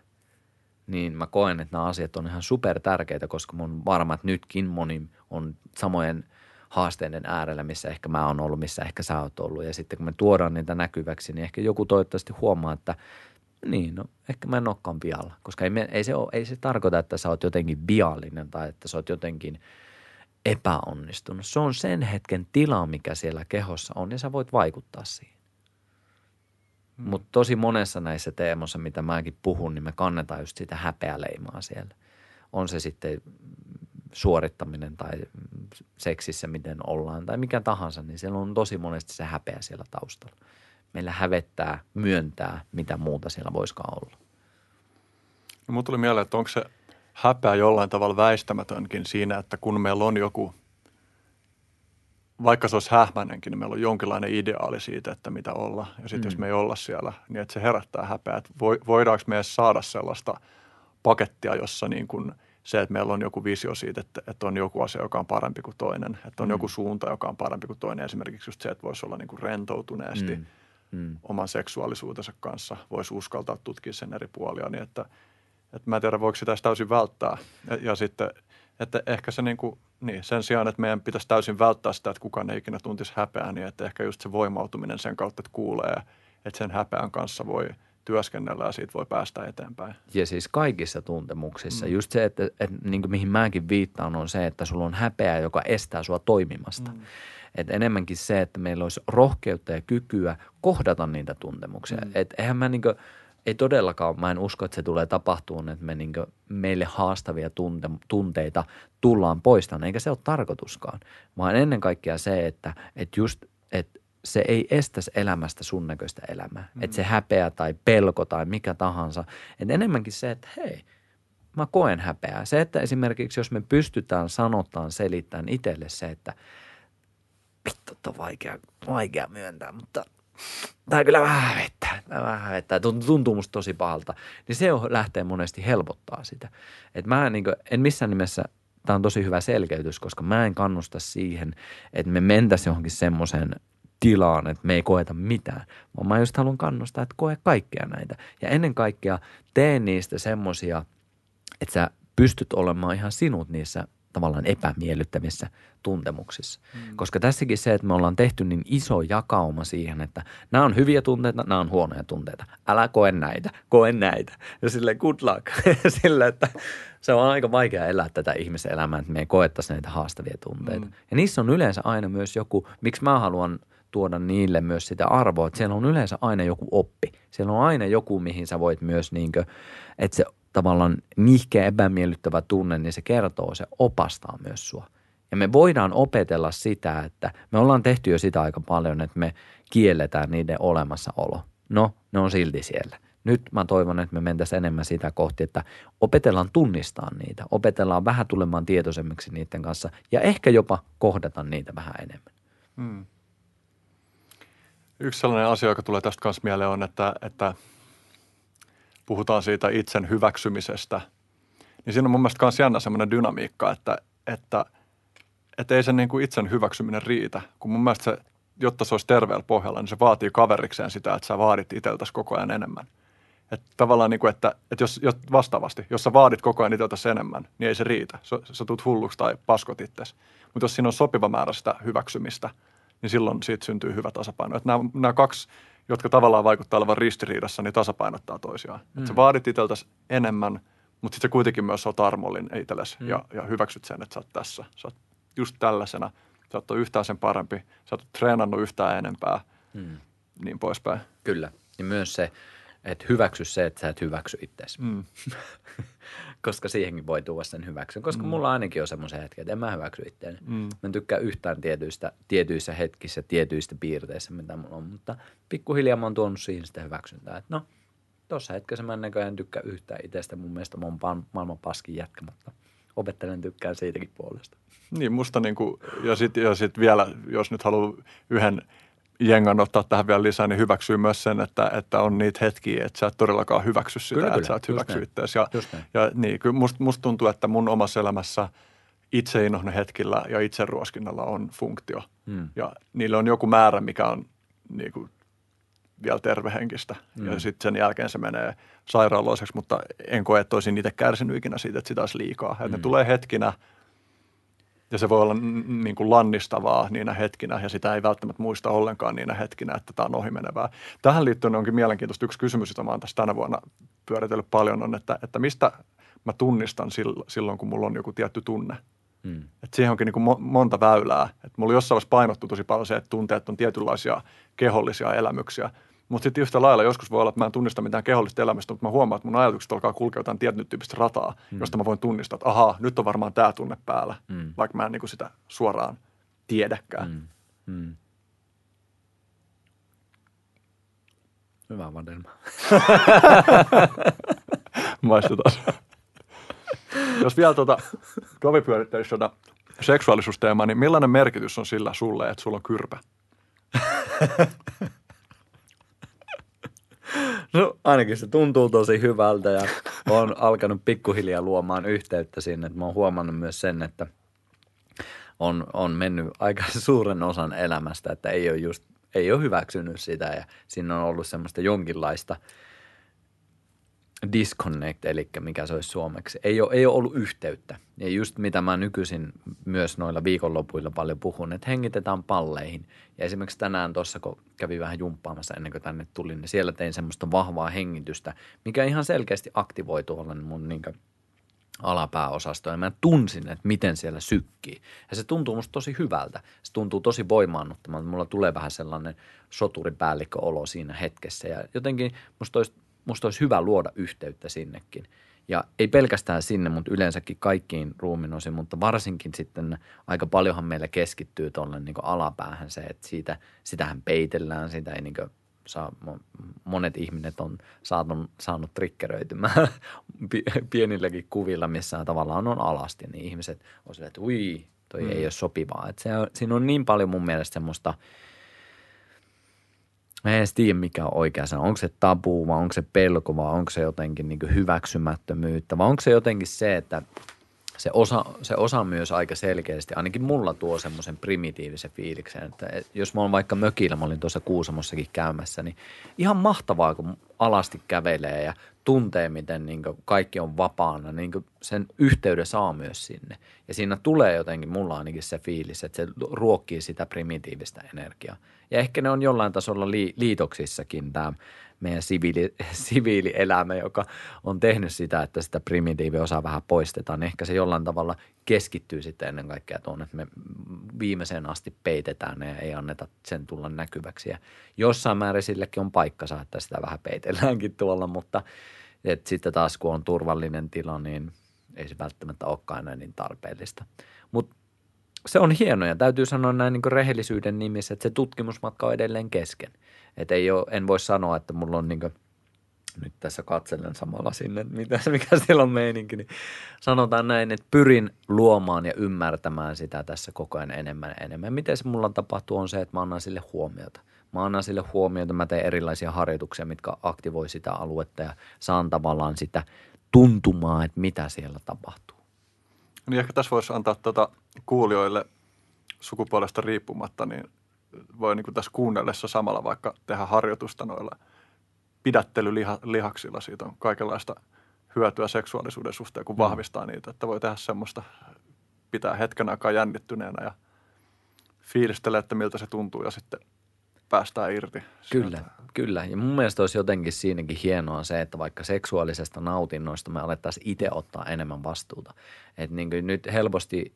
niin mä koen, että nämä asiat on ihan super tärkeitä, koska mun varma, että nytkin moni on samojen haasteiden äärellä, missä ehkä mä oon ollut, missä ehkä sä oot ollut. Ja sitten kun me tuodaan niitä näkyväksi, niin ehkä joku toivottavasti huomaa, että niin, no ehkä mä en olekaan vialla, koska ei, me, ei, se ole, ei se tarkoita, että sä oot jotenkin viallinen tai että sä oot jotenkin epäonnistunut. Se on sen hetken tila, mikä siellä kehossa on ja sä voit vaikuttaa siihen. Hmm. Mutta tosi monessa näissä teemoissa, mitä mäkin puhun, niin me kannetaan just sitä häpeäleimaa siellä. On se sitten suorittaminen tai seksissä, miten ollaan tai mikä tahansa, niin siellä on tosi monesti se häpeä siellä taustalla meillä hävettää myöntää, mitä muuta siellä voisikaan olla. No, mun tuli mieleen, että onko se häpeä jollain tavalla väistämätönkin siinä, että kun meillä on joku, vaikka se olisi hähmäinenkin, niin meillä on jonkinlainen ideaali siitä, että mitä olla. Ja sitten mm. jos me ei olla siellä, niin että se herättää häpeää. Että voidaanko me edes saada sellaista pakettia, jossa niin kuin se, että meillä on joku visio siitä, että, että on joku asia, joka on parempi kuin toinen, että on mm. joku suunta, joka on parempi kuin toinen. Esimerkiksi just se, että voisi olla niin kuin rentoutuneesti – mm mm. oman seksuaalisuutensa kanssa, voisi uskaltaa tutkia sen eri puolia, niin että, että mä en tiedä, voiko sitä täysin välttää. Ja, ja sitten, että ehkä se niin kuin, niin, sen sijaan, että meidän pitäisi täysin välttää sitä, että kukaan ei ikinä tuntisi häpeää, niin että ehkä just se voimautuminen sen kautta, että kuulee, että sen häpeän kanssa voi työskennellä ja siitä voi päästä eteenpäin. Ja siis kaikissa tuntemuksissa. Mm. Just se, että, että niin mihin mäkin viittaan, on se, että sulla on häpeä, joka estää sua toimimasta. Mm. Että enemmänkin se, että meillä olisi rohkeutta ja kykyä kohdata niitä tuntemuksia. Mm. Että eihän mä niinku, ei todellakaan, mä en usko, että se tulee tapahtumaan, että me niinku, meille haastavia tunte, tunteita tullaan poistamaan, eikä se ole tarkoituskaan. Vaan ennen kaikkea se, että, että just, että se ei estäisi elämästä sun näköistä elämää. Mm. Että se häpeä tai pelko tai mikä tahansa. Että enemmänkin se, että hei, mä koen häpeää. Se, että esimerkiksi jos me pystytään sanotaan, selittämään itselle se, että – on vaikea, vaikea myöntää, mutta tämä kyllä vähän hävettää, tämä vähän hävettää, tuntuu musta tosi pahalta. Niin se on, lähtee monesti helpottaa sitä. Et mä niin kuin, en missään nimessä, tämä on tosi hyvä selkeytys, koska mä en kannusta siihen, että me mentäisiin johonkin semmoiseen tilaan, että me ei koeta mitään. Mä just haluan kannustaa, että koe kaikkea näitä. Ja ennen kaikkea tee niistä semmoisia, että sä pystyt olemaan ihan sinut niissä tavallaan epämiellyttävissä tuntemuksissa. Mm. Koska tässäkin se, että me ollaan tehty niin iso jakauma siihen, että nämä on hyviä tunteita, nämä on huonoja tunteita. Älä koe näitä, koe näitä. Ja sille good luck. sille, että se on aika vaikea elää tätä ihmisen elämää, että me ei koettaisi näitä haastavia tunteita. Mm. Ja niissä on yleensä aina myös joku, miksi mä haluan tuoda niille myös sitä arvoa, että siellä on yleensä aina joku oppi. Siellä on aina joku, mihin sä voit myös, niin kuin, että se tavallaan nihkeä epämiellyttävä tunne, niin se kertoo, se opastaa myös sua. Ja me voidaan opetella sitä, että me ollaan tehty jo sitä aika paljon, että me kielletään niiden olemassaolo. No, ne on silti siellä. Nyt mä toivon, että me mentäisiin enemmän sitä kohti, että opetellaan tunnistaa niitä, opetellaan vähän tulemaan tietoisemmiksi niiden kanssa ja ehkä jopa kohdata niitä vähän enemmän. Hmm. Yksi sellainen asia, joka tulee tästä kanssa mieleen on, että, että puhutaan siitä itsen hyväksymisestä, niin siinä on mun mielestä myös jännä semmoinen dynamiikka, että, että, että ei se niin kuin itsen hyväksyminen riitä, kun mun mielestä se, jotta se olisi terveellä pohjalla, niin se vaatii kaverikseen sitä, että sä vaadit itseltäsi koko ajan enemmän. Että tavallaan niin kuin, että, että jos, jos vastaavasti, jos sä vaadit koko ajan itseltäsi enemmän, niin ei se riitä. Sä, sä tulet hulluksi tai paskot itsesi. Mutta jos siinä on sopiva määrä sitä hyväksymistä, niin silloin siitä syntyy hyvä tasapaino. Että nämä, nämä kaksi, jotka tavallaan vaikuttaa olevan ristiriidassa, niin tasapainottaa toisiaan. Mm. Että sä vaadit itseltäsi enemmän, mutta sitten sä kuitenkin myös oot armollinen itsellesi mm. ja, ja hyväksyt sen, että sä oot tässä. Sä oot just tällaisena. Sä oot yhtään sen parempi. Sä oot treenannut yhtään enempää. Mm. Niin poispäin. Kyllä. Ja myös se, että hyväksy se, että sä et hyväksy itseäsi. Mm. koska siihenkin voi tuoda sen hyväksyn. Koska mm. mulla ainakin on semmoisia hetkiä, että en mä hyväksy itseäni. Mm. Mä en tykkää yhtään tietyistä, tietyissä hetkissä, tietyistä piirteissä, mitä mulla on. Mutta pikkuhiljaa mä oon tuonut siihen sitä hyväksyntää. Että no, tuossa hetkessä mä en näköjään tykkää yhtään itsestä. Mun mielestä mä oon maailman paskin jätkä, mutta opettelen tykkään siitäkin puolesta. Niin, musta niin kuin, ja sitten ja sit vielä, jos nyt haluaa yhden jengan ottaa tähän vielä lisää, niin hyväksyy myös sen, että, että on niitä hetkiä, että sä et todellakaan hyväksy sitä, kyllä, että sä et hyväksy itseäsi. Ja, ja niin, kyllä musta must tuntuu, että mun omassa elämässä itseinnohne hetkillä ja itseruoskinnalla on funktio. Hmm. Ja niillä on joku määrä, mikä on niin kuin, vielä tervehenkistä. Hmm. Ja sitten sen jälkeen se menee sairaaloiseksi, mutta en koe, että olisin itse kärsinyt ikinä siitä, että sitä olisi liikaa. Hmm. Ne tulee hetkinä – ja se voi olla niin kuin lannistavaa niinä hetkinä ja sitä ei välttämättä muista ollenkaan niinä hetkinä, että tämä on ohimenevää. Tähän liittyen onkin mielenkiintoista yksi kysymys, jota mä oon tässä tänä vuonna pyöritellyt paljon, on, että, että mistä mä tunnistan silloin, kun mulla on joku tietty tunne. Hmm. Että siihen onkin niin kuin monta väylää. Että mulla jossain vaiheessa painottu tosi paljon se, että tunteet on tietynlaisia kehollisia elämyksiä – mutta sitten yhtä lailla joskus voi olla, että mä en tunnista mitään kehollista elämästä, mutta mä huomaan, että mun ajatukset alkaa kulkea jotain tietyn tyyppistä rataa, mm. josta mä voin tunnistaa, että ahaa, nyt on varmaan tämä tunne päällä, mm. vaikka mä en niin kuin sitä suoraan tiedäkään. Mm. Mm. Hyvä vadelma. Maistetaan. Jos vielä tuota kovipyörittäisi seksuaalisuusteemaa, niin millainen merkitys on sillä sulle, että sulla on kyrpä? No ainakin se tuntuu tosi hyvältä ja on alkanut pikkuhiljaa luomaan yhteyttä sinne. Että mä oon huomannut myös sen, että on, on mennyt aika suuren osan elämästä, että ei ole just ei ole hyväksynyt sitä ja siinä on ollut semmoista jonkinlaista – disconnect, eli mikä se olisi suomeksi. Ei ole, ei ole ollut yhteyttä. Ja just mitä mä nykyisin myös noilla viikonlopuilla paljon puhun, että hengitetään palleihin. Ja esimerkiksi tänään tuossa, kun kävin vähän jumppaamassa ennen kuin tänne tulin, niin siellä tein semmoista vahvaa hengitystä, mikä ihan selkeästi aktivoi tuolla mun niin alapääosastoa. Ja mä tunsin, että miten siellä sykkii. Ja se tuntuu musta tosi hyvältä. Se tuntuu tosi voimaannuttamalta. Mulla tulee vähän sellainen soturipäällikköolo siinä hetkessä. Ja jotenkin musta olisi musta olisi hyvä luoda yhteyttä sinnekin. Ja ei pelkästään sinne, mutta yleensäkin kaikkiin ruuminosiin, mutta varsinkin sitten aika paljonhan meillä keskittyy tuolle niin alapäähän se, että siitä, sitähän peitellään, sitä ei niin saa, monet ihmiset on saanut, saanut trikkeröitymään pienilläkin kuvilla, missä tavallaan on alasti, niin ihmiset on silleen, että ui, toi mm. ei ole sopivaa. Että se, siinä on niin paljon mun mielestä semmoista – Mä en edes tiedä, mikä on oikea sana. Onko se tabu vai onko se pelko vai onko se jotenkin niin hyväksymättömyyttä vai onko se jotenkin se, että se osa, se osa myös aika selkeästi, ainakin mulla tuo semmoisen primitiivisen fiiliksen, että jos mä oon vaikka mökillä, mä olin tuossa Kuusamossakin käymässä, niin ihan mahtavaa, kun alasti kävelee ja tuntee, miten niin kaikki on vapaana, niin sen yhteyden saa myös sinne. Ja siinä tulee jotenkin, mulla ainakin se fiilis, että se ruokkii sitä primitiivistä energiaa. Ja ehkä ne on jollain tasolla li, liitoksissakin tämä meidän siviili, siviilielämä, joka on tehnyt sitä, että sitä primitiiviosaa vähän poistetaan. Ehkä se jollain tavalla keskittyy sitten ennen kaikkea tuonne, että me viimeiseen asti peitetään ja ei anneta sen tulla näkyväksi. Ja jossain määrin sillekin on paikkansa, että sitä vähän peitelläänkin tuolla, mutta sitten taas kun on turvallinen tila, niin ei se välttämättä olekaan enää niin tarpeellista. Se on hieno ja täytyy sanoa näin niin rehellisyyden nimissä, että se tutkimusmatka on edelleen kesken. Et ei ole, en voi sanoa, että mulla on niin kuin, nyt tässä katselen samalla sinne, mitä, mikä siellä on meininki, niin sanotaan näin, että pyrin luomaan ja ymmärtämään sitä tässä koko ajan enemmän ja enemmän. Miten se mulla tapahtuu on se, että mä annan sille huomiota. Mä annan sille huomiota, mä teen erilaisia harjoituksia, mitkä aktivoi sitä aluetta ja saan tavallaan sitä tuntumaa, että mitä siellä tapahtuu. Niin ehkä tässä voisi antaa tuota kuulijoille sukupuolesta riippumatta, niin voi niin kuin tässä kuunnellessa samalla vaikka tehdä harjoitusta noilla pidättelylihaksilla. Siitä on kaikenlaista hyötyä seksuaalisuuden suhteen, kun mm. vahvistaa niitä. Että voi tehdä semmoista, pitää hetken aikaa jännittyneenä ja fiilistelee, että miltä se tuntuu ja sitten päästään irti. Kyllä, sieltä. kyllä. Ja mun mielestä olisi jotenkin siinäkin hienoa se, että vaikka seksuaalisesta nautinnoista me alettaisiin itse ottaa enemmän vastuuta. Että niin nyt helposti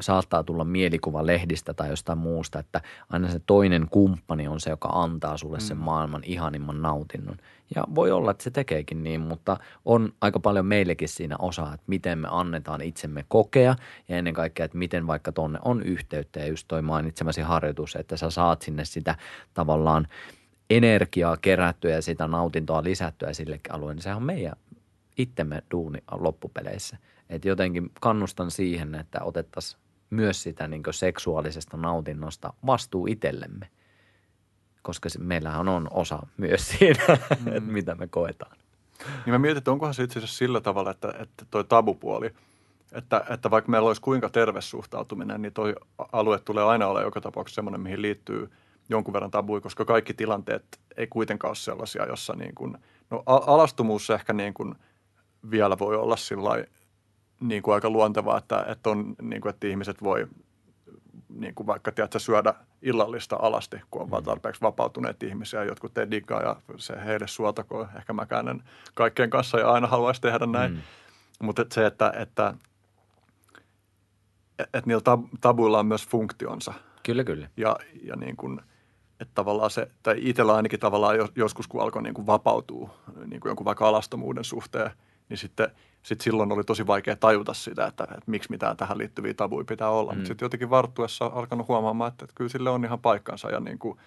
saattaa tulla mielikuva lehdistä tai jostain muusta, että aina se toinen kumppani on se, joka antaa sulle sen mm. maailman ihanimman nautinnon. Ja voi olla, että se tekeekin niin, mutta on aika paljon meillekin siinä osaa, että miten me annetaan itsemme kokea ja ennen kaikkea, että miten vaikka tonne on yhteyttä ja just toi mainitsemasi harjoitus, että sä saat sinne sitä tavallaan energiaa kerättyä ja sitä nautintoa lisättyä sille alueelle, niin sehän on meidän itsemme duuni loppupeleissä. Että jotenkin kannustan siihen, että otettaisiin myös sitä niin seksuaalisesta nautinnosta vastuu itsellemme koska se, meillähän on osa myös siinä, mm. mitä me koetaan. Niin mä mietin, että onkohan se itse asiassa sillä tavalla, että, että toi tabupuoli, että, että vaikka meillä olisi kuinka terve suhtautuminen, niin toi alue tulee aina olla joka tapauksessa semmoinen, mihin liittyy jonkun verran tabui, koska kaikki tilanteet ei kuitenkaan ole sellaisia, jossa niin kuin, no alastomuus ehkä niin kuin vielä voi olla sillä niin kuin aika luontevaa, että, että, on, niin kuin, että ihmiset voi niin kuin vaikka tiedätkö, syödä illallista alasti, kun on vaan mm. tarpeeksi vapautuneet ihmisiä. Jotkut ei digaa ja se heille suotakoon. Ehkä mäkään en kaikkien kanssa ja aina haluaisi tehdä näin. Mm. Mutta et se, että, että, että niillä tabuilla on myös funktionsa. Kyllä, kyllä. Ja, ja niin kuin, että tavallaan se, tai itsellä ainakin tavallaan joskus, kun alkoi niin kuin vapautua niin kuin jonkun vaikka alastomuuden suhteen, niin sitten – sitten silloin oli tosi vaikea tajuta sitä, että, että miksi mitään tähän liittyviä tabuja pitää olla. Mm. Mutta sitten jotenkin varttuessa on alkanut huomaamaan, että, että kyllä sille on ihan paikkansa ja niin kuin,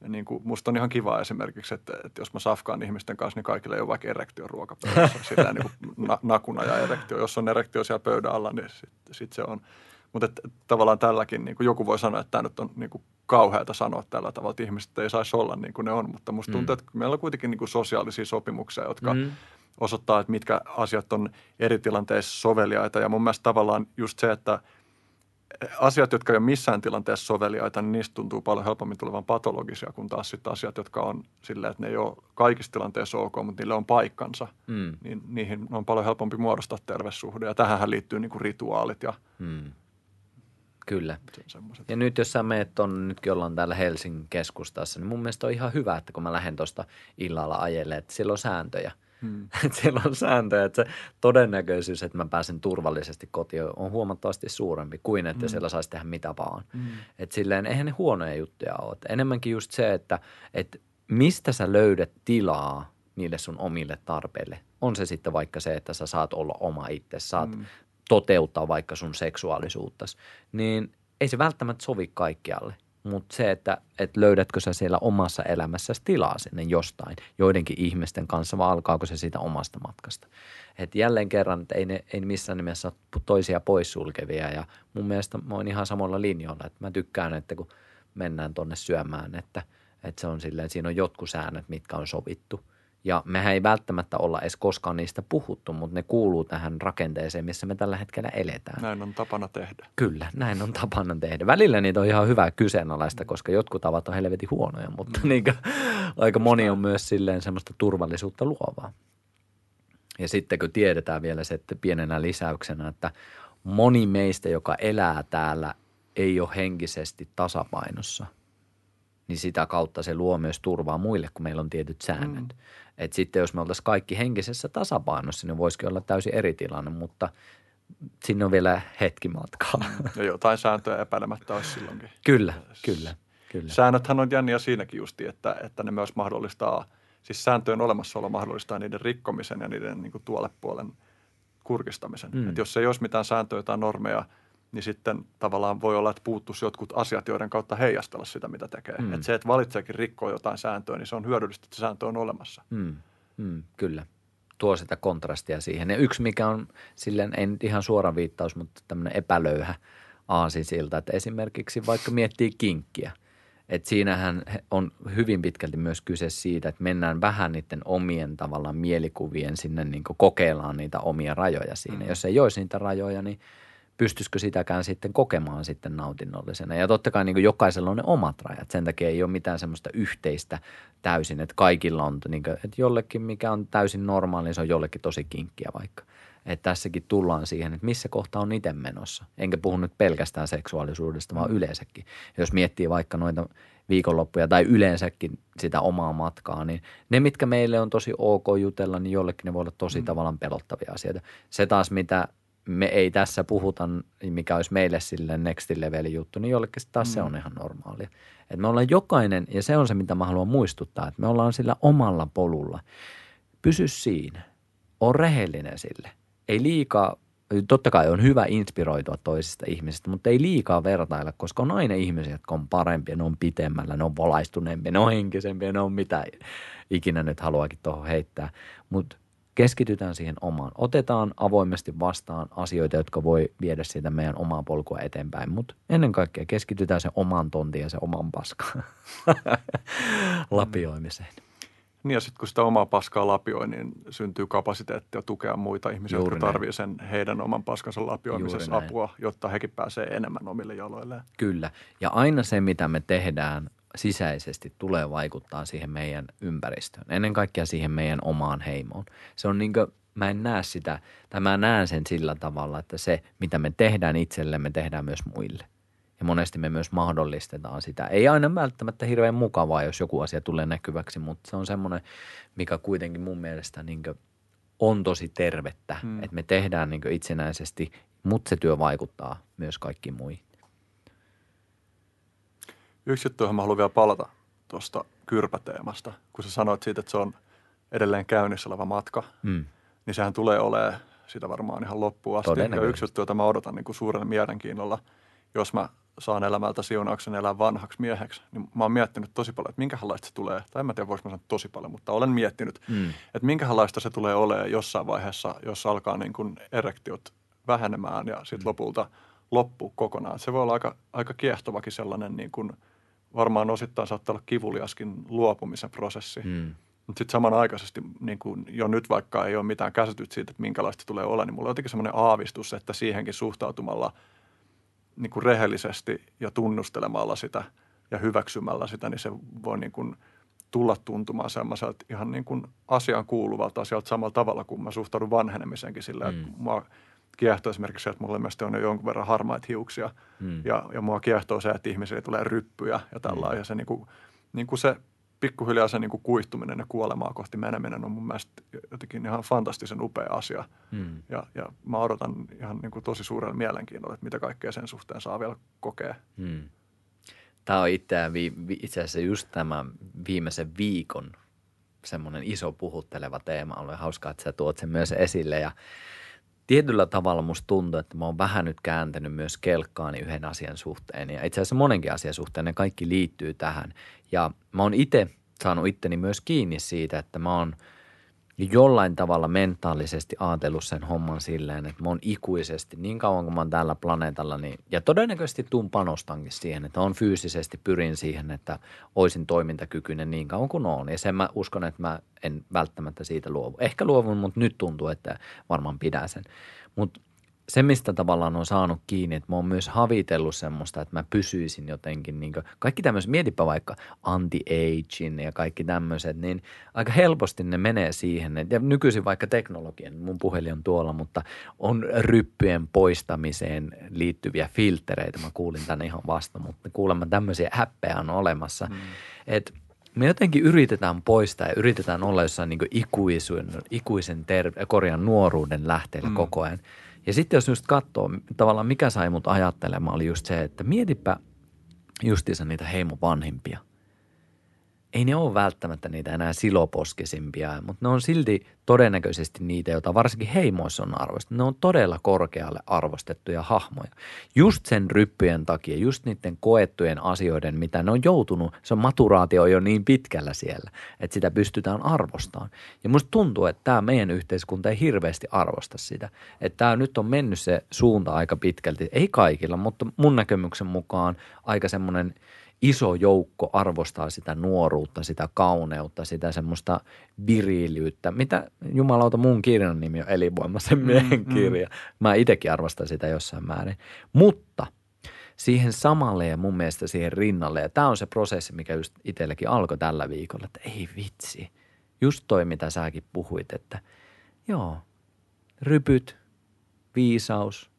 ja niin kuin, musta on ihan kiva esimerkiksi, että, että jos mä safkaan ihmisten kanssa, niin kaikille ei ole vaikka erektio ruokapöydässä. Sitä niin kuin na, nakuna ja erektio. Jos on erektio siellä pöydän alla, niin sitten sit se on. Mutta tavallaan tälläkin niin kuin joku voi sanoa, että tämä nyt on niin kuin kauheata sanoa tällä tavalla, että ihmiset ei saisi olla niin kuin ne on. Mutta musta tuntuu, mm. että meillä on kuitenkin niin kuin sosiaalisia sopimuksia, jotka mm osoittaa, että mitkä asiat on eri tilanteissa soveliaita. Ja mun mielestä tavallaan just se, että asiat, jotka ei ole missään tilanteessa soveliaita, niin niistä tuntuu paljon helpommin tulevan patologisia, kun taas sitten asiat, jotka on silleen, että ne ei ole kaikissa tilanteissa ok, mutta niille on paikkansa, mm. niin niihin on paljon helpompi muodostaa terveyssuhde. Ja tähän liittyy niin kuin rituaalit ja mm. Kyllä. Ja nyt jos sä meet on, nytkin ollaan täällä Helsingin keskustassa, niin mun mielestä on ihan hyvä, että kun mä lähden tuosta illalla ajelle, että siellä on sääntöjä – Hmm. siellä on sääntöjä, että se todennäköisyys, että mä pääsen turvallisesti kotiin on huomattavasti suurempi kuin, että hmm. siellä saisi tehdä mitä vaan. Hmm. Että silleen, eihän ne huonoja juttuja ole. Että enemmänkin just se, että, että mistä sä löydät tilaa niille sun omille tarpeille. On se sitten vaikka se, että sä saat olla oma itse, saat hmm. toteuttaa vaikka sun seksuaalisuuttas, niin ei se välttämättä sovi kaikkialle. Mutta se, että, että löydätkö sä siellä omassa elämässäsi tilaa sinne jostain, joidenkin ihmisten kanssa, vai alkaako se siitä omasta matkasta. Et jälleen kerran, että ei ei missään nimessä ole toisia poissulkevia ja mun mielestä mä oon ihan samalla linjoilla, että mä tykkään, että kun mennään tonne syömään, että, että se on silleen, siinä on jotkut säännöt, mitkä on sovittu – ja mehän ei välttämättä olla edes koskaan niistä puhuttu, mutta ne kuuluu tähän rakenteeseen, missä me tällä hetkellä eletään. Näin on tapana tehdä. Kyllä, näin on tapana tehdä. Välillä niitä on ihan hyvä kyseenalaista, koska jotkut tavat on helvetin huonoja, mutta mm. niin aika moni on myös silleen semmoista turvallisuutta luovaa. Ja sitten kun tiedetään vielä se, että pienenä lisäyksenä, että moni meistä, joka elää täällä, ei ole henkisesti tasapainossa – niin sitä kautta se luo myös turvaa muille, kun meillä on tietyt säännöt. Mm. Et sitten jos me oltaisiin kaikki henkisessä tasapainossa, niin voisikin olla täysin eri tilanne, mutta sinne on vielä hetki matkaa. Ja jotain sääntöjä epäilemättä olisi silloinkin. Kyllä, kyllä. Kyllä. Säännöthän on jänniä siinäkin justi, että, että ne myös mahdollistaa Siis sääntöjen olemassaolo mahdollistaa niiden rikkomisen ja niiden niin kuin tuolle puolen kurkistamisen. Mm. Mm. Et jos ei olisi mitään sääntöjä tai normeja, niin sitten tavallaan voi olla, että puuttuisi jotkut asiat, joiden kautta heijastella sitä, mitä tekee. Mm. Et se, että valitseekin rikkoa jotain sääntöä, niin se on hyödyllistä, että sääntö on olemassa. Mm, mm, kyllä. Tuo sitä kontrastia siihen. Ja yksi, mikä on silleen, ei nyt ihan suora viittaus, mutta tämmöinen epälöyhä aasinsilta, että esimerkiksi vaikka miettii kinkkiä. Että siinähän on hyvin pitkälti myös kyse siitä, että mennään vähän niiden omien tavallaan mielikuvien sinne niin kokeillaan niitä omia rajoja siinä. Mm. Jos ei olisi niitä rajoja, niin pystyisikö sitäkään sitten kokemaan sitten nautinnollisena. Ja totta kai niin jokaisella on ne omat rajat. Sen takia ei ole mitään semmoista yhteistä täysin, että kaikilla on, niin kuin, että jollekin mikä on täysin normaali, niin se on jollekin tosi kinkkiä vaikka. Että tässäkin tullaan siihen, että missä kohta on itse menossa. Enkä puhu nyt pelkästään seksuaalisuudesta, vaan yleensäkin. Jos miettii vaikka noita viikonloppuja tai yleensäkin sitä omaa matkaa, niin ne, mitkä meille on tosi ok jutella, niin jollekin ne voi olla tosi mm. tavallaan pelottavia asioita. Se taas, mitä me ei tässä puhuta, mikä olisi meille sille next level juttu, niin jollekin taas mm. se on ihan normaalia. Et me ollaan jokainen, ja se on se, mitä mä haluan muistuttaa, että me ollaan sillä omalla polulla. Pysy siinä. On rehellinen sille. Ei liikaa, totta kai on hyvä inspiroitua toisista ihmisistä, mutta ei liikaa vertailla, koska on aina ihmisiä, jotka on parempia, ne on pitemmällä, ne on valaistuneempia, ne on henkisempiä, ne on mitä ikinä nyt haluakin tuohon heittää. Mutta keskitytään siihen omaan. Otetaan avoimesti vastaan asioita, jotka voi viedä siitä meidän omaa polkua eteenpäin, mutta ennen kaikkea keskitytään se oman tontiin ja se oman paskaan lapioimiseen. Niin ja sitten kun sitä omaa paskaa lapioi, niin syntyy kapasiteettia tukea muita ihmisiä, Juuri jotka tarvitsevat sen heidän oman paskansa lapioimisessa apua, jotta hekin pääsee enemmän omille jaloilleen. Kyllä. Ja aina se, mitä me tehdään sisäisesti, tulee vaikuttaa siihen meidän ympäristöön. Ennen kaikkea siihen meidän omaan heimoon. Se on niin kuin, mä en näe sitä, tai mä näen sen sillä tavalla, että se, mitä me tehdään itsellemme, tehdään myös muille. Ja monesti me myös mahdollistetaan sitä. Ei aina välttämättä hirveän mukavaa, jos joku asia tulee näkyväksi, mutta se on semmoinen, mikä kuitenkin mun mielestä niin on tosi tervettä, hmm. että me tehdään niin itsenäisesti, mutta se työ vaikuttaa myös kaikkiin muihin. Yksi juttu, johon mä haluan vielä palata tuosta kyrpäteemasta, kun sä sanoit siitä, että se on edelleen käynnissä oleva matka, Mm. niin sehän tulee olemaan sitä varmaan ihan loppuun asti. Ja yksi juttu, jota mä odotan niin kuin suurella mielenkiinnolla, jos mä saan elämältä siunauksen elää vanhaksi mieheksi, niin mä oon miettinyt tosi paljon, että minkälaista se tulee, tai en mä tiedä, voiko mä sanoa tosi paljon, mutta olen miettinyt, Mm. että minkälaista se tulee olemaan jossain vaiheessa, jos alkaa niin kuin erektiot vähenemään ja sitten lopulta loppuu kokonaan. Se voi olla aika, aika kiehtovakin sellainen, niin kuin, varmaan osittain saattaa olla kivuliaskin luopumisen prosessi. Mm. Mutta sitten samanaikaisesti niin kuin jo nyt vaikka ei ole mitään käsitystä siitä, että minkälaista tulee olla, niin mulla on jotenkin semmoinen aavistus, että siihenkin suhtautumalla niin kuin rehellisesti ja tunnustelemalla sitä ja hyväksymällä sitä, niin se voi niin kuin tulla tuntumaan semmoiselta ihan niin kuin asiaan kuuluvalta asialta samalla tavalla kuin mä suhtaudun vanhenemiseenkin sillä, mm. että mua kiehtoo esimerkiksi se, että mulla ilmeisesti on jo jonkun verran harmaita hiuksia Mm. ja, ja mua kiehtoo se, että ihmisille tulee ryppyjä ja tällä Mm. ja se, niin kuin, niin kuin se pikkuhiljaa se niin kuin kuihtuminen ja kuolemaa kohti meneminen on mun mielestä jotenkin ihan fantastisen upea asia. Mm. Ja, ja mä odotan ihan niin kuin tosi suurella mielenkiinnolla, että mitä kaikkea sen suhteen saa vielä kokea. Mm. Tämä on itseään itse asiassa just tämä viimeisen viikon semmoinen iso puhutteleva teema. On hauskaa, että sä tuot sen myös esille ja tietyllä tavalla musta tuntuu, että mä oon vähän nyt kääntänyt myös kelkkaani yhden asian suhteen ja itse asiassa monenkin asian suhteen ne kaikki liittyy tähän. Ja mä oon itse saanut itteni myös kiinni siitä, että mä oon jollain tavalla mentaalisesti ajatellut sen homman silleen, että mä oon ikuisesti niin kauan kuin mä oon tällä planeetalla, niin, ja todennäköisesti tuun panostankin siihen, että on fyysisesti pyrin siihen, että oisin toimintakykyinen niin kauan kuin on. Ja sen mä uskon, että mä en välttämättä siitä luovu. Ehkä luovun, mutta nyt tuntuu, että varmaan pidän sen. Mutta se, mistä tavallaan on saanut kiinni, että mä oon myös havitellut semmoista, että mä pysyisin jotenkin, niin kaikki tämmöiset, mietipä vaikka anti-aging ja kaikki tämmöiset, niin aika helposti ne menee siihen. että- Ja nykyisin vaikka teknologian, mun puhelin on tuolla, mutta on ryppyjen poistamiseen liittyviä filtereitä. Mä kuulin tänne ihan vasta, mutta kuulemma tämmöisiä häppejä on olemassa. Mm. Että me jotenkin yritetään poistaa ja yritetään olla jossain niin ikuisuuden, ikuisen ter- korjan nuoruuden lähteellä mm. koko ajan. Ja sitten jos just katsoo, tavallaan mikä sai mut ajattelemaan, oli just se, että mietipä justiinsa niitä heimon vanhimpia. Ei ne ole välttämättä niitä enää siloposkisimpia, mutta ne on silti todennäköisesti niitä, joita varsinkin heimoissa on arvostettu. Ne on todella korkealle arvostettuja hahmoja. Just sen ryppyjen takia, just niiden koettujen asioiden, mitä ne on joutunut, se on maturaatio jo niin pitkällä siellä, että sitä pystytään arvostamaan. Ja musta tuntuu, että tämä meidän yhteiskunta ei hirveästi arvosta sitä. Että tämä nyt on mennyt se suunta aika pitkälti, ei kaikilla, mutta mun näkemyksen mukaan aika semmoinen – iso joukko arvostaa sitä nuoruutta, sitä kauneutta, sitä semmoista viriilyyttä. Mitä jumalauta mun kirjan nimi on elinvoimaisen mm, miehen mm, kirja. Mä itsekin arvostan sitä jossain määrin. Mutta siihen samalle ja mun mielestä siihen rinnalle, ja tämä on se prosessi, mikä just itselläkin alkoi tällä viikolla, että ei vitsi. Just toi, mitä säkin puhuit, että joo, rypyt, viisaus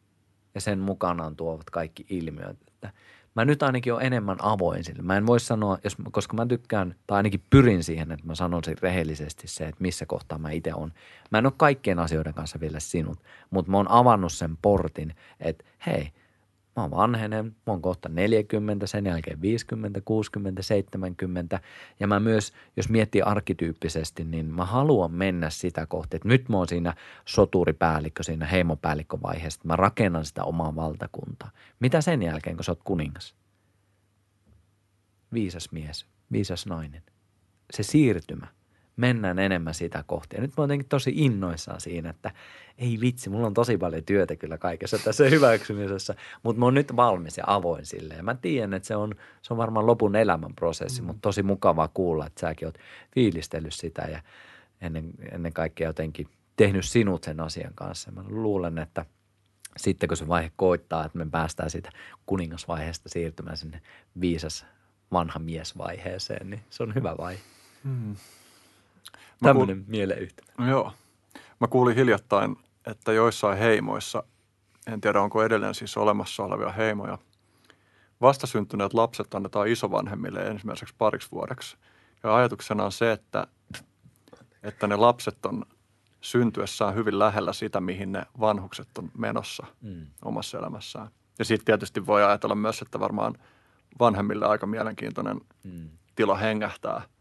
ja sen mukanaan tuovat kaikki ilmiöt. Että mä nyt ainakin olen enemmän avoin sille. Mä en voi sanoa, jos, koska mä tykkään, tai ainakin pyrin siihen, että mä sanon sen rehellisesti se, että missä kohtaa mä itse on. Mä en ole kaikkien asioiden kanssa vielä sinut, mutta mä oon avannut sen portin, että hei, mä oon vanhenen, mä oon kohta 40, sen jälkeen 50, 60, 70. Ja mä myös, jos miettii arkityyppisesti, niin mä haluan mennä sitä kohti, että nyt mä oon siinä soturipäällikkö, siinä heimopäällikkövaiheessa, mä rakennan sitä omaa valtakuntaa. Mitä sen jälkeen, kun sä oot kuningas? Viisas mies, viisas nainen. Se siirtymä mennään enemmän sitä kohti. Ja nyt mä oon jotenkin tosi innoissaan siinä, että ei vitsi, mulla on tosi paljon työtä kyllä kaikessa tässä hyväksymisessä, mutta mä oon nyt valmis ja avoin sille. Ja mä tiedän, että se on, se on varmaan lopun elämän prosessi, mm. mutta tosi mukavaa kuulla, että säkin oot fiilistellyt sitä ja ennen, ennen kaikkea jotenkin tehnyt sinut sen asian kanssa. Mä luulen, että sitten kun se vaihe koittaa, että me päästään siitä kuningasvaiheesta siirtymään sinne viisas vanha miesvaiheeseen, niin se on hyvä vaihe. Mm. Tämmöinen kuul... mieleyhtymä. Joo. Mä kuulin hiljattain, että joissain heimoissa, en tiedä onko edelleen siis olemassa olevia heimoja, vastasyntyneet lapset annetaan isovanhemmille ensimmäiseksi pariksi vuodeksi. Ja ajatuksena on se, että, että ne lapset on syntyessään hyvin lähellä sitä, mihin ne vanhukset on menossa mm. omassa elämässään. Ja sitten tietysti voi ajatella myös, että varmaan vanhemmille aika mielenkiintoinen mm. tila hengähtää –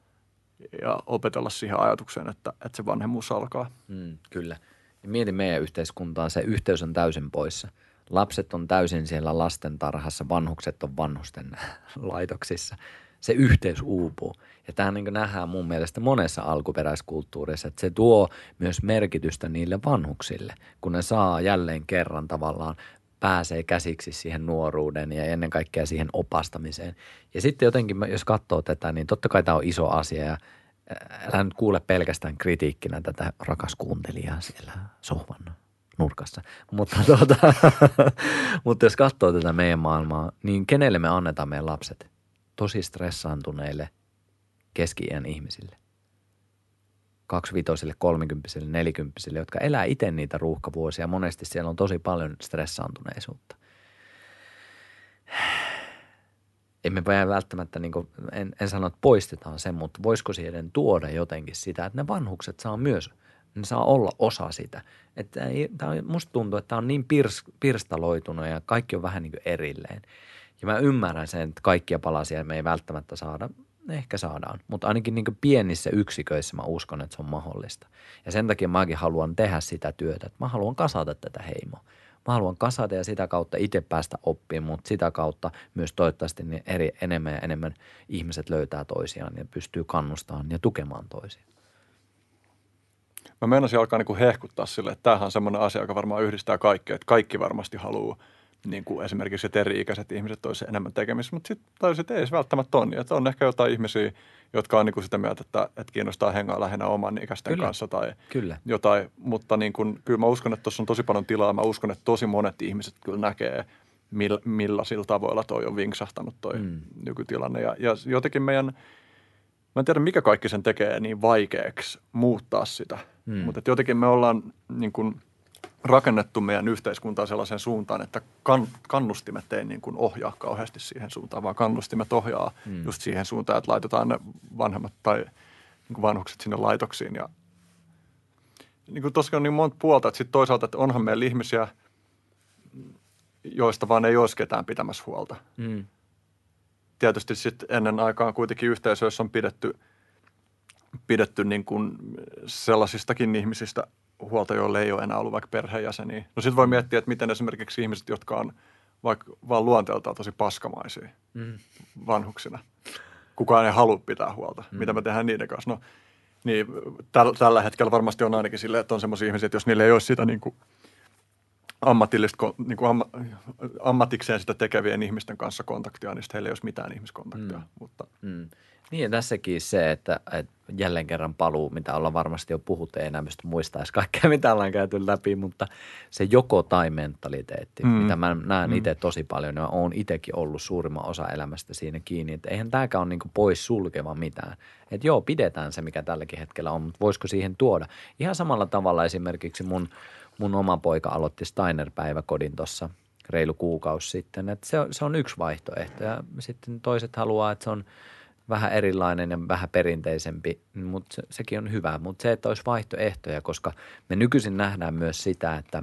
ja opetella siihen ajatukseen, että, että se vanhemmuus alkaa. Mm, kyllä. Ja mieti meidän yhteiskuntaan, se yhteys on täysin poissa. Lapset on täysin siellä lastentarhassa, vanhukset on vanhusten laitoksissa. Se yhteys uupuu. Ja tämä niin nähdään mun mielestä monessa alkuperäiskulttuurissa, että se tuo myös merkitystä niille vanhuksille, kun ne saa jälleen kerran tavallaan pääsee käsiksi siihen nuoruuden ja ennen kaikkea siihen opastamiseen. Ja sitten jotenkin, jos katsoo tätä, niin totta kai tämä on iso asia ja älä nyt kuule pelkästään kritiikkinä tätä rakas kuuntelijaa siellä sohvan nurkassa. Mutta, tuota, mutta jos katsoo tätä meidän maailmaa, niin kenelle me annetaan meidän lapset? Tosi stressaantuneille keski-iän ihmisille kaksivitosille, kolmikymppisille, nelikymppisille, jotka elää itse niitä ruuhkavuosia. Monesti siellä on tosi paljon stressaantuneisuutta. Emme välttämättä, niin kuin, en, en sano, että poistetaan sen, mutta voisiko siihen tuoda jotenkin sitä, että ne vanhukset saa myös, ne saa olla osa sitä. Että tämä on, musta tuntuu, että tämä on niin pirs, pirstaloitunut ja kaikki on vähän niin kuin erilleen. Ja mä ymmärrän sen, että kaikkia palasia me ei välttämättä saada ehkä saadaan. Mutta ainakin niin pienissä yksiköissä mä uskon, että se on mahdollista. Ja sen takia mäkin haluan tehdä sitä työtä, että mä haluan kasata tätä heimoa. Mä haluan kasata ja sitä kautta itse päästä oppimaan, mutta sitä kautta myös toivottavasti niin eri, enemmän ja enemmän ihmiset löytää toisiaan ja pystyy kannustamaan ja tukemaan toisiaan. Mä meinasin alkaa niin kuin hehkuttaa sille, että tämähän on semmoinen asia, joka varmaan yhdistää kaikkea, että kaikki varmasti haluaa – niin kuin esimerkiksi että eri-ikäiset ihmiset olisi enemmän tekemistä, mutta sitten tajusin, että ei se välttämättä ole niin. Että on ehkä jotain ihmisiä, jotka on niin kuin sitä mieltä, että, että kiinnostaa hengaa lähinnä oman ikäisten kyllä. kanssa tai kyllä. jotain. Mutta niin kuin, kyllä mä uskon, että tuossa on tosi paljon tilaa. Mä uskon, että tosi monet ihmiset kyllä näkee, millä, millaisilla tavoilla toi on vinksahtanut toi mm. nykytilanne. Ja, ja jotenkin meidän, mä en tiedä mikä kaikki sen tekee niin vaikeaksi muuttaa sitä. Mm. Mutta jotenkin me ollaan niin kuin – rakennettu meidän yhteiskuntaa sellaisen suuntaan, että kan, kannustimet ei niin kuin ohjaa kauheasti siihen suuntaan, vaan kannustimet ohjaa mm. just siihen suuntaan, että laitetaan ne vanhemmat tai niin kuin vanhukset sinne laitoksiin. Ja niin kuin tosiaan on niin monta puolta, että sitten toisaalta, että onhan meillä ihmisiä, joista vaan ei olisi ketään pitämässä huolta. Mm. tietysti sitten ennen aikaan kuitenkin yhteisöissä on pidetty, pidetty niin kuin sellaisistakin ihmisistä huolta, joille ei ole enää ollut vaikka perheenjäseniä. No sitten voi miettiä, että miten esimerkiksi ihmiset, jotka on vaikka vaan luonteeltaan tosi paskamaisia mm. vanhuksina. Kukaan ei halua pitää huolta. Mm. Mitä me tehdään niiden kanssa? No, niin täl, tällä hetkellä varmasti on ainakin silleen, että on sellaisia ihmisiä, että jos niillä ei ole sitä niin kuin ammatillista, niin kuin amma, ammatikseen sitä tekevien ihmisten kanssa kontaktia, niin heillä ei olisi mitään ihmiskontaktia. Mm. Mutta. Mm. Niin ja tässäkin se, että, että jälleen kerran paluu, mitä ollaan varmasti jo puhuttu, ei enää pysty muistaisi kaikkea, mitä ollaan käyty läpi, mutta se joko tai mentaliteetti, mm. mitä mä näen mm. itse tosi paljon, ja olen itsekin ollut suurimman osa elämästä siinä kiinni, että eihän tämäkään ole niin pois sulkeva mitään. Että joo, pidetään se, mikä tälläkin hetkellä on, mutta voisiko siihen tuoda? Ihan samalla tavalla esimerkiksi mun, mun oma poika aloitti Steiner-päiväkodin tuossa reilu kuukausi sitten, että se on, se on yksi vaihtoehto ja sitten toiset haluaa, että se on – vähän erilainen ja vähän perinteisempi, mutta se, sekin on hyvä. Mutta se, että olisi vaihtoehtoja, koska me nykyisin nähdään myös sitä, että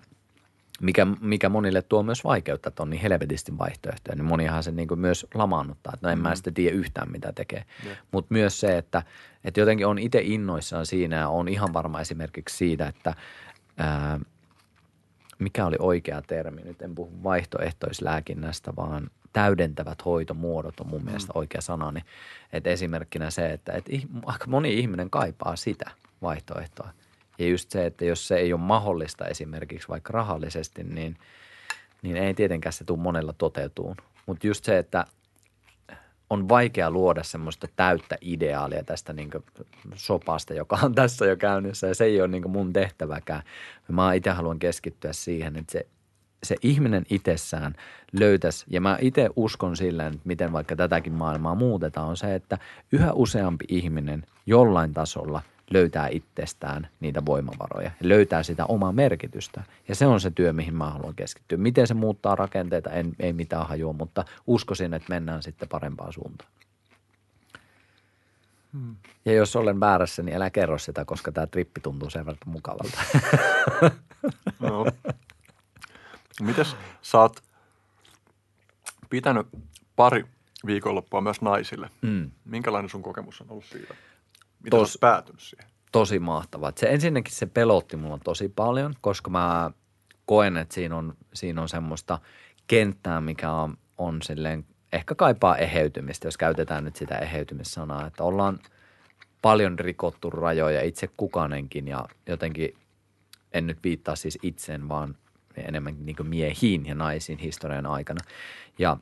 mikä, mikä monille tuo myös vaikeutta, että on niin helvetisti vaihtoehtoja, niin monihan se niin kuin myös lamaannuttaa, että no en mm. mä sitten tiedä yhtään mitä tekee. Mutta myös se, että, että jotenkin on itse innoissaan siinä ja on ihan varma esimerkiksi siitä, että ää, mikä oli oikea termi, nyt en puhu vaihtoehtoislääkinnästä, vaan täydentävät hoitomuodot on mun mm. mielestä oikea sana. Niin, että esimerkkinä se, että, että aika moni ihminen kaipaa sitä vaihtoehtoa. Ja just se, että jos se ei ole mahdollista esimerkiksi vaikka rahallisesti, niin, niin ei tietenkään se tule monella toteutuun. Mutta just se, että on vaikea luoda semmoista täyttä ideaalia tästä niin sopasta, joka on tässä jo käynnissä ja se ei ole niin mun tehtäväkään. Mä itse haluan keskittyä siihen, että se se ihminen itsessään löytäisi, ja mä itse uskon silleen, että miten vaikka tätäkin maailmaa muutetaan, on se, että yhä useampi ihminen jollain tasolla löytää itsestään niitä voimavaroja, löytää sitä omaa merkitystä. Ja se on se työ, mihin mä haluan keskittyä. Miten se muuttaa rakenteita, en, ei mitään hajua, mutta uskoisin, että mennään sitten parempaan suuntaan. Hmm. Ja jos olen väärässä, niin älä kerro sitä, koska tämä trippi tuntuu sen verran mukavalta. No. Mites sä oot pitänyt pari viikonloppua myös naisille. Mm. Minkälainen sun kokemus on ollut siitä? Miten Tos, päätynyt siihen? Tosi mahtavaa. Se ensinnäkin se pelotti mulla tosi paljon, koska mä koen, että siinä on, siinä on semmoista kenttää, mikä on, on silleen, ehkä kaipaa eheytymistä, jos käytetään nyt sitä eheytymissanaa, että ollaan paljon rikottu rajoja itse kukanenkin ja jotenkin en nyt viittaa siis itsen, vaan enemmän niin miehiin ja naisiin historian aikana. Ja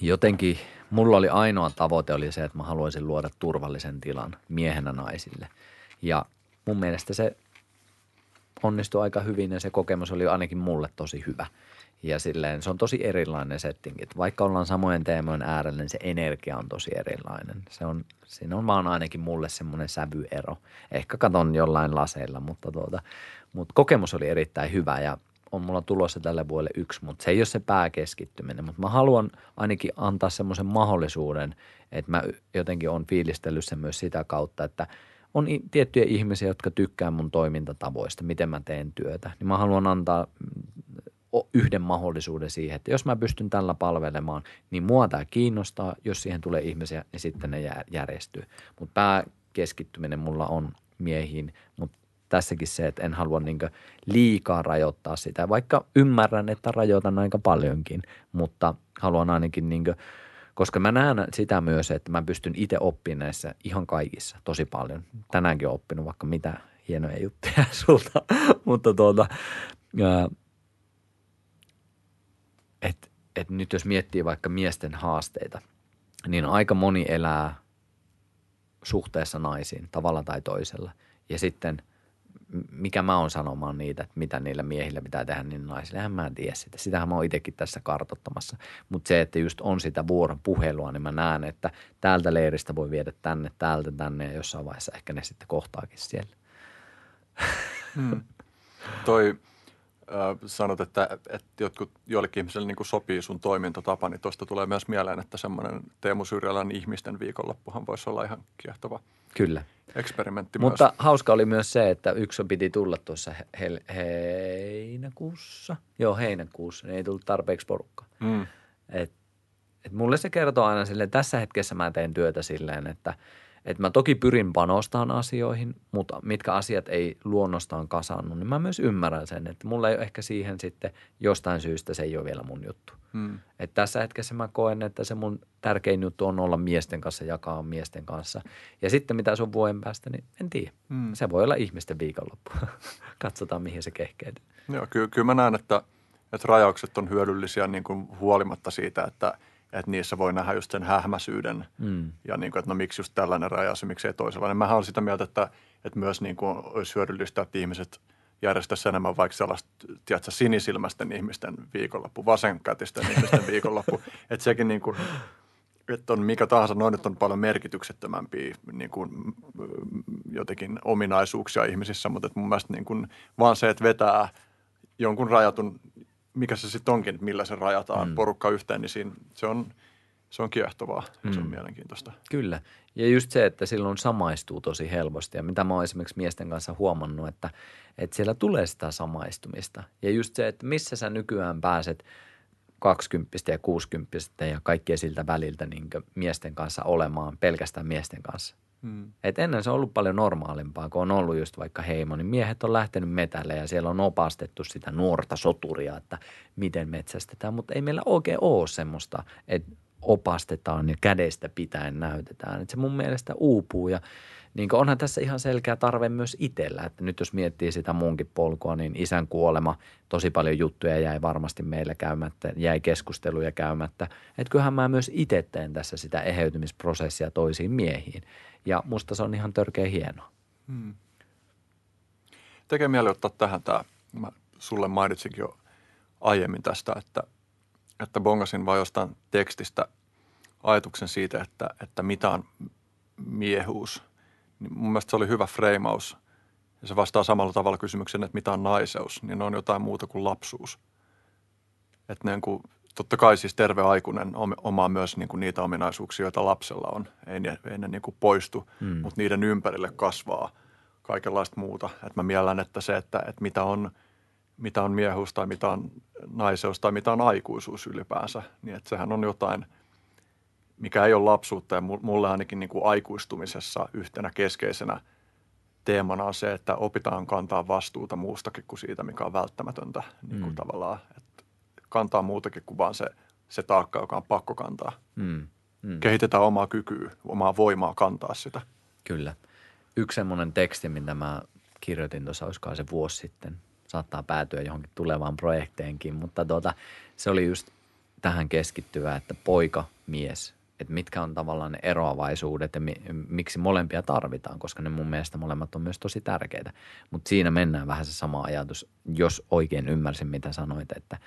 jotenkin mulla oli ainoa tavoite oli se, että mä haluaisin luoda turvallisen tilan miehenä naisille. Ja mun mielestä se onnistui aika hyvin ja se kokemus oli ainakin mulle tosi hyvä. Ja silleen se on tosi erilainen setting. Että vaikka ollaan samojen teemojen äärellä, niin se energia on tosi erilainen. Se on, siinä on vaan ainakin mulle semmoinen sävyero. Ehkä katon jollain laseilla, mutta, tuota, mutta kokemus oli erittäin hyvä ja on mulla tulossa tälle vuodelle yksi, mutta se ei ole se pääkeskittyminen. Mutta mä haluan ainakin antaa semmoisen mahdollisuuden, että mä jotenkin on fiilistellyt sen myös sitä kautta, että on tiettyjä ihmisiä, jotka tykkää mun toimintatavoista, miten mä teen työtä. Niin mä haluan antaa yhden mahdollisuuden siihen, että jos mä pystyn tällä palvelemaan, niin mua tämä kiinnostaa. Jos siihen tulee ihmisiä, niin sitten ne järjestyy. Mutta pääkeskittyminen mulla on miehiin, mutta tässäkin se, että en halua niin liikaa rajoittaa sitä, vaikka ymmärrän, että rajoitan aika paljonkin, mutta haluan ainakin niin kuin, koska mä näen sitä myös, että mä pystyn itse oppimaan näissä ihan kaikissa tosi paljon. Tänäänkin oppinut vaikka mitä hienoja juttuja sulta, mutta tuota, että et nyt jos miettii vaikka miesten haasteita, niin aika moni elää suhteessa naisiin tavalla tai toisella. Ja sitten – mikä mä oon sanomaan niitä, että mitä niillä miehillä pitää tehdä niin naisille. Eihän mä tiedä sitä. Sitähän mä oon itsekin tässä kartottamassa. Mutta se, että just on sitä vuoropuhelua, niin mä näen, että täältä leiristä voi viedä tänne, täältä tänne ja jossain vaiheessa ehkä ne sitten kohtaakin siellä. Hmm. Toi sanot, että, että jotkut, joillekin ihmisille niin sopii sun toimintatapa, niin tuosta tulee myös mieleen, että semmoinen Teemu Syrjälän ihmisten viikonloppuhan voisi olla ihan kiehtova – Kyllä. Eksperimentti Mutta myös. hauska oli myös se, että yksi piti tulla tuossa he, heinäkuussa. Joo, heinäkuussa. Niin ei tullut tarpeeksi porukkaa. Mm. Et et mulle se kertoo aina silleen, tässä hetkessä mä teen työtä silleen, että – että mä toki pyrin panostamaan asioihin, mutta mitkä asiat ei luonnostaan kasannut, niin mä myös ymmärrän sen, että mulla ei ole ehkä siihen sitten jostain syystä se ei ole vielä mun juttu. Hmm. Että tässä hetkessä mä koen, että se mun tärkein juttu on olla miesten kanssa, jakaa miesten kanssa. Ja sitten mitä sun vuoden päästä, niin en tiedä. Hmm. Se voi olla ihmisten viikonloppu. Katsotaan, mihin se kehkeytyy. Joo, kyllä, kyllä mä näen, että, että rajaukset on hyödyllisiä niin kuin huolimatta siitä, että – että niissä voi nähdä just sen hähmäsyyden ja niin kuin, että no miksi just tällainen rajaus ja miksei toisenlainen. Mähän olen sitä mieltä, että, että myös niin kuin olisi hyödyllistä, että ihmiset järjestäisi enemmän vaikka sellaista, tiedätkö, sinisilmäisten ihmisten viikonloppu, vasenkätisten ihmisten viikonloppu. Että sekin niin kuin, että on mikä tahansa, noin nyt on paljon merkityksettömämpiä niin kuin, jotenkin ominaisuuksia ihmisissä, mutta että mun mielestä niin kuin, vaan se, että vetää jonkun rajatun mikä se sitten onkin, millä se rajataan mm. porukka yhteen, niin siinä, se on, se on kiehtovaa mm. se on mm. mielenkiintoista. Kyllä. Ja just se, että silloin samaistuu tosi helposti. Ja mitä mä oon esimerkiksi miesten kanssa huomannut, että, että siellä tulee sitä samaistumista. Ja just se, että missä sä nykyään pääset 20 ja 60 ja kaikkien siltä väliltä niin miesten kanssa olemaan pelkästään miesten kanssa – Hmm. Et ennen se on ollut paljon normaalimpaa, kun on ollut just vaikka heimo, niin miehet on lähtenyt metälle ja siellä on opastettu sitä nuorta soturia, että miten metsästetään. Mutta ei meillä oikein ole semmoista, että opastetaan ja kädestä pitäen näytetään. Et se mun mielestä uupuu ja niin onhan tässä ihan selkeä tarve myös itsellä. Että nyt jos miettii sitä muunkin polkua, niin isän kuolema, tosi paljon juttuja jäi varmasti meillä käymättä, jäi keskusteluja käymättä. Että kyllähän mä myös itse teen tässä sitä eheytymisprosessia toisiin miehiin. Ja musta se on ihan törkeä hienoa. Hmm. Tekee mieli ottaa tähän tämä, mä sulle mainitsinkin jo aiemmin tästä, että, että bongasin vain jostain tekstistä ajatuksen siitä, että, että mitä on miehuus. Niin mun mielestä se oli hyvä freimaus. Ja se vastaa samalla tavalla kysymykseen, että mitä on naiseus, niin ne on jotain muuta kuin lapsuus. Että niin kuin totta kai siis terve aikuinen omaa myös niin kuin niitä ominaisuuksia, joita lapsella on. Ei ne, ei ne niin kuin poistu, mm. mutta niiden ympärille kasvaa kaikenlaista muuta. Et mä miellän, että se, että, että mitä, on, mitä on miehuus tai mitä on naiseus tai mitä on aikuisuus ylipäänsä, niin että sehän on jotain, mikä ei ole lapsuutta. Ja mulle ainakin niin kuin aikuistumisessa yhtenä keskeisenä teemana on se, että opitaan kantaa vastuuta muustakin kuin siitä, mikä on välttämätöntä niin kuin mm. tavallaan. Että kantaa muutakin kuin vaan se, se taakka, joka on pakko kantaa. Mm. Mm. Kehitetään omaa kykyä, omaa voimaa kantaa sitä. Kyllä. Yksi semmoinen teksti, mitä mä kirjoitin tuossa, olisikohan se vuosi sitten, saattaa päätyä johonkin tulevaan projekteenkin, mutta tuota, se oli just tähän keskittyvä, että poika, mies, että mitkä on tavallaan ne eroavaisuudet ja mi- miksi molempia tarvitaan, koska ne mun mielestä molemmat on myös tosi tärkeitä. Mutta siinä mennään vähän se sama ajatus, jos oikein ymmärsin mitä sanoit, että,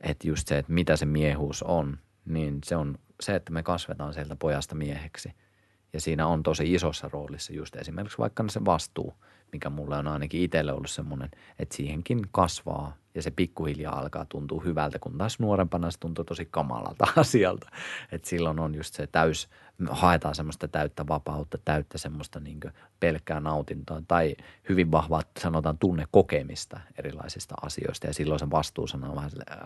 että just se, että mitä se miehuus on, niin se on se, että me kasvetaan sieltä pojasta mieheksi. Ja siinä on tosi isossa roolissa just esimerkiksi vaikka se vastuu, mikä mulle on ainakin itselle ollut semmoinen, että siihenkin kasvaa ja se pikkuhiljaa alkaa tuntua hyvältä, kun taas nuorempana se tuntuu tosi kamalalta asialta. että silloin on just se täys, haetaan semmoista täyttä vapautta, täyttä semmoista niin pelkkää nautintoa tai hyvin vahvaa sanotaan tunnekokemista erilaisista asioista ja silloin se vastuusana on vähän silleen,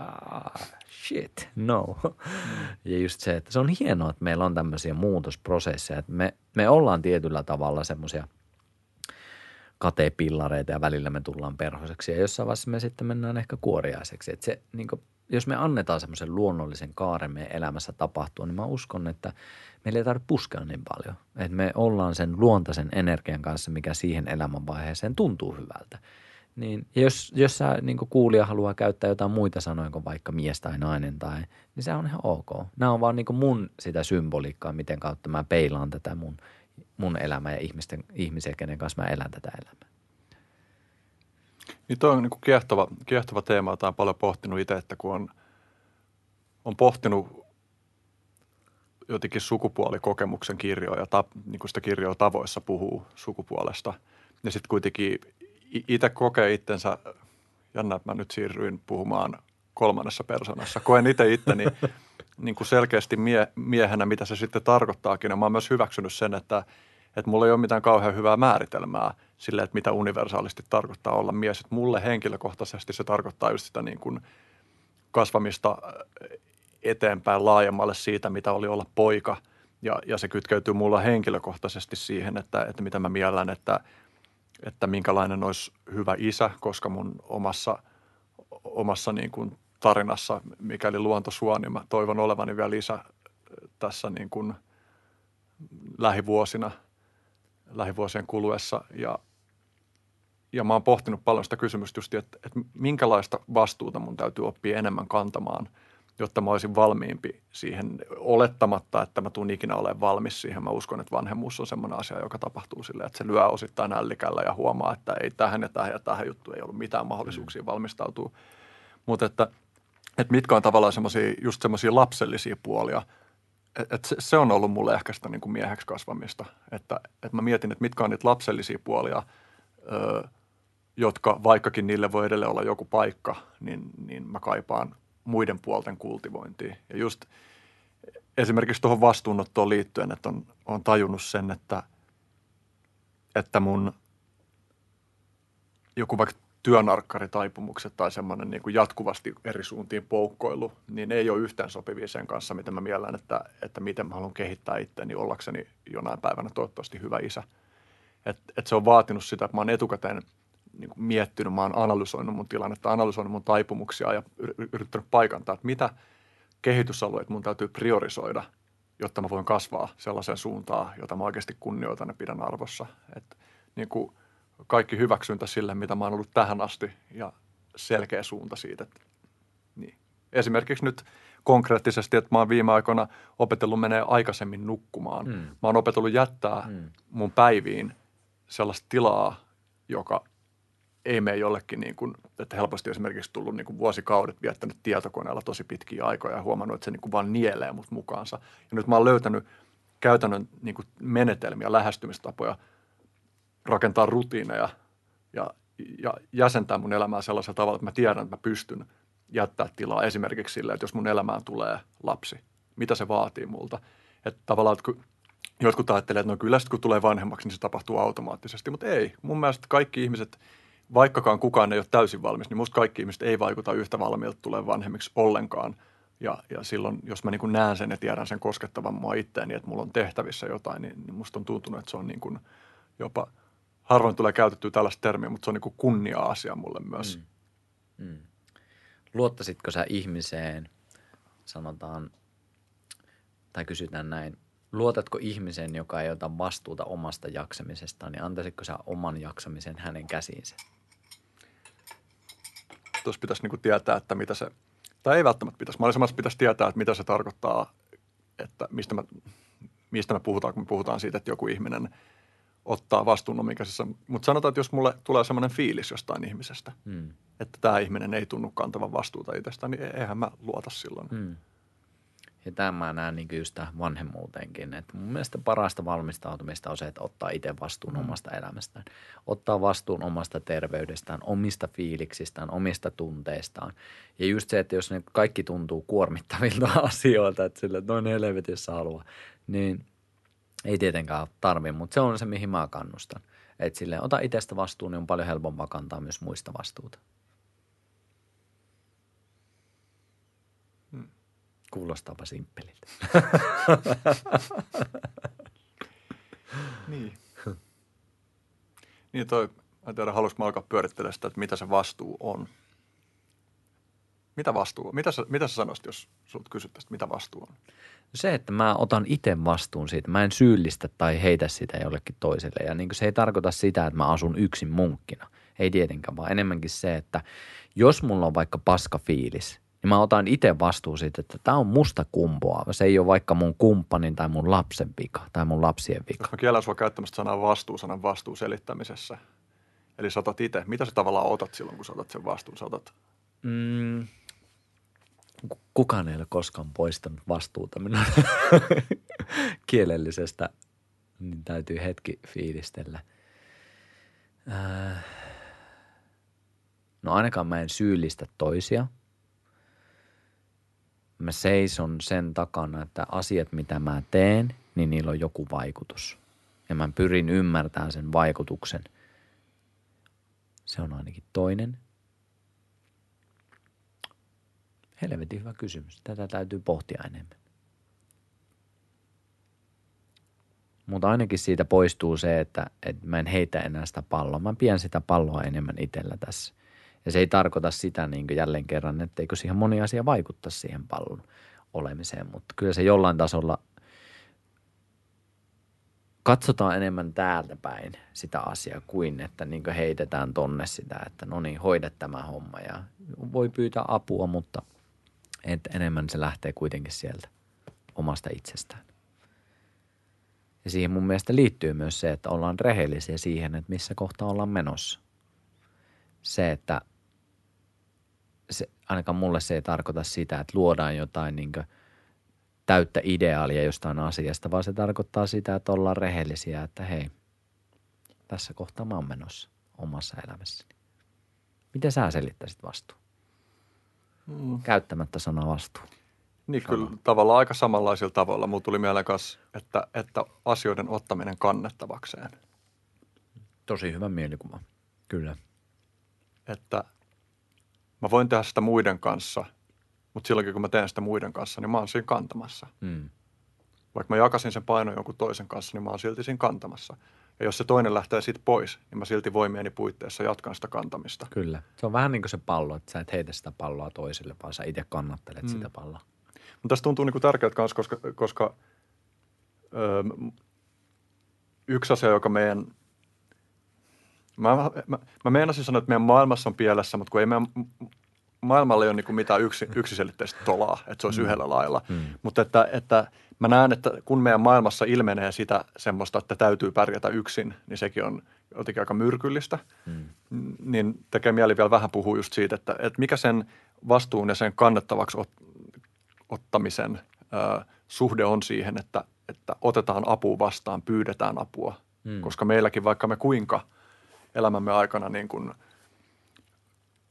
shit, no. Mm. Ja just se, että se on hienoa, että meillä on tämmöisiä muutosprosesseja, että me, me ollaan tietyllä tavalla semmoisia – katepillareita ja välillä me tullaan perhoseksi ja jossain vaiheessa me sitten mennään ehkä kuoriaiseksi. Että se, niin kuin, jos me annetaan semmoisen luonnollisen kaaren meidän elämässä tapahtua, niin mä uskon, että meillä ei tarvitse puskea niin paljon. Että me ollaan sen luontaisen energian kanssa, mikä siihen elämänvaiheeseen tuntuu hyvältä. Niin, ja jos, jos sä niin kuulija haluaa käyttää jotain muita sanoja kuin vaikka mies tai nainen, tai, niin se on ihan ok. Nämä on vaan niin mun sitä symboliikkaa, miten kautta mä peilaan tätä mun – mun elämä ja ihmisten, ihmisiä, kenen kanssa mä elän tätä elämää. Niin toi on niin kuin kiehtova, kiehtova teema, jota on paljon pohtinut itse, että kun on, on pohtinut jotenkin sukupuolikokemuksen kirjoja, ta, niin kuin sitä kirjoa tavoissa puhuu sukupuolesta. Ja sitten kuitenkin itse kokee itsensä, jännä, että mä nyt siirryin puhumaan kolmannessa persoonassa. Koen itse itteni niin kuin selkeästi mie, miehenä, mitä se sitten tarkoittaakin. Ja mä oon myös hyväksynyt sen, että, että mulla ei ole mitään kauhean hyvää määritelmää sille, että mitä universaalisti tarkoittaa olla mies. Että mulle henkilökohtaisesti se tarkoittaa just sitä niin kuin kasvamista eteenpäin laajemmalle siitä, mitä oli olla poika. Ja, ja se kytkeytyy mulla henkilökohtaisesti siihen, että, että mitä mä miellän, että, että minkälainen olisi hyvä isä, koska mun omassa, omassa niin kuin tarinassa, mikäli luonto suo, niin mä toivon olevani vielä isä tässä niin kuin lähivuosina, lähivuosien kuluessa. Ja, ja mä oon pohtinut paljon sitä kysymystä just, että, että minkälaista vastuuta mun täytyy oppia enemmän kantamaan, jotta mä olisin valmiimpi siihen olettamatta, että mä tuun ikinä olemaan valmis siihen. Mä uskon, että vanhemmuus on semmoinen asia, joka tapahtuu silleen, että se lyö osittain ällikällä ja huomaa, että ei tähän ja tähän ja tähän juttu ei ollut mitään mahdollisuuksia valmistautua. Mutta että, että mitkä on tavallaan semmoisia, just semmoisia lapsellisia puolia – et se, on ollut mulle ehkä sitä niin kuin mieheksi kasvamista, että, että mä mietin, että mitkä on niitä lapsellisia puolia, ö, jotka vaikkakin niille voi edelleen olla joku paikka, niin, niin mä kaipaan muiden puolten kultivointia. Ja just esimerkiksi tuohon vastuunottoon liittyen, että on, on tajunnut sen, että, että mun joku vaikka työnarkkaritaipumukset tai semmoinen niin kuin jatkuvasti eri suuntiin poukkoilu, niin ei ole yhteen sopivia sen kanssa, miten mä miellän, että, että miten mä haluan kehittää itseäni ollakseni jonain päivänä toivottavasti hyvä isä. Et, et se on vaatinut sitä, että mä oon etukäteen niin kuin miettinyt, mä oon analysoinut mun tilannetta, analysoinut mun taipumuksia ja yrittänyt paikantaa, että mitä kehitysalueet mun täytyy priorisoida, jotta mä voin kasvaa sellaiseen suuntaan, jota mä oikeasti kunnioitan ja pidän arvossa. Et, niin kuin – kaikki hyväksyntä sille, mitä mä oon ollut tähän asti ja selkeä suunta siitä. Että, niin. Esimerkiksi nyt konkreettisesti, että mä oon viime aikoina opetellut menee aikaisemmin nukkumaan. Mm. Mä oon opetellut jättää mm. mun päiviin sellaista tilaa, joka ei mene jollekin, niin kuin, että helposti esimerkiksi tullut niin kuin vuosikaudet viettänyt tietokoneella tosi pitkiä aikoja ja huomannut, että se niin kuin vaan nielee mut mukaansa. Ja nyt mä oon löytänyt käytännön niin kuin menetelmiä, lähestymistapoja – rakentaa rutiineja ja, ja jäsentää mun elämää sellaisella tavalla, että mä tiedän, että mä pystyn jättää tilaa esimerkiksi sille, että jos mun elämään tulee lapsi, mitä se vaatii multa. Että tavallaan, että kun jotkut ajattelee, että no kyllä sitten kun tulee vanhemmaksi, niin se tapahtuu automaattisesti, mutta ei. Mun mielestä kaikki ihmiset, vaikkakaan kukaan ei ole täysin valmis, niin musta kaikki ihmiset ei vaikuta yhtä valmiilta tulee vanhemmiksi ollenkaan. Ja, ja silloin, jos mä niin näen sen ja tiedän sen koskettavan mua itteeni, että mulla on tehtävissä jotain, niin, niin musta on tuntunut, että se on niin kuin jopa – harvoin tulee käytettyä tällaista termiä, mutta se on niin kunnia-asia mulle myös. Mm. Mm. Luottasitko sä ihmiseen, sanotaan, tai kysytään näin, luotatko ihmiseen, joka ei ota vastuuta omasta jaksamisestaan, niin antaisitko sä oman jaksamisen hänen käsiinsä? Tuossa pitäisi niin tietää, että mitä se, tai ei välttämättä pitäisi, mahdollisimman pitäisi tietää, että mitä se tarkoittaa, että mistä me, mistä me puhutaan, kun me puhutaan siitä, että joku ihminen – ottaa vastuun omikäisessä. Mutta sanotaan, että jos mulle tulee semmoinen fiilis jostain ihmisestä, mm. että tämä ihminen ei tunnu kantavan vastuuta itsestään, niin eihän mä luota silloin. Mm. Ja tämä mä näen niin just tähän vanhemmuuteenkin. Että mun mielestä parasta valmistautumista on se, että ottaa itse vastuun mm. omasta elämästään. Ottaa vastuun omasta terveydestään, omista fiiliksistään, omista tunteistaan. Ja just se, että jos ne kaikki tuntuu kuormittavilta asioilta, että sille noin helvetissä haluaa, niin ei tietenkään tarvi, mutta se on se, mihin mä kannustan. Että silleen, ota itsestä vastuun, niin on paljon helpompaa kantaa myös muista vastuuta. Hmm. Kuulostaapa simppeliltä. niin. Niin toi, mä tiedän, haluaisinko mä alkaa pyörittelemään sitä, että mitä se vastuu on. Mitä vastuu Mitä sä, mitä sä sanoisit, jos sulta kysyttäisiin, mitä vastuu on? Se, että mä otan itse vastuun siitä. Mä en syyllistä tai heitä sitä jollekin toiselle. Ja niin se ei tarkoita sitä, että mä asun yksin munkkina. Ei tietenkään, vaan enemmänkin se, että jos mulla on vaikka paska fiilis, niin mä otan itse vastuun siitä, että tämä on musta kumpoa. Se ei ole vaikka mun kumppanin tai mun lapsen vika tai mun lapsien vika. Jos mä kiellän sua käyttämästä sanaa vastuu sanan vastuu selittämisessä. Eli sä otat itse. Mitä sä tavallaan otat silloin, kun sä otat sen vastuun? Sä otat... Mm, kukaan ei ole koskaan poistanut vastuuta minun kielellisestä, niin täytyy hetki fiilistellä. Äh, no ainakaan mä en syyllistä toisia. Mä seison sen takana, että asiat mitä mä teen, niin niillä on joku vaikutus. Ja mä pyrin ymmärtämään sen vaikutuksen. Se on ainakin toinen – Helvetin hyvä kysymys. Tätä täytyy pohtia enemmän. Mutta ainakin siitä poistuu se, että, että mä en heitä enää sitä palloa. Mä pidän sitä palloa enemmän itsellä tässä. Ja se ei tarkoita sitä niin jälleen kerran, etteikö siihen moni asia vaikuttaa siihen pallon olemiseen. Mutta kyllä se jollain tasolla katsotaan enemmän täältä päin sitä asiaa kuin, että niin heitetään tonne sitä, että no niin, hoida tämä homma. Ja voi pyytää apua, mutta että enemmän se lähtee kuitenkin sieltä omasta itsestään. Ja siihen mun mielestä liittyy myös se, että ollaan rehellisiä siihen, että missä kohtaa ollaan menossa. Se, että se, ainakaan mulle se ei tarkoita sitä, että luodaan jotain niin täyttä ideaalia jostain asiasta, vaan se tarkoittaa sitä, että ollaan rehellisiä, että hei, tässä kohtaa mä oon menossa omassa elämässäni. Miten sä selittäisit vastuu? Mm. Käyttämättä sanaa vastuu. Niin Sama. kyllä tavallaan aika samanlaisilla tavoilla. Mulla tuli mieleen kanssa, että, että asioiden ottaminen kannettavakseen. Tosi hyvä mielikuva, kyllä. Että mä voin tehdä sitä muiden kanssa, mutta silloinkin kun mä teen sitä muiden kanssa, niin mä oon siinä kantamassa. Mm. Vaikka mä jakasin sen painon jonkun toisen kanssa, niin mä oon silti siinä kantamassa. Ja jos se toinen lähtee siitä pois, niin mä silti voimieni puitteissa jatkan sitä kantamista. Kyllä. Se on vähän niin kuin se pallo, että sä et heitä sitä palloa toiselle, vaan sä itse kannattelet mm. sitä palloa. Mutta tässä tuntuu niin kuin tärkeältä myös, koska, koska öö, yksi asia, joka meidän – Mä, mä, mä meinasin sanoa, että meidän maailmassa on pielessä, mutta kun ei meidän maailmalla ei ole niin mitään yksi, yksiselitteistä tolaa, että se olisi mm. yhdellä lailla. Mm. Mutta että, että mä näen, että kun meidän maailmassa ilmenee sitä semmoista, että täytyy pärjätä yksin, niin sekin on jotenkin aika myrkyllistä. Mm. Niin tekee mieli vielä vähän puhua just siitä, että, että mikä sen vastuun ja sen kannettavaksi ot, ottamisen ö, suhde on siihen, että, että otetaan apua vastaan, pyydetään apua. Mm. Koska meilläkin, vaikka me kuinka elämämme aikana niin kuin –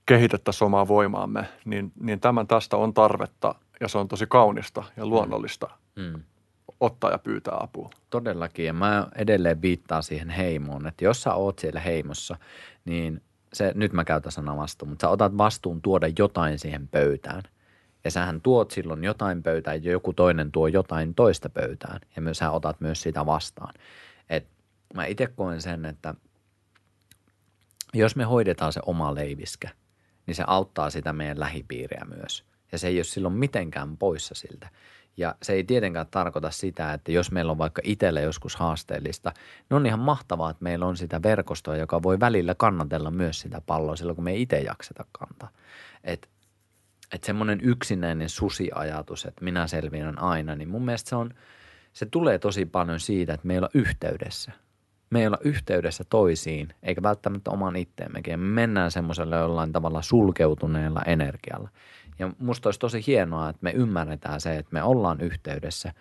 kehitettäisiin omaa voimaamme, niin, niin tämän tästä on tarvetta ja se on tosi kaunista ja luonnollista mm. ottaa ja pyytää apua. Todellakin ja mä edelleen viittaan siihen heimoon, että jos sä oot siellä heimossa, niin se, nyt mä käytän sanaa vastuun, mutta sä otat vastuun tuoda jotain siihen pöytään. Ja sähän tuot silloin jotain pöytään ja joku toinen tuo jotain toista pöytään ja myös sä otat myös sitä vastaan. Et mä itse koen sen, että jos me hoidetaan se oma leiviskä – niin se auttaa sitä meidän lähipiiriä myös. Ja se ei ole silloin mitenkään poissa siltä. Ja se ei tietenkään tarkoita sitä, että jos meillä on vaikka itselle joskus haasteellista, niin on ihan mahtavaa, että meillä on sitä verkostoa, joka voi välillä kannatella myös sitä palloa silloin, kun me ei itse jakseta kantaa. Että et semmoinen yksinäinen susiajatus, että minä selviän aina, niin mun mielestä se on, se tulee tosi paljon siitä, että meillä on yhteydessä – me ei olla yhteydessä toisiin, eikä välttämättä oman itteemmekin. Me mennään semmoisella jollain tavalla sulkeutuneella energialla. Ja musta olisi tosi hienoa, että me ymmärretään se, että me ollaan yhteydessä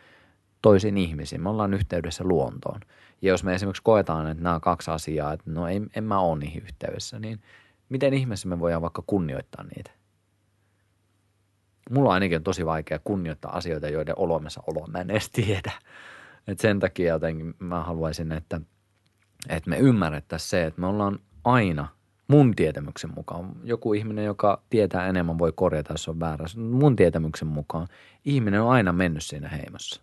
toisiin ihmisiin. Me ollaan yhteydessä luontoon. Ja jos me esimerkiksi koetaan, että nämä kaksi asiaa, että no ei, en mä ole niihin yhteydessä, niin miten ihmeessä me voidaan vaikka kunnioittaa niitä? Mulla ainakin on tosi vaikea kunnioittaa asioita, joiden olo mä en edes tiedä. Et sen takia jotenkin mä haluaisin, että – että me ymmärrettäisiin se, että me ollaan aina mun tietämyksen mukaan, joku ihminen, joka tietää enemmän, voi korjata, jos on väärä. Mun tietämyksen mukaan ihminen on aina mennyt siinä heimossa.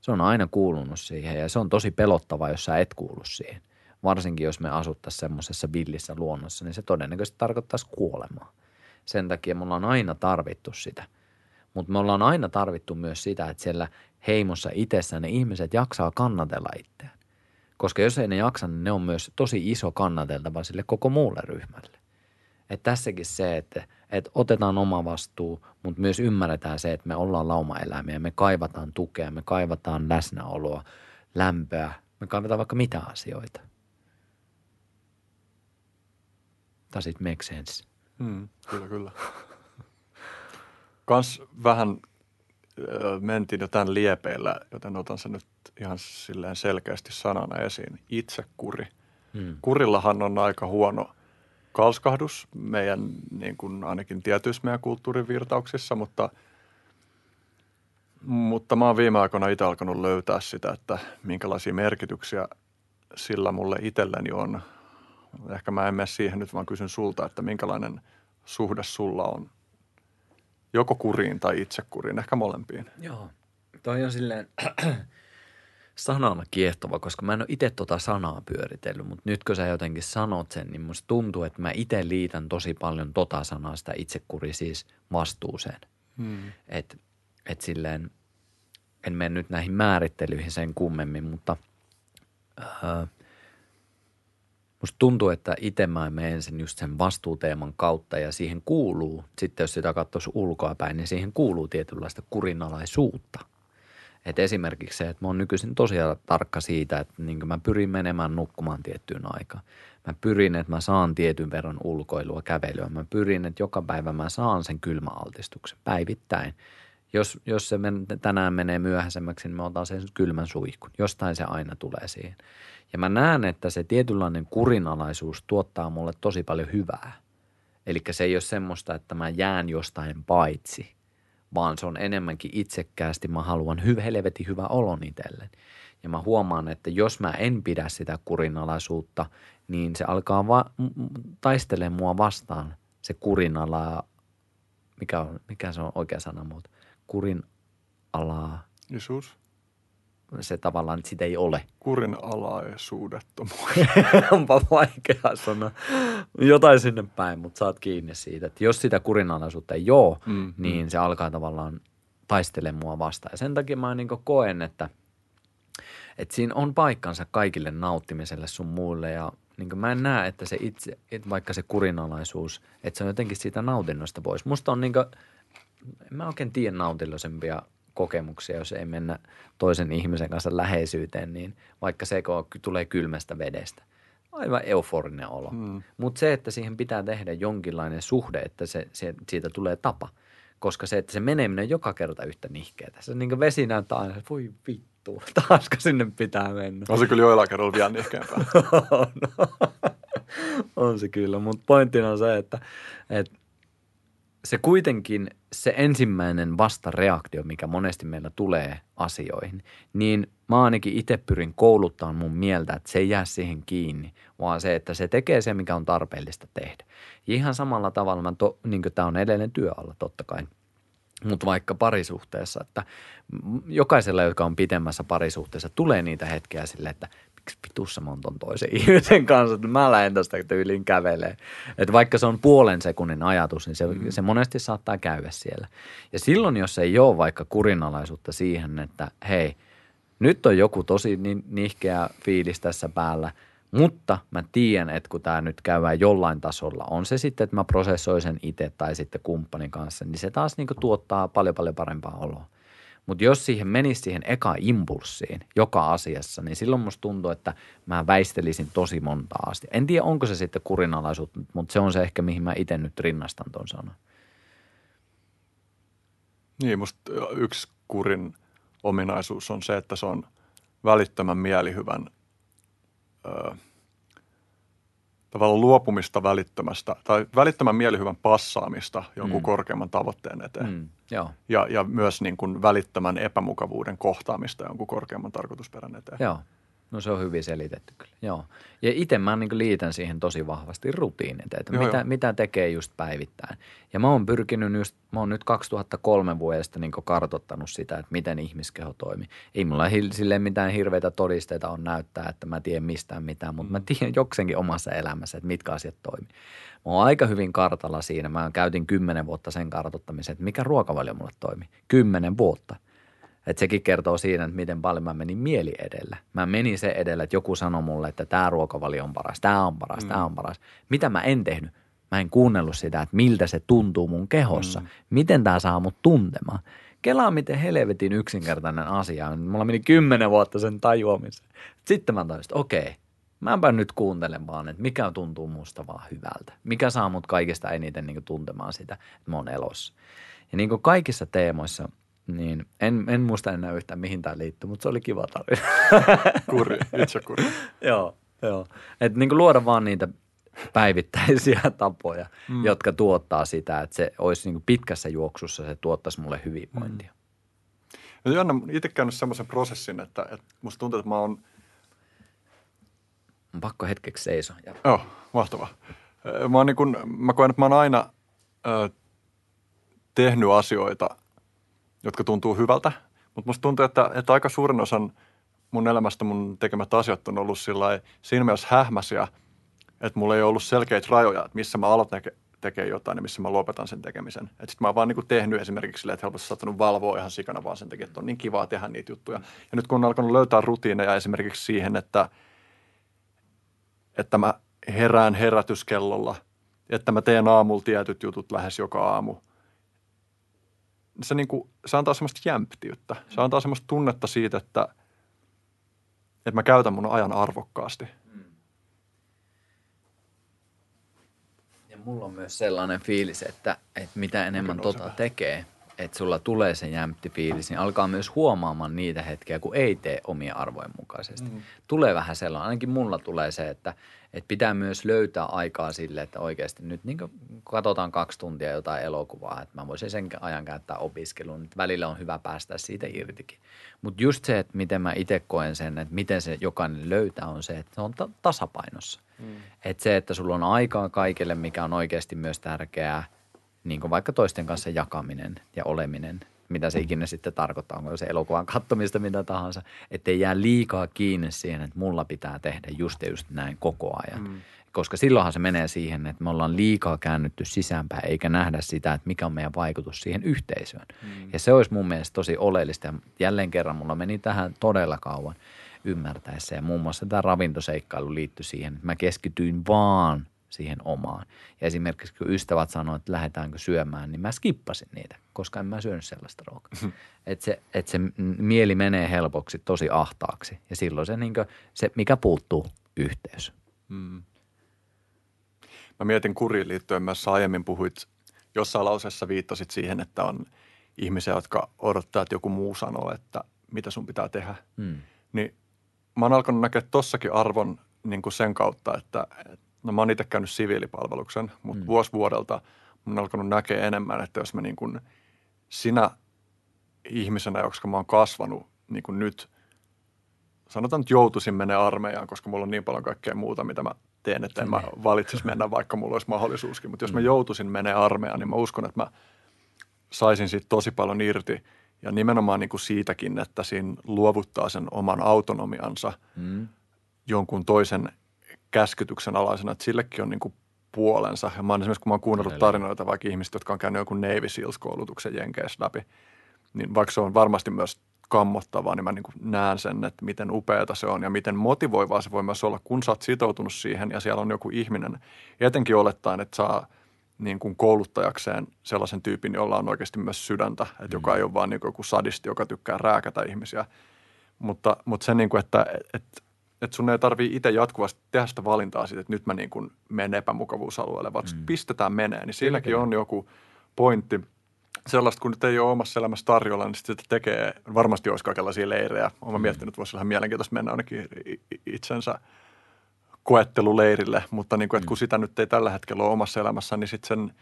Se on aina kuulunut siihen ja se on tosi pelottavaa, jos sä et kuulu siihen. Varsinkin jos me asuttaisiin semmoisessa villissä luonnossa, niin se todennäköisesti tarkoittaisi kuolemaa. Sen takia me ollaan aina tarvittu sitä. Mutta me ollaan aina tarvittu myös sitä, että siellä heimossa itsessä ne ihmiset jaksaa kannatella itseään. Koska jos ei ne jaksa, niin ne on myös tosi iso kannateltava sille koko muulle ryhmälle. Et tässäkin se, että, että otetaan oma vastuu, mutta myös ymmärretään se, että me ollaan laumaeläimiä, me kaivataan tukea, me kaivataan läsnäoloa, lämpöä, me kaivataan vaikka mitä asioita. Does it make sense? Mm, kyllä, kyllä. Kans vähän mentiin jo tämän liepeillä, joten otan sen nyt ihan silleen selkeästi sanana esiin. Itsekuri. Hmm. Kurillahan on aika huono kalskahdus meidän, niin kuin ainakin tietyissä meidän kulttuurin virtauksissa, mutta, mutta mä oon viime aikoina itse alkanut löytää sitä, että minkälaisia merkityksiä sillä mulle itselleni on. Ehkä mä en mene siihen nyt, vaan kysyn sulta, että minkälainen suhde sulla on joko kuriin tai itsekuriin, ehkä molempiin. Joo. Toi on silleen sanana kiehtova, koska mä en ole itse tota sanaa pyöritellyt, mutta nyt kun sä jotenkin sanot sen, niin musta tuntuu, että mä itse liitän tosi paljon tota sanaa, sitä itsekuri siis vastuuseen. Hmm. Että et silleen, en mene nyt näihin määrittelyihin sen kummemmin, mutta äh, musta tuntuu, että itse mä menen sen just sen vastuuteeman kautta ja siihen kuuluu, sitten jos sitä katsoisi ulkoa päin, niin siihen kuuluu tietynlaista kurinalaisuutta. Et esimerkiksi se, että mä oon nykyisin tosiaan tarkka siitä, että niin mä pyrin menemään nukkumaan tiettyyn aikaan. Mä pyrin, että mä saan tietyn verran ulkoilua, kävelyä. Mä pyrin, että joka päivä mä saan sen kylmäaltistuksen päivittäin. Jos, jos se men, tänään menee myöhäisemmäksi, niin mä otan sen kylmän suihkun. Jostain se aina tulee siihen. Ja mä näen, että se tietynlainen kurinalaisuus tuottaa mulle tosi paljon hyvää. Eli se ei ole semmoista, että mä jään jostain paitsi, vaan se on enemmänkin itsekkäästi. Mä haluan hyvä, helvetin hyvä olon itselleni. Ja mä huomaan, että jos mä en pidä sitä kurinalaisuutta, niin se alkaa va- taistelemaan mua vastaan. Se kurinala, mikä, on, mikä se on oikea sanamuoto? Kurinalaa, Isus, se tavallaan, että sitä ei ole. kurinalaisuudettomuus. Onpa vaikea sanoa. Jotain sinne päin, mutta saat kiinni siitä, että jos sitä kurinalaisuutta ei ole, Mm, mm, niin se alkaa tavallaan taistelemaan mua vastaan. Ja sen takia mä niin koen, että, että siinä on paikkansa kaikille nauttimiselle sun muille ja niin mä en näe, että se itse, että vaikka se kurinalaisuus, että se on jotenkin siitä nautinnosta pois. Musta on niin kuin, en mä oikein tiedä nautillisempia kokemuksia, jos ei mennä toisen ihmisen kanssa läheisyyteen, niin vaikka se tulee kylmästä vedestä. Aivan euforinen olo. Mm. Mutta se, että siihen pitää tehdä jonkinlainen suhde, että se, se, siitä tulee tapa. Koska se, että se meneminen on joka kerta yhtä nihkeetä. Se niin kuin vesi näyttää aina, että voi vittu, taasko sinne pitää mennä. On se kyllä joillain kerralla vielä nihkeämpää. on, on se kyllä, mutta pointtina on se, että, että se kuitenkin se ensimmäinen vastareaktio, mikä monesti meillä tulee asioihin, niin mä ainakin itse pyrin kouluttamaan mun mieltä, että se ei jää siihen kiinni, vaan se, että se tekee se, mikä on tarpeellista tehdä. Ja ihan samalla tavalla, to, niin tämä on edelleen työalla totta kai, mutta vaikka parisuhteessa, että jokaisella, joka on pitemmässä parisuhteessa, tulee niitä hetkiä sille, että miksi pitussa mä oon ton toisen ihmisen kanssa, että mä lähden tästä tyyliin kävelee. Että vaikka se on puolen sekunnin ajatus, niin se, mm. se monesti saattaa käydä siellä. Ja silloin, jos ei ole vaikka kurinalaisuutta siihen, että hei, nyt on joku tosi nihkeä fiilis tässä päällä, mutta mä tiedän, että kun tämä nyt käydään jollain tasolla, on se sitten, että mä prosessoin sen itse tai sitten kumppanin kanssa, niin se taas niin tuottaa paljon paljon parempaa oloa. Mutta jos siihen menisi siihen eka impulssiin joka asiassa, niin silloin musta tuntuu, että mä väistelisin tosi monta asti. En tiedä, onko se sitten kurinalaisuutta, mutta se on se ehkä, mihin mä itse nyt rinnastan ton sanan. Niin, musta yksi kurin ominaisuus on se, että se on välittömän mielihyvän ö, tavallaan luopumista välittömästä tai välittömän mielihyvän passaamista jonkun mm. korkeamman tavoitteen eteen. Mm, joo. Ja, ja myös niin kuin välittömän epämukavuuden kohtaamista jonkun korkeamman tarkoitusperän eteen. Joo. No se on hyvin selitetty kyllä, joo. Ja itse mä niin liitän siihen tosi vahvasti rutiinit, että joo, mitä, joo. mitä tekee just päivittäin. Ja mä oon pyrkinyt just, mä oon nyt 2003 vuodesta niin kartottanut sitä, että miten ihmiskeho toimii. Ei mulla silleen mitään hirveitä todisteita on näyttää, että mä tiedän mistään mitään, mutta mä mm. tiedän joksenkin omassa elämässä, että mitkä asiat toimii. Mä oon aika hyvin kartalla siinä. Mä käytin kymmenen vuotta sen kartottamiseen, että mikä ruokavalio mulle toimii. Kymmenen vuotta – että sekin kertoo siinä, että miten paljon mä menin mieli edellä. Mä menin se edellä, että joku sanoi mulle, että tämä ruokavalio on paras, tämä on paras, mm. tämä on paras. Mitä mä en tehnyt? Mä en kuunnellut sitä, että miltä se tuntuu mun kehossa. Mm. Miten tämä saa mut tuntemaan. Kelaa, miten helvetin yksinkertainen asia on. Mulla meni kymmenen vuotta sen tajuamiseen. Sitten mä tajusin, että okei, mäpä nyt kuuntelen vaan, että mikä tuntuu musta vaan hyvältä. Mikä saa mut kaikista eniten niin tuntemaan sitä, että mä oon elossa. Ja niin kuin kaikissa teemoissa – niin, en, en muista enää yhtään mihin tämä liittyy, mutta se oli kiva tarina. kuri, itse kuri. joo, joo. Että niin luoda vaan niitä päivittäisiä tapoja, mm. jotka tuottaa sitä, että se olisi niin pitkässä juoksussa, se tuottaisi mulle hyvinvointia. Mm. No Joanna, itse käynyt semmoisen prosessin, että, että musta tuntuu, että mä oon... On pakko hetkeksi seisoa. Joo, mahtavaa. Mä, oon niin kun, mä koen, että mä oon aina ö, tehnyt asioita, jotka tuntuu hyvältä, mutta musta tuntuu, että, että aika suurin osan mun elämästä mun tekemät asiat on ollut sillä siinä mielessä hähmäsiä, että mulla ei ollut selkeitä rajoja, että missä mä aloitan tekee jotain ja missä mä lopetan sen tekemisen. Että sitten mä oon vaan niin tehnyt esimerkiksi silleen, että helposti saattanut valvoa ihan sikana vaan sen takia, että on niin kivaa tehdä niitä juttuja. Ja nyt kun on alkanut löytää rutiineja esimerkiksi siihen, että, että mä herään herätyskellolla, että mä teen aamulla tietyt jutut lähes joka aamu. Se, niin kuin, se antaa semmoista jämptiyttä. Se antaa semmoista tunnetta siitä, että, että mä käytän mun ajan arvokkaasti – mulla on myös sellainen fiilis, että, että mitä enemmän tota tekee, että sulla tulee se jämpti fiilis, niin alkaa myös huomaamaan niitä hetkiä, kun ei tee omia arvojen mukaisesti. Mm. Tulee vähän sellainen, ainakin mulla tulee se, että, että pitää myös löytää aikaa sille, että oikeasti nyt niin katsotaan kaksi tuntia jotain elokuvaa, että mä voisin sen ajan käyttää opiskeluun. Nyt välillä on hyvä päästä siitä irtikin. Mutta just se, että miten mä itse koen sen, että miten se jokainen löytää, on se, että se on ta- tasapainossa. Mm. Että se, että sulla on aikaa kaikille, mikä on oikeasti myös tärkeää, niin kuin vaikka toisten kanssa jakaminen ja oleminen, mitä se ikinä sitten tarkoittaa, onko se elokuvan kattomista, mitä tahansa, ettei jää liikaa kiinni siihen, että mulla pitää tehdä just ja just näin koko ajan. Mm. Koska silloinhan se menee siihen, että me ollaan liikaa käännytty sisäänpäin, eikä nähdä sitä, että mikä on meidän vaikutus siihen yhteisöön. Mm. Ja se olisi mun mielestä tosi oleellista. Ja jälleen kerran mulla meni tähän todella kauan ymmärtäessä. Ja muun muassa tämä ravintoseikkailu liittyi siihen, että mä keskityin vaan siihen omaan. Ja esimerkiksi kun ystävät sanoivat, että lähdetäänkö syömään, niin mä skippasin niitä, koska en mä syönyt sellaista ruokaa. että se, et se mieli menee helpoksi tosi ahtaaksi ja silloin se, niin kuin, se mikä puuttuu, yhteys. Hmm. Mä mietin kuriin liittyen myös aiemmin puhuit, jossain lauseessa viittasit siihen, että on ihmisiä, jotka odottaa, että joku muu sanoo, että mitä sun pitää tehdä. Hmm. Niin mä oon alkanut näkeä tossakin arvon niin kuin sen kautta, että, no mä oon itse käynyt siviilipalveluksen, mutta mm. vuosi vuodelta mä oon alkanut näkeä enemmän, että jos mä niin kuin sinä ihmisenä, koska mä oon kasvanut niin kuin nyt, sanotaan, että joutuisin mennä armeijaan, koska mulla on niin paljon kaikkea muuta, mitä mä teen, että en mä niin. valitsisi mennä, vaikka mulla olisi mahdollisuuskin. Mutta jos mä mm. joutuisin mennä armeijaan, niin mä uskon, että mä saisin siitä tosi paljon irti. Ja nimenomaan niin kuin siitäkin, että siinä luovuttaa sen oman autonomiansa mm. jonkun toisen käskytyksen alaisena, että sillekin on niin kuin puolensa. Ja mä oon esimerkiksi, kun mä oon kuunnellut tarinoita vaikka ihmistä, jotka on käynyt jonkun Navy Seals-koulutuksen Jenkeissä läpi, niin vaikka se on varmasti myös kammottavaa, niin mä niin näen sen, että miten upeata se on ja miten motivoivaa se voi myös olla, kun sä oot sitoutunut siihen ja siellä on joku ihminen. Etenkin olettaen, että saa niin kuin kouluttajakseen sellaisen tyypin, jolla on oikeasti myös sydäntä, että mm. joka ei ole vaan niin joku sadisti, joka tykkää rääkätä ihmisiä. Mutta, mutta se, niin kuin, että, että että sun ei tarvii itse jatkuvasti tehdä sitä valintaa siitä, että nyt mä niin kuin menen epämukavuusalueelle, vaan mm. pistetään menee, niin siinäkin on joku pointti. Sellaista, kun nyt ei ole omassa elämässä tarjolla, niin sitä tekee, varmasti olisi kaikenlaisia leirejä. Olen mm. miettinyt, että voisi olla mielenkiintoista mennä ainakin itsensä koetteluleirille, mutta niin kuin, että kun mm. sitä nyt ei tällä hetkellä ole omassa elämässä, niin sitten sen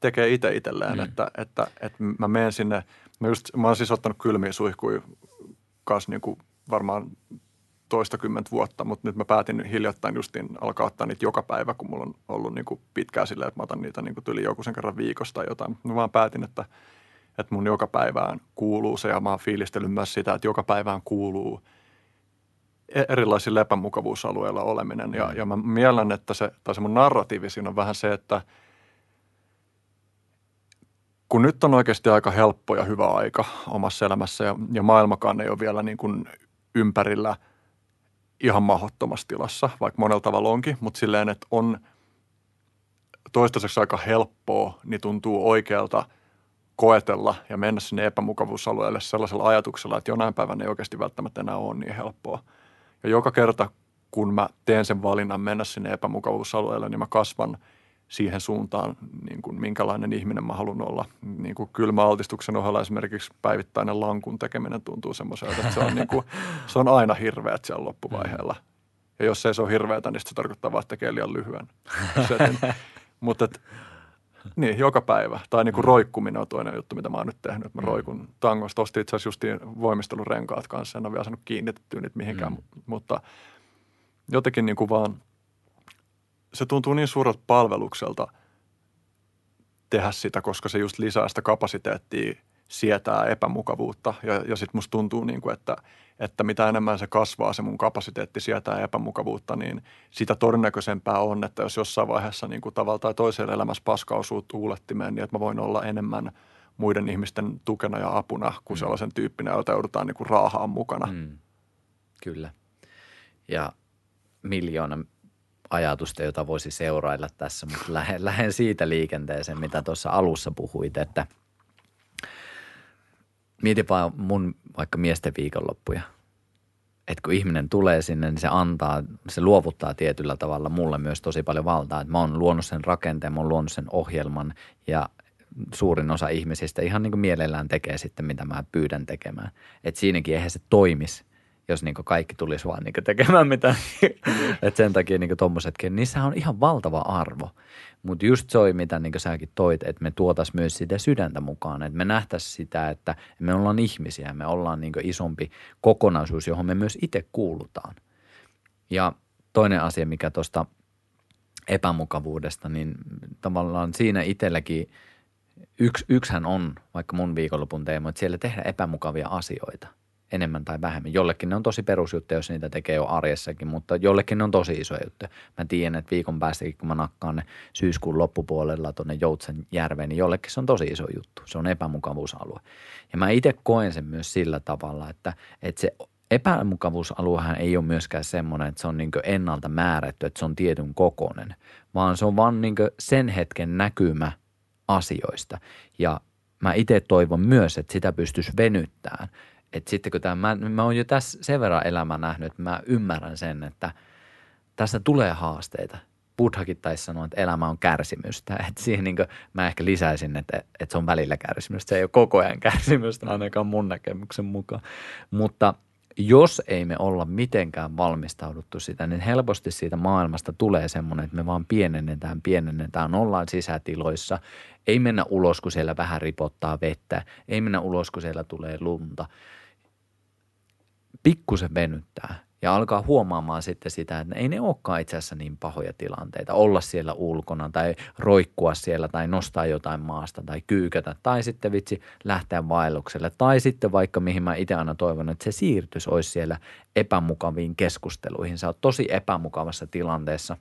tekee itse itselleen, mm. että, että, että, mä menen sinne, mä, just, mä oon siis ottanut kylmiä suihkuja kanssa niin kuin varmaan toistakymmentä vuotta, mutta nyt mä päätin hiljattain justiin alkaa ottaa niitä joka päivä, kun mulla on ollut niin kuin pitkään silleen, että mä otan niitä niin kuin tyli joku sen kerran viikosta tai jotain. Mä vaan päätin, että, että mun joka päivään kuuluu se ja mä oon fiilistellyt myös sitä, että joka päivään kuuluu e-, erilaisilla epämukavuusalueilla oleminen. Ja, ja mä miellän, että se, tai se mun narratiivi siinä on vähän se, että kun nyt on oikeasti aika helppo ja hyvä aika omassa elämässä ja, ja maailmakaan ei ole vielä niin kuin ympärillä – ihan mahdottomassa tilassa, vaikka monella tavalla onkin, mutta silleen, että on toistaiseksi aika helppoa, niin tuntuu oikealta koetella ja mennä sinne epämukavuusalueelle sellaisella ajatuksella, että jonain päivänä ei oikeasti välttämättä enää ole niin helppoa. Ja joka kerta, kun mä teen sen valinnan mennä sinne epämukavuusalueelle, niin mä kasvan – siihen suuntaan, niin kuin minkälainen ihminen mä haluan olla. Niin kuin kylmäaltistuksen ohella esimerkiksi päivittäinen lankun tekeminen tuntuu semmoiselta, että se on, niin kuin, se on aina hirveät siellä loppuvaiheella. Ja jos ei se ole hirveätä, niin se tarkoittaa vaan, että tekee liian lyhyen setin. Mutta niin, joka päivä. Tai niin kuin roikkuminen on toinen juttu, mitä mä oon nyt tehnyt. Mä mm. roikun tangosta. Ostin itse asiassa justiin voimistelurenkaat kanssa. En ole vielä saanut kiinnitettyä niitä mihinkään, mm. mutta jotenkin niin kuin vaan – se tuntuu niin suurelta palvelukselta tehdä sitä, koska se just lisää sitä kapasiteettia sietää epämukavuutta. Ja, ja sitten musta tuntuu, niin kuin, että, että mitä enemmän se kasvaa, se mun kapasiteetti sietää epämukavuutta, niin sitä todennäköisempää on, että jos jossain vaiheessa niin kuin tavalla tai toisella elämässä paska osuu tuulettimeen, niin että mä voin olla enemmän muiden ihmisten tukena ja apuna kuin mm. sellaisen tyyppinen, jota joudutaan niin kuin raahaan mukana. Mm. Kyllä. Ja miljoona ajatusta, jota voisi seurailla tässä, mutta lähden, siitä liikenteeseen, mitä tuossa alussa puhuit, että – mietipä mun vaikka miesten viikonloppuja. Että kun ihminen tulee sinne, niin se antaa, se luovuttaa tietyllä tavalla mulle myös tosi paljon valtaa. Että mä oon luonut sen rakenteen, mä oon luonut sen ohjelman ja suurin osa ihmisistä ihan niin kuin mielellään tekee sitten, mitä mä pyydän tekemään. Että siinäkin eihän se toimisi, jos niin kaikki tulisi vaan niin tekemään mitä. että sen takia niin tuommoisetkin, niissä on ihan valtava arvo. Mutta just soi, mitä niin säkin toit, että me tuotas myös sitä sydäntä mukaan. Että me nähtäisiin sitä, että me ollaan ihmisiä, me ollaan niin isompi kokonaisuus, johon me myös itse kuulutaan. Ja toinen asia, mikä tuosta epämukavuudesta, niin tavallaan siinä itselläkin yksi, yksihän on vaikka mun viikonlopun teema, että siellä tehdään epämukavia asioita – enemmän tai vähemmän. Jollekin ne on tosi perusjuttuja, jos niitä tekee jo arjessakin, mutta jollekin ne on tosi iso juttu. Mä tiedän, että viikon päästäkin, kun mä nakkaan ne syyskuun loppupuolella tuonne Joutsen järveen, niin jollekin se on tosi iso juttu. Se on epämukavuusalue. Ja mä itse koen sen myös sillä tavalla, että, että se epämukavuusaluehan ei ole myöskään semmoinen, että se on niin ennalta määrätty, että se on tietyn kokoinen, vaan se on vaan niin sen hetken näkymä asioista. Ja mä itse toivon myös, että sitä pystyisi venyttämään – että sitten kun tämä, mä, mä oon jo tässä sen verran elämä nähnyt, että mä ymmärrän sen, että tästä tulee haasteita. Buddhakin taisi sanoa, että elämä on kärsimystä. Että siihen niin mä ehkä lisäisin, että, että se on välillä kärsimystä. Se ei ole koko ajan kärsimystä, ainakaan mun näkemyksen mukaan. Mutta jos ei me olla mitenkään valmistauduttu sitä, niin helposti siitä maailmasta tulee semmoinen, että me vaan pienennetään, pienennetään, ollaan sisätiloissa. Ei mennä ulos, kun siellä vähän ripottaa vettä. Ei mennä ulos, kun siellä tulee lunta – pikkusen venyttää ja alkaa huomaamaan sitten sitä, että ei ne olekaan itse asiassa niin pahoja tilanteita. Olla siellä ulkona tai roikkua siellä tai nostaa jotain maasta tai kyykätä tai sitten vitsi lähteä vaellukselle. Tai sitten vaikka mihin mä itse aina toivon, että se siirtys olisi siellä epämukaviin keskusteluihin. Sä oot tosi epämukavassa tilanteessa.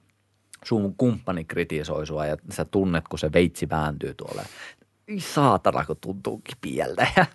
Sun kumppani kritisoi sua ja sä tunnet, kun se veitsi vääntyy tuolle. Saatana, kun tuntuu kipieltä.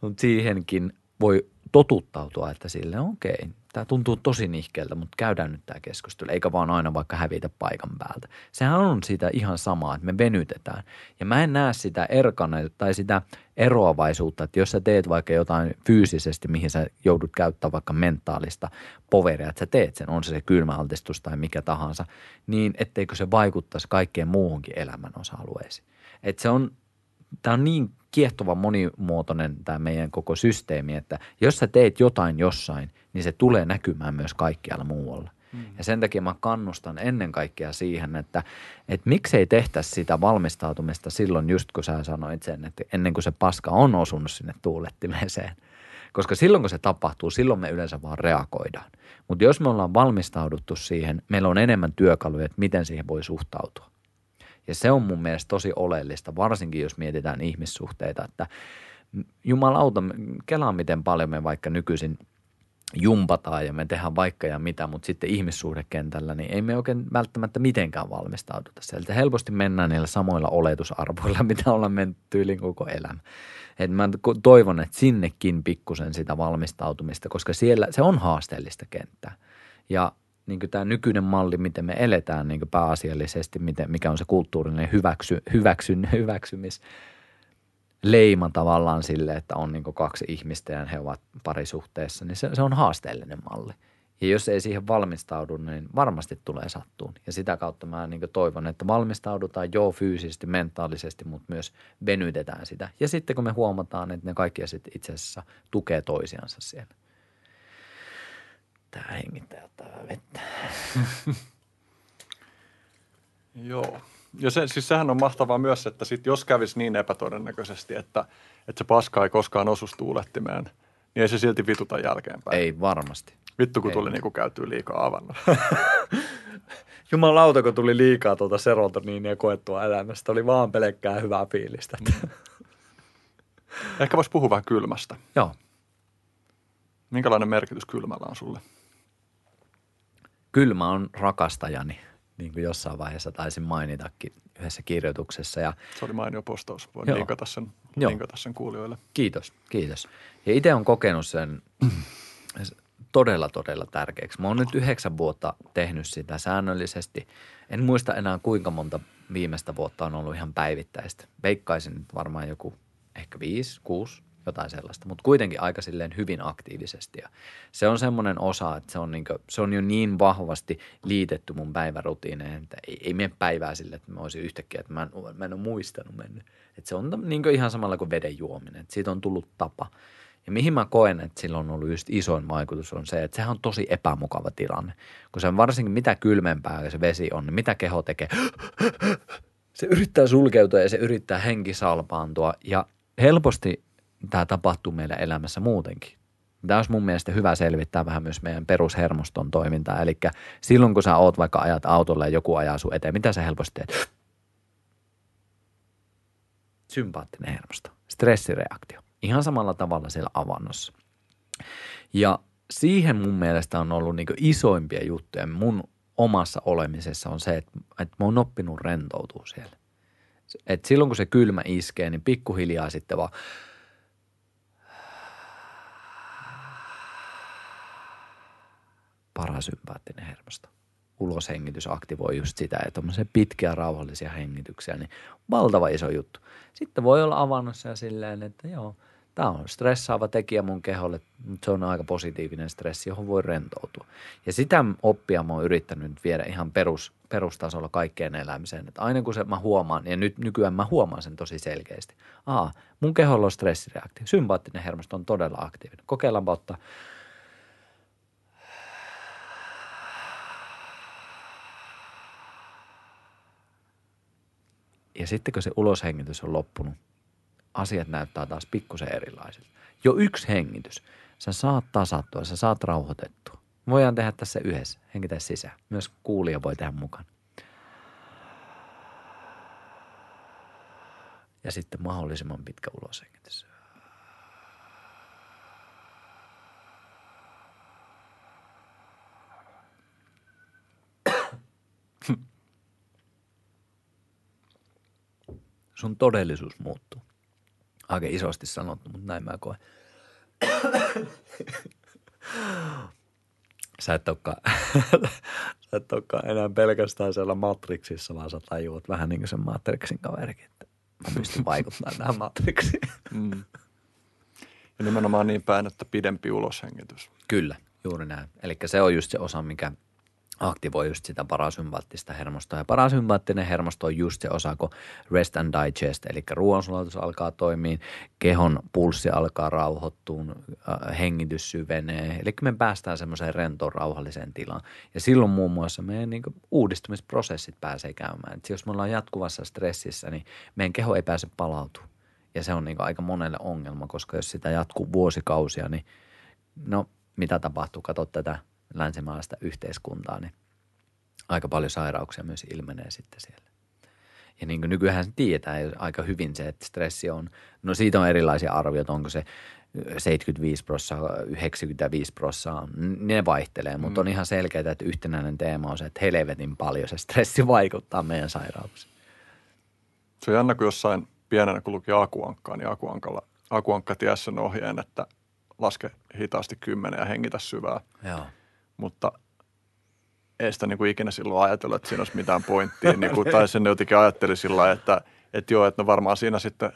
Mutta siihenkin voi totuttautua, että sille okei, okay, tämä tuntuu tosi nihkeältä, mutta käydään nyt tämä keskustelu, eikä vaan aina vaikka hävitä paikan päältä. Sehän on sitä ihan samaa, että me venytetään. Ja mä en näe sitä erkana tai sitä eroavaisuutta, että jos sä teet vaikka jotain fyysisesti, mihin sä joudut käyttämään vaikka mentaalista poveria, että sä teet sen, on se se kylmäaltistus tai mikä tahansa, niin etteikö se vaikuttaisi kaikkeen muuhunkin elämän osa-alueisiin. Että se on tämä on niin kiehtova monimuotoinen tämä meidän koko systeemi, että jos sä teet jotain jossain, niin se tulee näkymään myös kaikkialla muualla. Mm. Ja sen takia mä kannustan ennen kaikkea siihen, että, että miksei tehtäisi sitä valmistautumista silloin just kun sä sanoit sen, että ennen kuin se paska on osunut sinne tuulettimeeseen. Koska silloin kun se tapahtuu, silloin me yleensä vaan reagoidaan. Mutta jos me ollaan valmistauduttu siihen, meillä on enemmän työkaluja, että miten siihen voi suhtautua. Ja se on mun mielestä tosi oleellista, varsinkin jos mietitään ihmissuhteita, että jumalauta, kelaa miten paljon me vaikka nykyisin jumpataan ja me tehdään vaikka ja mitä, mutta sitten ihmissuhdekentällä, niin ei me oikein välttämättä mitenkään valmistauduta sieltä. Helposti mennään niillä samoilla oletusarvoilla, mitä ollaan mennyt tyyliin koko elämä. Et mä toivon, että sinnekin pikkusen sitä valmistautumista, koska siellä se on haasteellista kenttää. Ja niin tämä nykyinen malli, miten me eletään niin pääasiallisesti, miten, mikä on se kulttuurinen hyväksy, hyväksyn, hyväksymis leima tavallaan sille, että on niin kaksi ihmistä ja he ovat parisuhteessa, niin se, se on haasteellinen malli. Ja jos ei siihen valmistaudu, niin varmasti tulee sattuun. Ja sitä kautta mä niin toivon, että valmistaudutaan jo fyysisesti, mentaalisesti, mutta myös venytetään sitä. Ja sitten kun me huomataan, että ne kaikki itse asiassa tukee toisiansa siellä hengittää, hengittää, ottaa vettä. Joo. Ja se, siis sehän on mahtavaa myös, että sit jos kävisi niin epätodennäköisesti, että, että se paska ei koskaan osu tuulettimeen, niin ei se silti vituta jälkeenpäin. Ei varmasti. Vittu, kun ei. tuli niinku käytyä liikaa avannut. Jumalauta, kun tuli liikaa tuota serotoniinia koettua elämästä. Oli vaan pelkkää hyvää fiilistä. Mm. Ehkä voisi puhua vähän kylmästä. Joo. Minkälainen merkitys kylmällä on sulle? Kylmä on rakastajani, niin kuin jossain vaiheessa taisin mainitakin yhdessä kirjoituksessa. Ja Se oli mainio postaus. Voin Joo. linkata sen, Joo. linkata sen kuulijoille. Kiitos, kiitos. Ja itse on kokenut sen todella, todella tärkeäksi. Mä oon nyt yhdeksän vuotta tehnyt sitä säännöllisesti. En muista enää kuinka monta viimeistä vuotta on ollut ihan päivittäistä. Veikkaisin nyt varmaan joku ehkä viisi, kuusi, jotain sellaista, mutta kuitenkin aika silleen hyvin aktiivisesti. Ja se on semmoinen osa, että se on, niin se on jo niin vahvasti liitetty mun päivärutiineen, että ei, ei mene päivää sille, että mä olisin yhtäkkiä, että mä en, mä en ole muistanut mennyt. Että se on niin ihan samalla kuin veden juominen, että siitä on tullut tapa. Ja mihin mä koen, että sillä on ollut just isoin vaikutus on se, että sehän on tosi epämukava tilanne. Kun se on varsinkin mitä kylmempää se vesi on, niin mitä keho tekee? Se yrittää sulkeutua ja se yrittää henkisalpaantua ja helposti tämä tapahtuu meidän elämässä muutenkin. Tämä olisi mun mielestä hyvä selvittää vähän myös meidän perushermoston toimintaa. Eli silloin kun sä oot vaikka ajat autolla ja joku ajaa sun eteen, mitä sä helposti teet? Sympaattinen hermosto, stressireaktio. Ihan samalla tavalla siellä avannossa. Ja siihen mun mielestä on ollut niin isoimpia juttuja mun omassa olemisessa on se, että, että mä oon oppinut rentoutua siellä. Et silloin kun se kylmä iskee, niin pikkuhiljaa sitten vaan parasympaattinen hermosto. Uloshengitys aktivoi just sitä, että tuommoisia pitkiä rauhallisia hengityksiä, niin valtava iso juttu. Sitten voi olla avannossa ja silleen, että joo, tämä on stressaava tekijä mun keholle, mutta se on aika positiivinen stressi, johon voi rentoutua. Ja sitä oppia mä oon yrittänyt nyt viedä ihan perus, perustasolla kaikkeen elämiseen. Että aina kun se mä huomaan, ja nyt nykyään mä huomaan sen tosi selkeästi. Aa, mun keholla on stressireaktio. Sympaattinen hermosto on todella aktiivinen. Kokeillaanpa ottaa Ja sitten kun se uloshengitys on loppunut, asiat näyttää taas pikkusen erilaisilta. Jo yksi hengitys. Sä saat tasattua, sä saat rauhoitettua. Voidaan tehdä tässä yhdessä. Hengitä sisään. Myös kuulija voi tehdä mukaan. Ja sitten mahdollisimman pitkä uloshengitys. Sun todellisuus muuttuu. Aika isosti sanottu, mutta näin mä koen. Sä et olekaan, sä et olekaan enää pelkästään siellä Matrixissa, vaan sä tajuat vähän niin kuin sen Matrixin kaverikin, että mä pystyn vaikuttamaan tähän Matrixiin. Mm. Ja nimenomaan niin päin, että pidempi uloshengitys. Kyllä, juuri näin. Eli se on just se osa, mikä aktivoi just sitä parasympaattista hermostoa. Ja parasympaattinen hermosto on just se osa, kun rest and digest, eli ruoansulatus alkaa toimia, kehon pulssi alkaa rauhoittua, äh, hengitys syvenee. Eli me päästään semmoiseen rentoon rauhalliseen tilaan. Ja silloin muun muassa meidän niin uudistumisprosessit pääsee käymään. Et jos me ollaan jatkuvassa stressissä, niin meidän keho ei pääse palautumaan. Ja se on niin aika monelle ongelma, koska jos sitä jatkuu vuosikausia, niin no mitä tapahtuu? Kato tätä länsimaalaista yhteiskuntaa, niin aika paljon sairauksia myös ilmenee sitten siellä. Ja niin kuin nykyään tiedetään aika hyvin se, että stressi on, no siitä on erilaisia arvioita, onko se 75 prosenttia, 95 prosenttia, ne vaihtelee, mutta on ihan selkeää, että yhtenäinen teema on se, että helvetin paljon se stressi vaikuttaa meidän sairauksiin. Se on jännä, kun jossain pienenä, kun luki akuankkaa, niin akuankalla, akuankka tiesi sen ohjeen, että laske hitaasti kymmenen ja hengitä syvää. Joo. Mutta ei sitä niin kuin ikinä silloin ajatella, että siinä olisi mitään pointtia. Niin kuin, tai sen jotenkin ajatteli sillä että, että joo, että no varmaan siinä sitten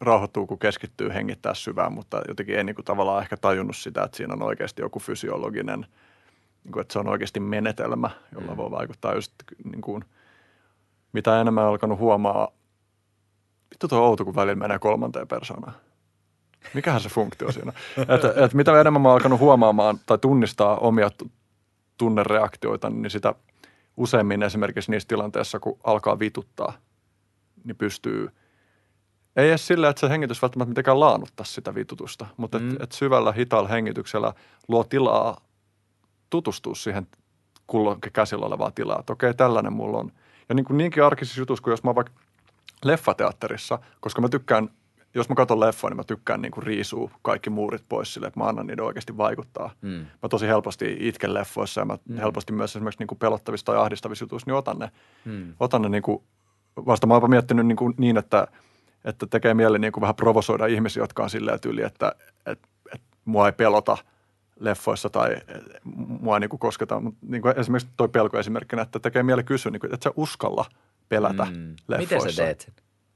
rauhoittuu, kun keskittyy hengittää syvään, mutta jotenkin ei niin kuin tavallaan ehkä tajunnut sitä, että siinä on oikeasti joku fysiologinen, niin kuin, että se on oikeasti menetelmä, jolla voi vaikuttaa just niin kuin, mitä enemmän on alkanut huomaa, vittu tuo outo, kun välillä menee kolmanteen persoonaan. Mikähän se funktio siinä on? Että, että mitä enemmän mä oon alkanut huomaamaan tai tunnistaa omia tunnereaktioita, niin sitä useimmin esimerkiksi niissä tilanteissa, kun alkaa vituttaa, niin pystyy, ei edes sillä, että se hengitys välttämättä mitenkään laannuttaa sitä vitutusta, mutta mm. että et syvällä hitaalla hengityksellä luo tilaa tutustua siihen kulloinkin käsillä olevaa tilaa, että okei, tällainen mulla on. Ja niin kuin niinkin arkisissa jutuissa, kuin jos mä oon vaikka leffateatterissa, koska mä tykkään, jos mä katson leffoa, niin mä tykkään niin kuin riisua kaikki muurit pois sille, että mä annan niiden oikeasti vaikuttaa. Mm. Mä tosi helposti itken leffoissa ja mä mm. helposti myös esimerkiksi niin kuin pelottavissa tai ahdistavissa jutuissa, niin otan ne, Mm. otan ne niin kuin, vasta mä oon jopa miettinyt niin, kuin niin että, että tekee mieli niin kuin vähän provosoida ihmisiä, jotka on silleen tyyli, että, että, että mua ei pelota leffoissa tai mua ei niin kuin kosketa. Mutta niin kuin esimerkiksi toi pelko esimerkkinä, että tekee mieli kysyä, niin kuin, että sä uskalla pelätä Mm. leffoissa. Miten sä teet sen?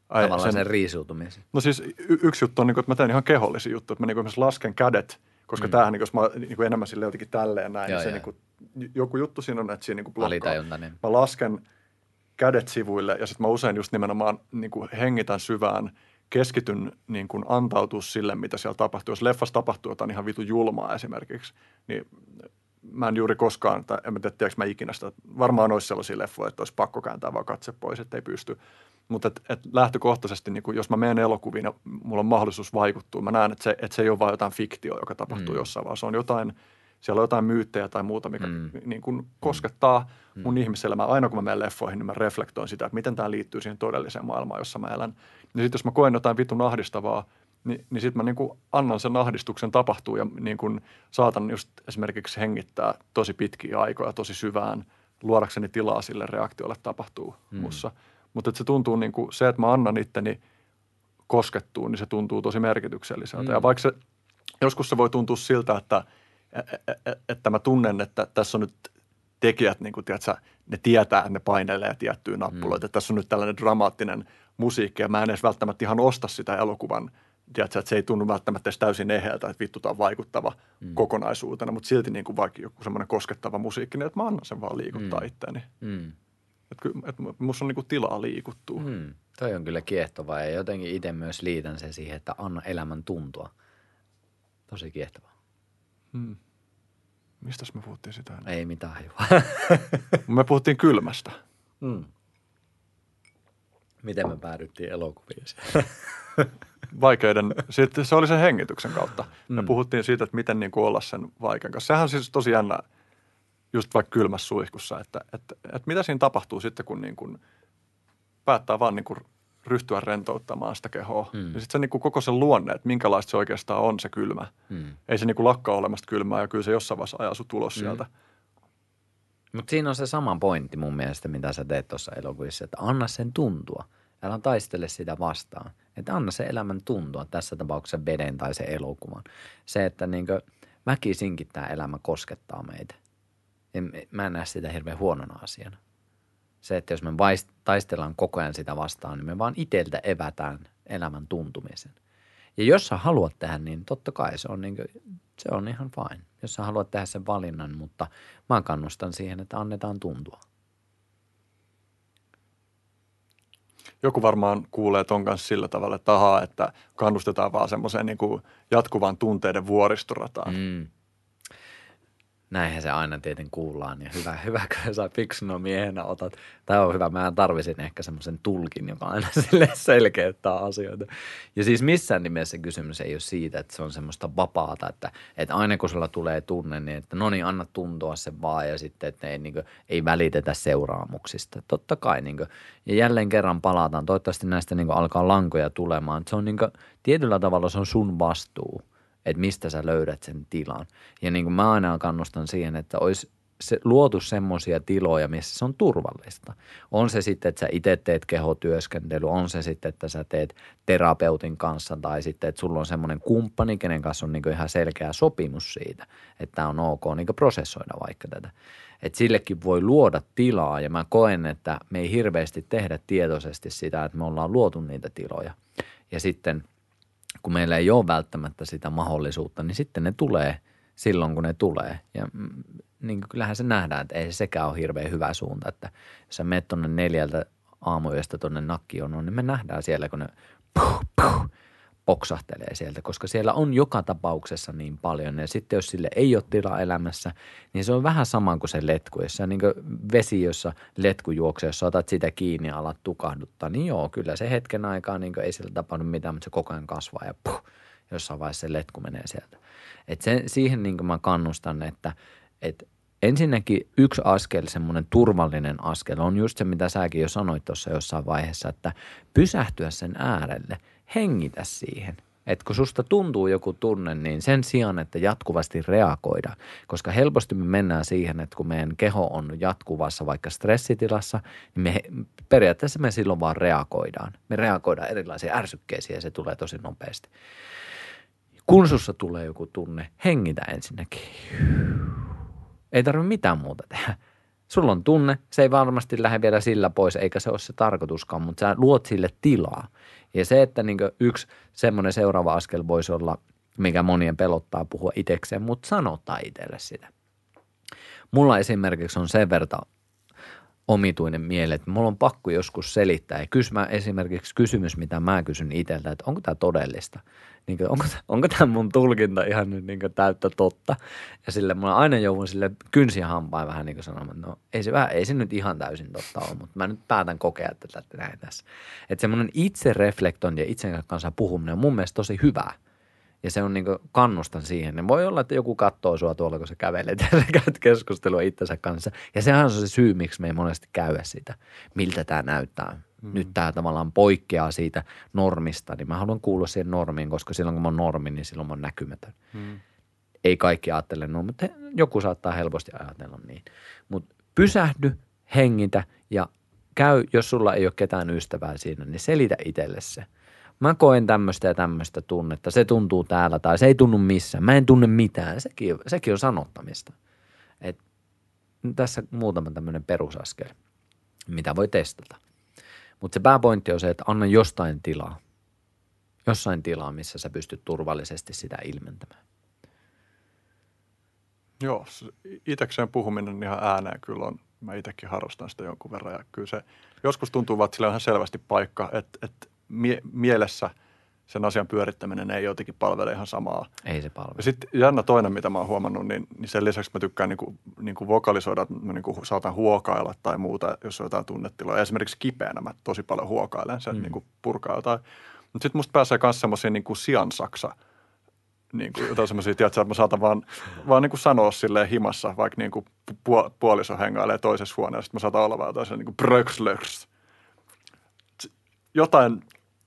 Ai, Tavallaan sen, sen- riisuutumisen. No siis y- yksi juttu on, niin kuin, että mä teen ihan kehollisia juttuja, että mä niin kuin lasken kädet, koska mm. tämähän, niin, jos mä niin kuin enemmän sille jotenkin tälleen näin, Joo, niin se joo. niin kuin, joku juttu siinä on, että siinä niin kuin blokkaa. Mä lasken kädet sivuille ja sitten mä usein just nimenomaan niin kuin hengitän syvään, keskityn niin kuin antautua sille, mitä siellä tapahtuu. Jos leffassa tapahtuu jotain ihan vitu julmaa esimerkiksi, niin mä en juuri koskaan, tai en mä tiedä, tiedätkö mä ikinä sitä, varmaan olisi sellaisia leffoja, että olisi pakko kääntää vaan katse pois, että ei pysty. Mutta et, et lähtökohtaisesti, niin kun, jos mä menen elokuviin ja mulla on mahdollisuus vaikuttua, mä näen, että se, että se ei ole vain jotain fiktio, joka tapahtuu mm. jossain, vaan se on jotain, siellä on jotain myyttejä tai muuta, mikä Mm. mm. niin kun koskettaa mun mm. ihmiselämää. Aina kun mä menen leffoihin, niin mä reflektoin sitä, että miten tämä liittyy siihen todelliseen maailmaan, jossa mä elän. Ja sitten jos mä koen jotain vitun ahdistavaa, niin, niin sitten mä niin kuin annan sen ahdistuksen tapahtua ja niin kuin saatan just esimerkiksi hengittää tosi pitkiä aikoja, tosi syvään, luodakseni tilaa sille reaktiolle tapahtuu mm. mussa. Mutta se tuntuu niin kuin se, että mä annan itteni koskettua, niin se tuntuu tosi merkitykselliseltä. Mm. Ja vaikka se, joskus se voi tuntua siltä, että, että mä tunnen, että tässä on nyt tekijät, niin kuin, tiedätkö, ne tietää, että ne painelee tiettyjä nappuloita. Mm. Tässä on nyt tällainen dramaattinen musiikki ja mä en edes välttämättä ihan osta sitä elokuvan. Tiedätkö, että se ei tunnu välttämättä edes täysin eheältä, että vittu tämä on vaikuttava mm. kokonaisuutena, mutta silti niin kuin vaikka joku semmoinen koskettava musiikki, niin että mä annan sen vaan liikuttaa mm. itseäni. Mm. Että että musta on niin kuin tilaa liikuttua. Mm. Mm. Toi on kyllä kiehtovaa ja jotenkin itse myös liitän sen siihen, että anna elämän tuntua. Tosi kiehtovaa. Mm. Mistäs me puhuttiin sitä? ennen? Ei mitään hajua. Me puhuttiin kylmästä. mm. Miten me päädyttiin elokuviin? vaikeiden, sitten se oli sen hengityksen kautta. Me Mm. puhuttiin siitä, että miten niin kuin olla sen vaikean kanssa. Sehän on siis tosi jännä just vaikka kylmässä suihkussa, että, että, että mitä siinä tapahtuu sitten, kun niin kuin päättää vaan niin kuin ryhtyä rentouttamaan sitä kehoa. Mm. Ja sitten se niin kuin koko sen luonne, että minkälaista se oikeastaan on se kylmä. mm. Ei se niin kuin lakkaa olemasta kylmää ja kyllä se jossain vaiheessa ajaa sut ulos Mm. sieltä. Mutta siinä on se sama pointti mun mielestä, mitä sä teet tuossa elokuvissa, että anna sen tuntua. Älä taistele sitä vastaan. Että anna se elämän tuntua, tässä tapauksessa veden tai se elokuvan. Se, että niinkö väkisinkin tämä elämä koskettaa meitä. En, mä en näe sitä hirveän huonona asiana. Se, että jos me vaist- taistellaan koko ajan sitä vastaan, niin me vaan iteltä evätään elämän tuntumisen. Ja jos sä haluat tehdä niin, totta kai se on, niin kuin, se on ihan fine. Jos sä haluat tehdä sen valinnan, mutta mä kannustan siihen, että annetaan tuntua. Joku varmaan kuulee ton kanssa sillä tavalla, että ahaa, että kannustetaan vaan semmoiseen niin jatkuvan tunteiden vuoristorataan. Mm. Näinhän se aina tietenkin kuullaan ja hyvä, hyvä kun sä fiksuna miehenä otat. Tämä on hyvä, mä tarvisin ehkä semmoisen tulkin, joka aina sille selkeyttää asioita. Ja siis missään nimessä kysymys ei ole siitä, että se on semmoista vapaata, että, että aina kun sulla tulee tunne, niin että no niin, anna tuntua se vaan ja sitten, että ei, niin kuin, ei välitetä seuraamuksista. Totta kai niin kuin, ja jälleen kerran palataan, toivottavasti näistä niin kuin, alkaa lankoja tulemaan. Se on niin kuin, tietyllä tavalla se on sun vastuu – että mistä sä löydät sen tilan. Ja niin kuin mä aina kannustan siihen, että olisi se, luotu semmoisia tiloja, missä se on turvallista. On se sitten, että sä itse teet kehotyöskentely, on se sitten, että sä teet terapeutin kanssa tai sitten, että sulla on semmoinen kumppani, kenen kanssa on niin ihan selkeä sopimus siitä, että on ok niin prosessoida vaikka tätä. Että sillekin voi luoda tilaa ja mä koen, että me ei hirveästi tehdä tietoisesti sitä, että me ollaan luotu niitä tiloja. Ja sitten – kun meillä ei ole välttämättä sitä mahdollisuutta, niin sitten ne tulee silloin, kun ne tulee. Ja mm, niin kyllähän se nähdään, että ei se sekään ole hirveän hyvä suunta, että jos sä menet tuonne neljältä aamuyöstä tuonne nakkijonoon, niin me nähdään siellä, kun ne puh, puh, poksahtelee sieltä, koska siellä on joka tapauksessa niin paljon. Ja sitten jos sille ei ole tilaa elämässä, niin se on vähän sama kuin se letku. Jos se niin vesi, jossa letku juoksee, jos otat sitä kiinni ja alat tukahduttaa, niin joo, kyllä se hetken aikaa niin ei sillä tapahdu mitään, mutta se koko ajan kasvaa ja puh, jossain vaiheessa se letku menee sieltä. Et sen, siihen niin mä kannustan, että, että ensinnäkin yksi askel, semmoinen turvallinen askel on just se, mitä säkin jo sanoit tuossa jossain vaiheessa, että pysähtyä sen äärelle, hengitä siihen. Että kun susta tuntuu joku tunne, niin sen sijaan, että jatkuvasti reagoida, koska helposti me mennään siihen, että kun meidän keho on jatkuvassa vaikka stressitilassa, niin me periaatteessa me silloin vaan reagoidaan. Me reagoidaan erilaisiin ärsykkeisiin ja se tulee tosi nopeasti. Kun sussa tulee joku tunne, hengitä ensinnäkin. Ei tarvitse mitään muuta tehdä. Sulla on tunne, se ei varmasti lähde vielä sillä pois, eikä se ole se tarkoituskaan, mutta sä luot sille tilaa. Ja se, että niin yksi semmoinen seuraava askel voisi olla, mikä monien pelottaa puhua itsekseen, mutta sanottaa itselle sitä. Mulla esimerkiksi on sen verran omituinen mieli, että mulla on pakko joskus selittää. Ja kysymä esimerkiksi kysymys, mitä mä kysyn itseltä, että onko tämä todellista? Niin kuin, onko, onko tämä mun tulkinta ihan nyt niin täyttä totta? Ja sille mulla aina joudun sille kynsiä hampaan vähän niin kuin sanomaan, no ei se, vähän, ei se nyt ihan täysin totta ole, mutta mä nyt päätän kokea tätä näin tässä. Että semmoinen itse reflektointi ja itsen kanssa puhuminen on mun mielestä tosi hyvää – ja se on niin kannustan siihen. Niin voi olla, että joku katsoo sua tuolla, kun sä kävelet ja sä käyt keskustelua itsensä kanssa. Ja sehän on se syy, miksi me ei monesti käy sitä, miltä tämä näyttää. Mm. Nyt tämä tavallaan poikkeaa siitä normista, niin mä haluan kuulla siihen normiin, koska silloin kun mä oon normi, niin silloin mä oon näkymätön. Mm. Ei kaikki ajattele no, mutta joku saattaa helposti ajatella niin. Mutta pysähdy, hengitä ja käy, jos sulla ei ole ketään ystävää siinä, niin selitä itselle se – mä koen tämmöistä ja tämmöistä tunnetta, se tuntuu täällä tai se ei tunnu missään, mä en tunne mitään, sekin, sekin on sanottamista. Et tässä muutama tämmöinen perusaskel, mitä voi testata. Mutta se pääpointti on se, että anna jostain tilaa. Jossain tilaa, missä sä pystyt turvallisesti sitä ilmentämään. Joo, itsekseen puhuminen ihan ääneen kyllä on, mä itsekin harrastan sitä jonkun verran ja kyllä se joskus tuntuu, että sillä on ihan selvästi paikka, että, että mie- mielessä sen asian pyörittäminen ei jotenkin palvele ihan samaa. Ei se palvele. Ja sitten jännä toinen, mitä mä oon huomannut, niin, niin sen lisäksi mä tykkään niinku, niinku vokalisoida, että mä niinku saatan huokailla tai muuta, jos on jotain tunnetiloja. Esimerkiksi kipeänä mä tosi paljon huokailen, sen mm. niinku purkaa jotain. Mutta sitten musta pääsee myös semmoisia niinku siansaksa, niin kuin jotain semmoisia, tiedätkö, että mä saatan vaan, vaan niin kuin sanoa silleen himassa, vaikka niin kuin puoliso hengailee toisessa huoneessa, sitten mä saatan olla vaan jotain niin kuin Jotain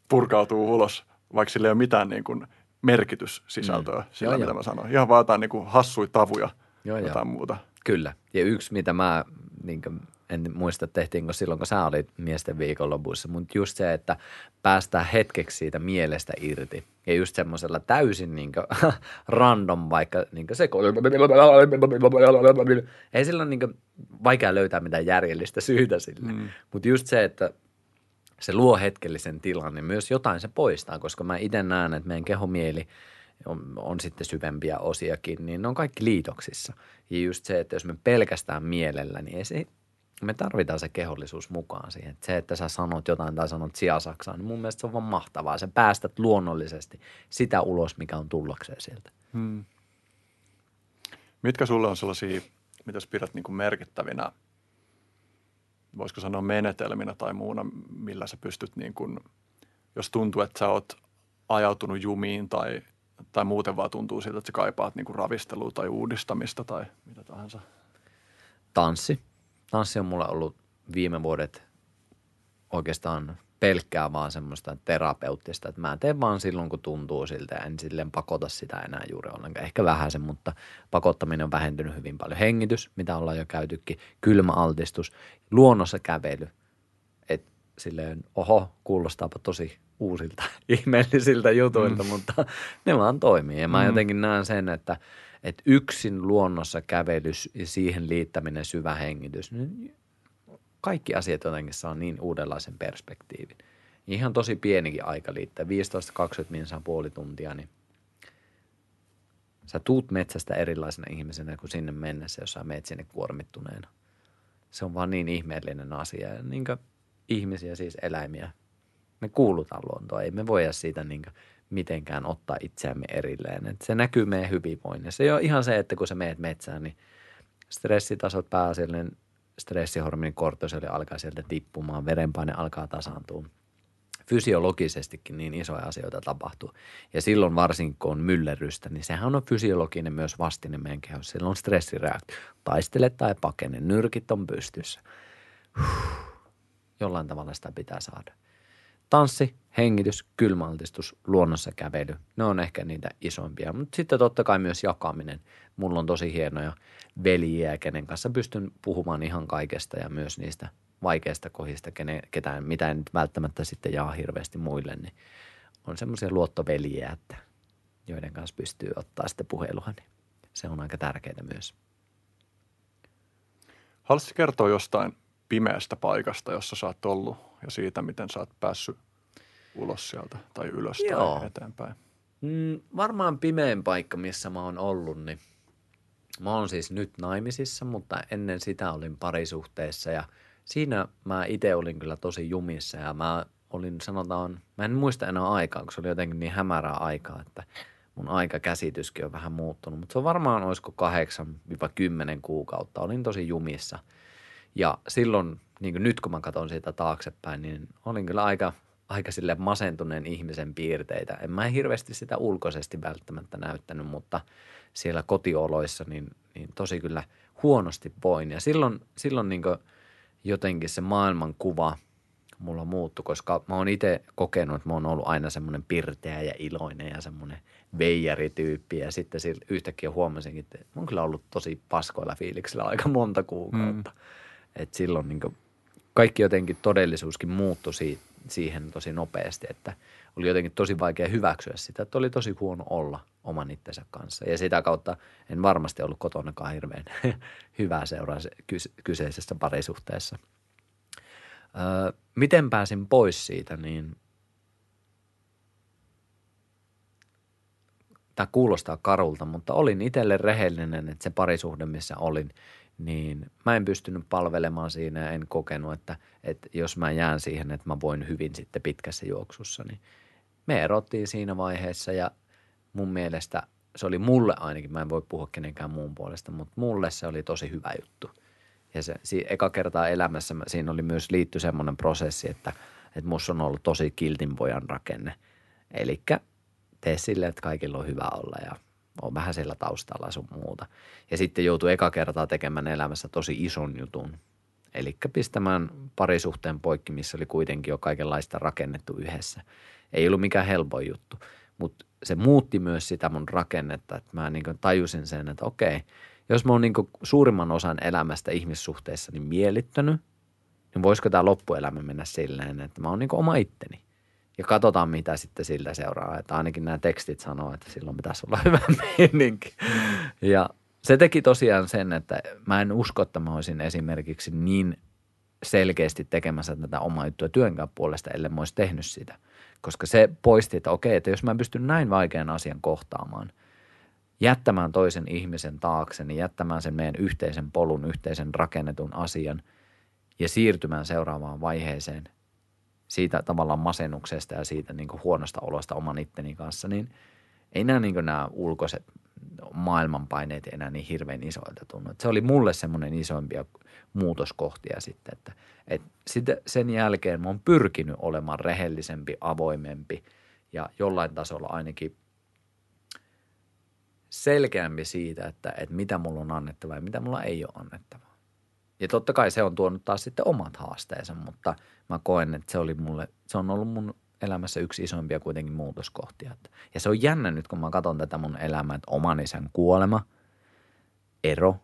purkautuu ulos, vaikka sillä ei ole mitään niin kuin merkityssisältöä mm. sillä, joo, mitä joo. mä sanoin. Ihan vaan jotain niin kuin hassui tavuja, joo, jotain joo. muuta. Kyllä. Ja yksi, mitä mä, niin kuin, en muista tehtiinkö silloin, kun sä olit miesten viikonlopuissa, mutta just se, että päästään hetkeksi siitä mielestä irti. Ja just semmoisella täysin niin kuin, random vaikka niin se, ei sillä ole niin kuin, vaikea löytää mitään järjellistä syytä sille. Mm. Mutta just se, että se luo hetkellisen tilan, niin myös jotain se poistaa, koska mä itse näen, että meidän kehomieli on, on sitten syvempiä osiakin, niin ne on kaikki liitoksissa. Ja just se, että jos me pelkästään mielellä, niin ei se, me tarvitaan se kehollisuus mukaan siihen. Että se, että sä sanot jotain tai sanot sijasaksaan, niin mun mielestä se on vaan mahtavaa. Sä päästät luonnollisesti sitä ulos, mikä on tullakseen sieltä. Hmm. Mitkä sulle on sellaisia, mitä pidät niin kuin merkittävinä – voisiko sanoa menetelminä tai muuna, millä sä pystyt niin kuin, jos tuntuu, että sä oot ajautunut jumiin tai, tai muuten vaan tuntuu siltä, että sä kaipaat niin kuin ravistelua tai uudistamista tai mitä tahansa. Tanssi. Tanssi on mulle ollut viime vuodet oikeastaan pelkkää vaan semmoista terapeuttista, että mä teen vaan silloin, kun tuntuu siltä ja en silleen pakota sitä enää juuri ollenkaan. Ehkä vähän sen, mutta pakottaminen on vähentynyt hyvin paljon. Hengitys, mitä ollaan jo käytykin, kylmäaltistus, luonnossa kävely. Et silleen, oho, kuulostaapa tosi uusilta, ihmeellisiltä jutuilta, mm. mutta ne vaan toimii. Ja mä mm. jotenkin näen sen, että, että yksin luonnossa kävelys ja siihen liittäminen syvä hengitys, niin kaikki asiat jotenkin saa niin uudenlaisen perspektiivin. Ihan tosi pienikin aika liittää, 15-20 minsaa puoli tuntia, niin sä tuut metsästä erilaisena ihmisenä kuin sinne mennessä, jos sä meet sinne kuormittuneena. Se on vaan niin ihmeellinen asia. Ja niin ihmisiä, siis eläimiä, me kuulutaan luontoon. Ei me voida siitä niin mitenkään ottaa itseämme erilleen. Et se näkyy meidän hyvinvoinnissa. Se on ihan se, että kun sä meet metsään, niin stressitasot pääasiallinen stressihormonin kortisoli alkaa sieltä tippumaan, verenpaine alkaa tasaantua, fysiologisestikin niin isoja asioita tapahtuu. Ja silloin varsinkin, kun on myllerrystä, niin sehän on fysiologinen myös vastine meidän kehossa. Silloin on stressireaktio. Taistele tai pakene, nyrkit on pystyssä. Huh. Jollain tavalla sitä pitää saada. Tanssi, hengitys, kylmältistus, luonnossa kävely, ne on ehkä niitä isoimpia. Mutta sitten totta kai myös jakaminen. Mulla on tosi hienoja veljiä, kenen kanssa pystyn puhumaan ihan kaikesta ja myös niistä vaikeista kohdista, kene, ketään, mitä en välttämättä sitten jaa hirveästi muille, niin on semmoisia luottoveljiä, että joiden kanssa pystyy ottaa sitten puhelua, niin se on aika tärkeää myös. Haluaisitko kertoa jostain pimeästä paikasta, jossa sä oot ollut ja siitä, miten sä oot päässyt ulos sieltä tai ylös Joo. tai eteenpäin? Mm, varmaan pimein paikka, missä mä oon ollut, niin mä oon siis nyt naimisissa, mutta ennen sitä olin parisuhteessa ja siinä mä itse olin kyllä tosi jumissa ja mä olin sanotaan, mä en muista enää aikaa, kun se oli jotenkin niin hämärää aikaa, että mun aikakäsityskin on vähän muuttunut, mutta se on varmaan olisiko 8-10 kuukautta, olin tosi jumissa. Ja silloin, niin kuin nyt kun mä katson siitä taaksepäin, niin olin kyllä aika, aika sille masentuneen ihmisen piirteitä. En mä hirveästi sitä ulkoisesti välttämättä näyttänyt, mutta siellä kotioloissa niin, niin tosi kyllä huonosti voin. Ja silloin, silloin niin jotenkin se maailmankuva mulla muuttui, koska mä oon itse kokenut, että mä oon ollut aina semmoinen pirteä ja iloinen ja semmoinen veijarityyppi. Ja sitten yhtäkkiä huomasinkin, että mä oon kyllä ollut tosi paskoilla fiiliksillä aika monta kuukautta. Mm. Et silloin niin kaikki jotenkin todellisuuskin muuttui siitä, siihen tosi nopeasti, että oli jotenkin tosi vaikea hyväksyä sitä, että oli tosi huono olla oman itsensä kanssa. Ja sitä kautta en varmasti ollut kotonakaan hirveän hyvää seuraa kyseisessä parisuhteessa. Öö, miten pääsin pois siitä, niin tämä kuulostaa karulta, mutta olin itselle rehellinen, että se parisuhde, missä olin, niin mä en pystynyt palvelemaan siinä ja en kokenut, että, että jos mä jään siihen, että mä voin hyvin sitten pitkässä juoksussa, niin me erottiin siinä vaiheessa ja mun mielestä se oli mulle ainakin, mä en voi puhua kenenkään muun puolesta, mutta mulle se oli tosi hyvä juttu. Ja se, si, eka kertaa elämässä siinä oli myös liitty semmoinen prosessi, että, että musta on ollut tosi kiltin pojan rakenne. Eli tee sille, että kaikilla on hyvä olla ja on vähän siellä taustalla sun muuta. Ja sitten joutui eka kertaa tekemään elämässä tosi ison jutun. Eli pistämään parisuhteen poikki, missä oli kuitenkin jo kaikenlaista rakennettu yhdessä. Ei ollut mikään helpoin juttu, mutta se muutti myös sitä mun rakennetta, että mä niin tajusin sen, että okei, jos mä oon niin suurimman osan elämästä ihmissuhteessa niin miellyttänyt, niin voisiko tämä loppuelämä mennä silleen, että mä oon niin oma itteni. Ja katsotaan, mitä sitten siltä seuraa. Että ainakin nämä tekstit sanoo, että silloin pitäisi olla hyvä meininki. Ja se teki tosiaan sen, että mä en usko, että mä olisin esimerkiksi niin selkeästi tekemässä tätä omaa juttua työnkään puolesta, ellei mä olisi tehnyt sitä. Koska se poisti, että okei, että jos mä pystyn näin vaikean asian kohtaamaan, jättämään toisen ihmisen taakse, niin jättämään sen meidän yhteisen polun, yhteisen rakennetun asian ja siirtymään seuraavaan vaiheeseen – siitä tavallaan masennuksesta ja siitä niin kuin huonosta olosta oman itteni kanssa, niin ei nämä, niin nämä ulkoiset maailmanpaineet enää niin hirveän isoilta tunnu. se oli mulle semmoinen isoimpia muutoskohtia sitten, että, että sen jälkeen mä oon pyrkinyt olemaan rehellisempi, avoimempi ja jollain tasolla ainakin selkeämpi siitä, että, että mitä mulla on annettava ja mitä mulla ei ole annettava. Ja totta kai se on tuonut taas sitten omat haasteensa, mutta mä koen, että se oli mulle, se on ollut mun elämässä yksi isoimpia kuitenkin muutoskohtia. Ja se on jännä nyt, kun mä katson tätä mun elämää, että oman isän kuolema, ero,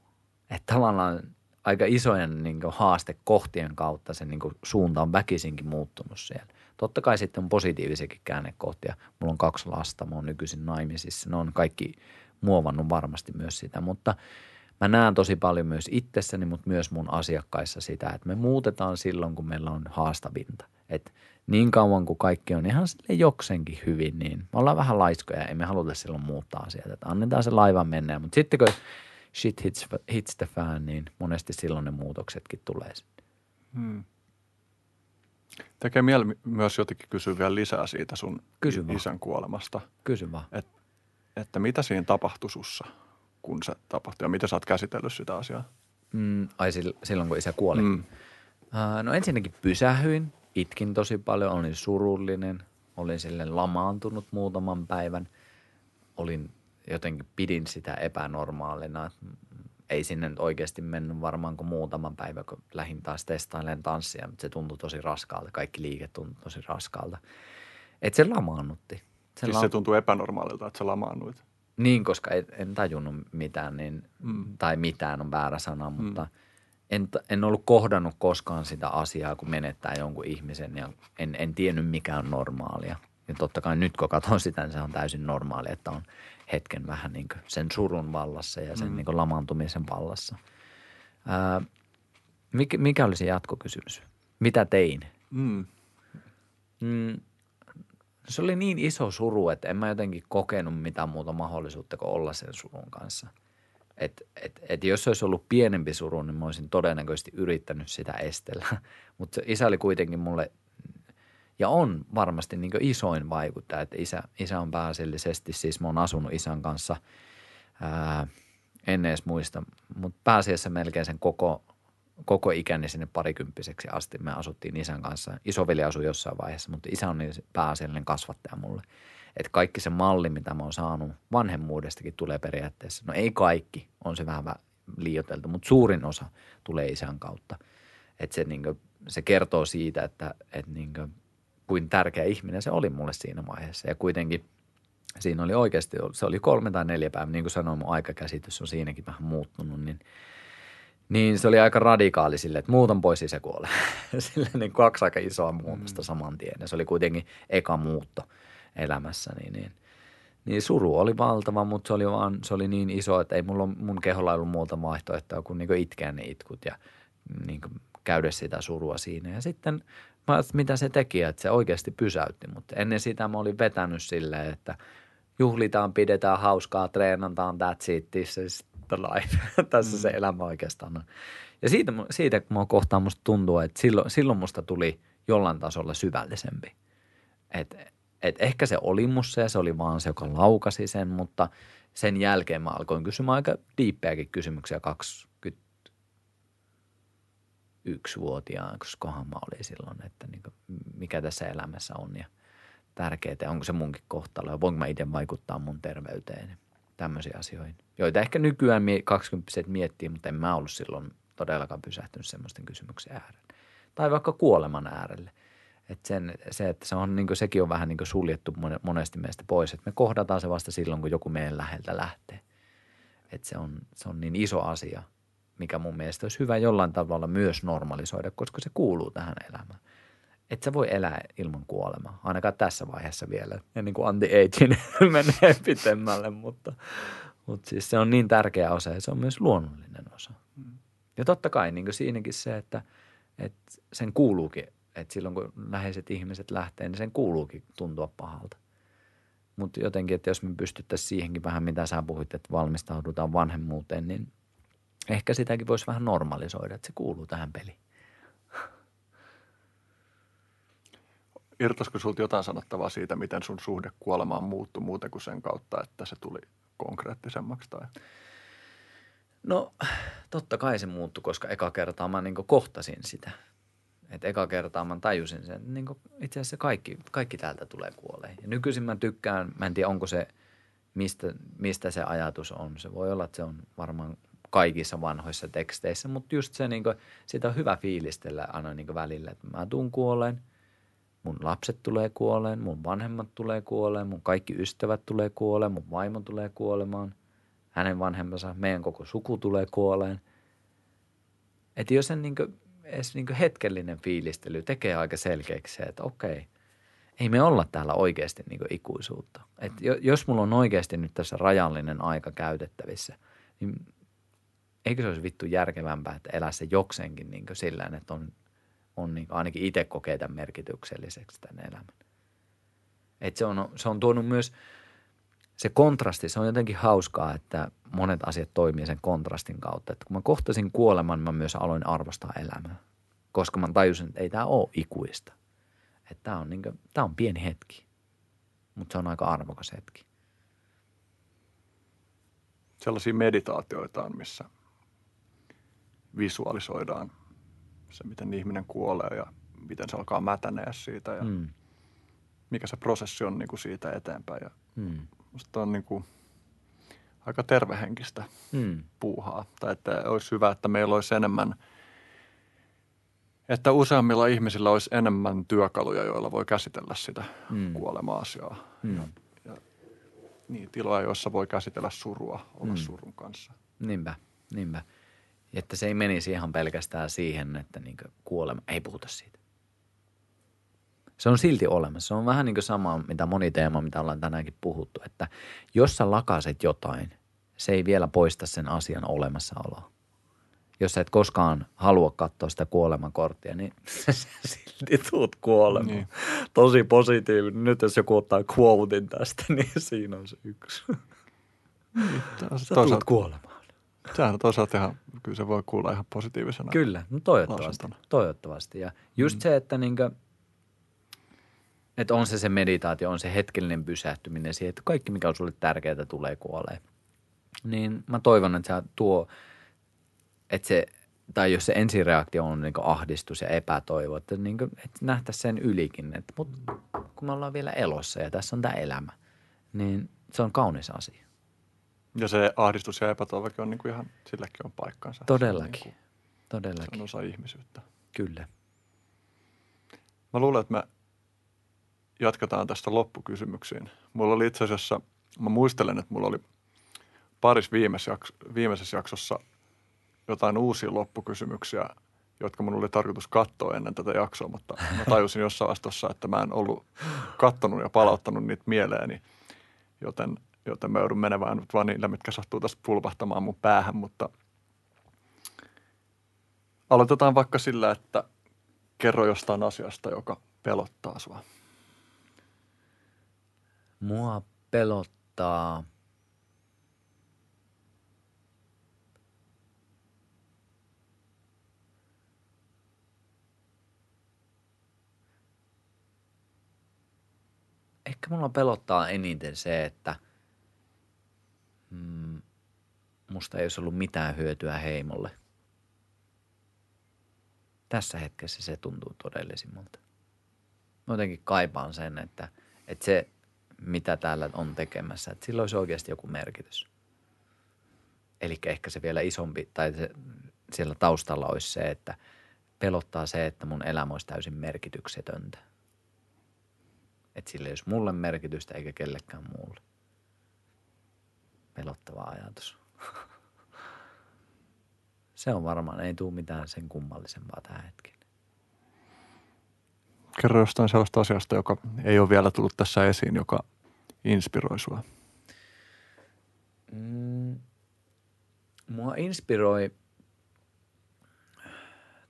että tavallaan aika isojen niin haastekohtien kautta se niin suunta on väkisinkin muuttunut siellä. Totta kai sitten on positiivisiakin käännekohtia. Mulla on kaksi lasta, mä oon nykyisin naimisissa. Ne on kaikki muovannut varmasti myös sitä, mutta – mä näen tosi paljon myös itsessäni, mutta myös mun asiakkaissa sitä, että me muutetaan silloin, kun meillä on haastavinta. Et niin kauan kuin kaikki on ihan sille joksenkin hyvin, niin me ollaan vähän laiskoja, ei me haluta silloin muuttaa asiat. Että annetaan se laivan mennä, mutta sitten kun shit hits, hits the fan, niin monesti silloin ne muutoksetkin tulee. Hmm. Tekee mieli myös jotenkin kysyä vielä lisää siitä sun Kysy isän kuolemasta. Kysy vaan. Et, että mitä siinä tapahtui sussa? Kun se tapahtui ja miten sä oot käsitellyt sitä asiaa? Mm, ai silloin, kun isä kuoli? Mm. Uh, no ensinnäkin pysähyin itkin tosi paljon, olin surullinen, olin sille lamaantunut muutaman päivän. Olin jotenkin pidin sitä epänormaalina. Ei sinne nyt oikeasti mennyt varmaan kuin muutaman päivän, kun lähdin taas testailemaan tanssia, mutta se tuntui tosi raskaalta. Kaikki liike tuntui tosi raskaalta. Että se lamaannutti. Se, siis la- se tuntuu epänormaalilta, että sä lamaannuit. Niin, koska en, en tajunnut mitään, niin, mm. tai mitään on väärä sana, mm. mutta en, en ollut kohdannut koskaan sitä asiaa, kun menettää jonkun ihmisen ja en, en tiennyt mikä on normaalia. Ja totta kai nyt kun katson sitä, niin se on täysin normaali, että on hetken vähän niin sen surun vallassa ja sen mm. niin lamaantumisen vallassa. Ää, mikä, mikä oli se jatkokysymys? Mitä tein? Mm. Mm, se oli niin iso suru, että en mä jotenkin kokenut mitään muuta mahdollisuutta kuin olla sen surun kanssa. Et, et, et jos se olisi ollut pienempi suru, niin mä olisin todennäköisesti yrittänyt sitä estellä. Mutta isä oli kuitenkin mulle, ja on varmasti niin isoin vaikuttaja, että isä, isä on pääasiallisesti, siis mä oon asunut isän kanssa, ää, en edes muista, mutta pääasiassa melkein sen koko koko ikäni sinne parikymppiseksi asti. Me asuttiin isän kanssa. Isoveli asui jossain vaiheessa, mutta isä on niin pääasiallinen kasvattaja mulle. Että kaikki se malli, mitä mä oon saanut vanhemmuudestakin tulee periaatteessa. No ei kaikki, on se vähän liioiteltu, mutta suurin osa tulee isän kautta. Että se, niin kuin, se kertoo siitä, että, että niin kuin, kuin tärkeä ihminen se oli mulle siinä vaiheessa. Ja kuitenkin siinä oli oikeasti, se oli kolme tai neljä päivää, niin kuin sanoin, mun aikakäsitys on siinäkin vähän muuttunut, niin – niin se oli aika radikaali sille, että muutan pois ja se kuolee. sille niin kaksi aika isoa muutosta mm. saman tien. Ja se oli kuitenkin eka muutto elämässä, niin, niin, niin suru oli valtava, mutta se oli, vaan, se oli niin iso, että ei mulla, mun keholla ollut muuta vaihtoehtoa kuin, niin kuin itkeä ne itkut ja niin kuin käydä sitä surua siinä. Ja sitten mä mitä se teki, että se oikeasti pysäytti, mutta ennen sitä mä olin vetänyt silleen, että juhlitaan, pidetään hauskaa, treenataan, that's it, this is the life. Tässä mm. se elämä oikeastaan on. Ja siitä, siitä kun mä kohtaan musta tuntuu, että silloin, silloin musta tuli jollain tasolla syvällisempi. Et, et ehkä se oli mussa ja se oli vaan se, joka laukasi sen, mutta sen jälkeen mä alkoin kysymään aika diippejäkin kysymyksiä 21-vuotiaan, koskahan mä olin silloin, että niin kuin, mikä tässä elämässä on ja tärkeää, onko se munkin kohtalo ja voinko mä itse vaikuttaa mun terveyteen tämmöisiin asioihin, joita ehkä nykyään 20 miettii, mutta en mä ollut silloin todellakaan pysähtynyt semmoisten kysymyksen äärelle. Tai vaikka kuoleman äärelle. Et sen, se, että se on, niin kuin, sekin on vähän niin kuin suljettu monesti meistä pois, että me kohdataan se vasta silloin, kun joku meidän läheltä lähtee. Et se, on, se on niin iso asia, mikä mun mielestä olisi hyvä jollain tavalla myös normalisoida, koska se kuuluu tähän elämään et sä voi elää ilman kuolemaa, ainakaan tässä vaiheessa vielä. Ja niin kuin anti-aging menee pitemmälle, mutta, mutta siis se on niin tärkeä osa ja se on myös luonnollinen osa. Ja totta kai niin kuin siinäkin se, että, että sen kuuluukin, että silloin kun läheiset ihmiset lähtee, niin sen kuuluukin tuntua pahalta. Mutta jotenkin, että jos me pystyttäisiin siihenkin vähän, mitä sä puhuit, että valmistaudutaan vanhemmuuteen, niin ehkä sitäkin voisi vähän normalisoida, että se kuuluu tähän peliin. Irtoisiko sinulta jotain sanottavaa siitä, miten sun suhde kuolemaan muuttui muuten kuin sen kautta, että se tuli konkreettisemmaksi? Tai? No totta kai se muuttui, koska eka kertaa mä niin kohtasin sitä. Et eka kertaa mä tajusin sen, niin itse asiassa kaikki, kaikki täältä tulee kuolee. Ja nykyisin mä tykkään, mä en tiedä onko se, mistä, mistä se ajatus on. Se voi olla, että se on varmaan kaikissa vanhoissa teksteissä, mutta just se, niin kuin, sitä on hyvä fiilistellä aina niin välillä, että mä tuun kuoleen – mun lapset tulee kuoleen, mun vanhemmat tulee kuoleen, mun kaikki ystävät tulee kuoleen, mun vaimo tulee kuolemaan, hänen vanhempansa, meidän koko suku tulee kuoleen. Että jos sen niin kuin, edes niin hetkellinen fiilistely tekee aika selkeäksi se, että okei, ei me olla täällä oikeasti niin ikuisuutta. että jos mulla on oikeasti nyt tässä rajallinen aika käytettävissä, niin eikö se olisi vittu järkevämpää, että elää se jokseenkin niin sillä että on on niin, ainakin itse kokee tämän merkitykselliseksi tämän elämän. Et se, on, se on tuonut myös se kontrasti, se on jotenkin hauskaa, että monet asiat toimii sen kontrastin kautta. Että kun mä kohtasin kuoleman, mä myös aloin arvostaa elämää, koska mä tajusin, että ei tämä ole ikuista. Että tämä on, niin tämä on pieni hetki, mutta se on aika arvokas hetki. Sellaisia meditaatioita on, missä visualisoidaan se, miten ihminen kuolee ja miten se alkaa mätänee siitä ja Mm. mikä se prosessi on niin kuin siitä eteenpäin. Ja Mm. musta on niin kuin aika tervehenkistä Mm. puuhaa. Tai että olisi hyvä, että meillä olisi enemmän, että useammilla ihmisillä olisi enemmän työkaluja, joilla voi käsitellä sitä Mm. kuolema-asiaa. Mm. Ja, ja niin, tiloja, joissa voi käsitellä surua, olla mm. surun kanssa. Niinpä, niinpä. Että se ei menisi ihan pelkästään siihen, että niin kuolema, ei puhuta siitä. Se on silti olemassa. Se on vähän niin kuin sama, mitä moni teema, mitä ollaan tänäänkin puhuttu, että jos sä lakaset jotain, se ei vielä poista sen asian olemassaoloa. Jos sä et koskaan halua katsoa sitä kuolemakorttia, niin silti tuut kuolemaan. Niin. Niin. Tosi positiivinen. Nyt jos joku ottaa quotein tästä, niin siinä on se yksi. Sä tuut kuolemaan. Sehän on toisaalta ihan, kyllä se voi kuulla ihan positiivisena. Kyllä, no toivottavasti. Toivottavasti. Ja just mm. se, että niinkö, että on se se meditaatio, on se hetkellinen pysähtyminen siihen, että kaikki mikä on sulle tärkeää tulee kuolee. Niin mä toivon, että se tuo, että se, tai jos se ensireaktio on niin ahdistus ja epätoivo, että, niin kuin, että nähtäisiin sen ylikin, että mut, kun me ollaan vielä elossa ja tässä on tämä elämä, niin se on kaunis asia. Ja se ahdistus ja epätoivokin on niin kuin ihan, silläkin on paikkansa. Todellakin, Se on, niin kuin, se todellakin, on osa ihmisyyttä. kyllä. Mä luulen, että me jatketaan tästä loppukysymyksiin. Mulla oli itse asiassa, mä muistelen, että mulla oli paris viimeisessä, jakso, viimeisessä jaksossa jotain uusia loppukysymyksiä, jotka mun oli tarkoitus katsoa ennen tätä jaksoa, mutta mä tajusin jossain vaiheessa, että mä en ollut kattonut ja palauttanut niitä mieleeni, joten, joten mä joudun menemään nyt vaan niillä, mitkä sattuu tästä pulpahtamaan mun päähän, mutta aloitetaan vaikka sillä, että kerro jostain asiasta, joka pelottaa sua. Mua pelottaa. Ehkä mulla pelottaa eniten se, että mm, musta ei olisi ollut mitään hyötyä heimolle. Tässä hetkessä se tuntuu todellisimmalta. Mä jotenkin kaipaan sen, että, että se, mitä täällä on tekemässä, että sillä olisi oikeasti joku merkitys. Eli ehkä se vielä isompi, tai se, siellä taustalla olisi se, että pelottaa se, että mun elämä olisi täysin merkityksetöntä. Että sillä ei olisi mulle merkitystä eikä kellekään muulle. Pelottava ajatus. se on varmaan, ei tule mitään sen kummallisempaa tähän hetkeen. Kerro jostain sellaista asiasta, joka ei ole vielä tullut tässä esiin, joka inspiroi sua. Mm, mua inspiroi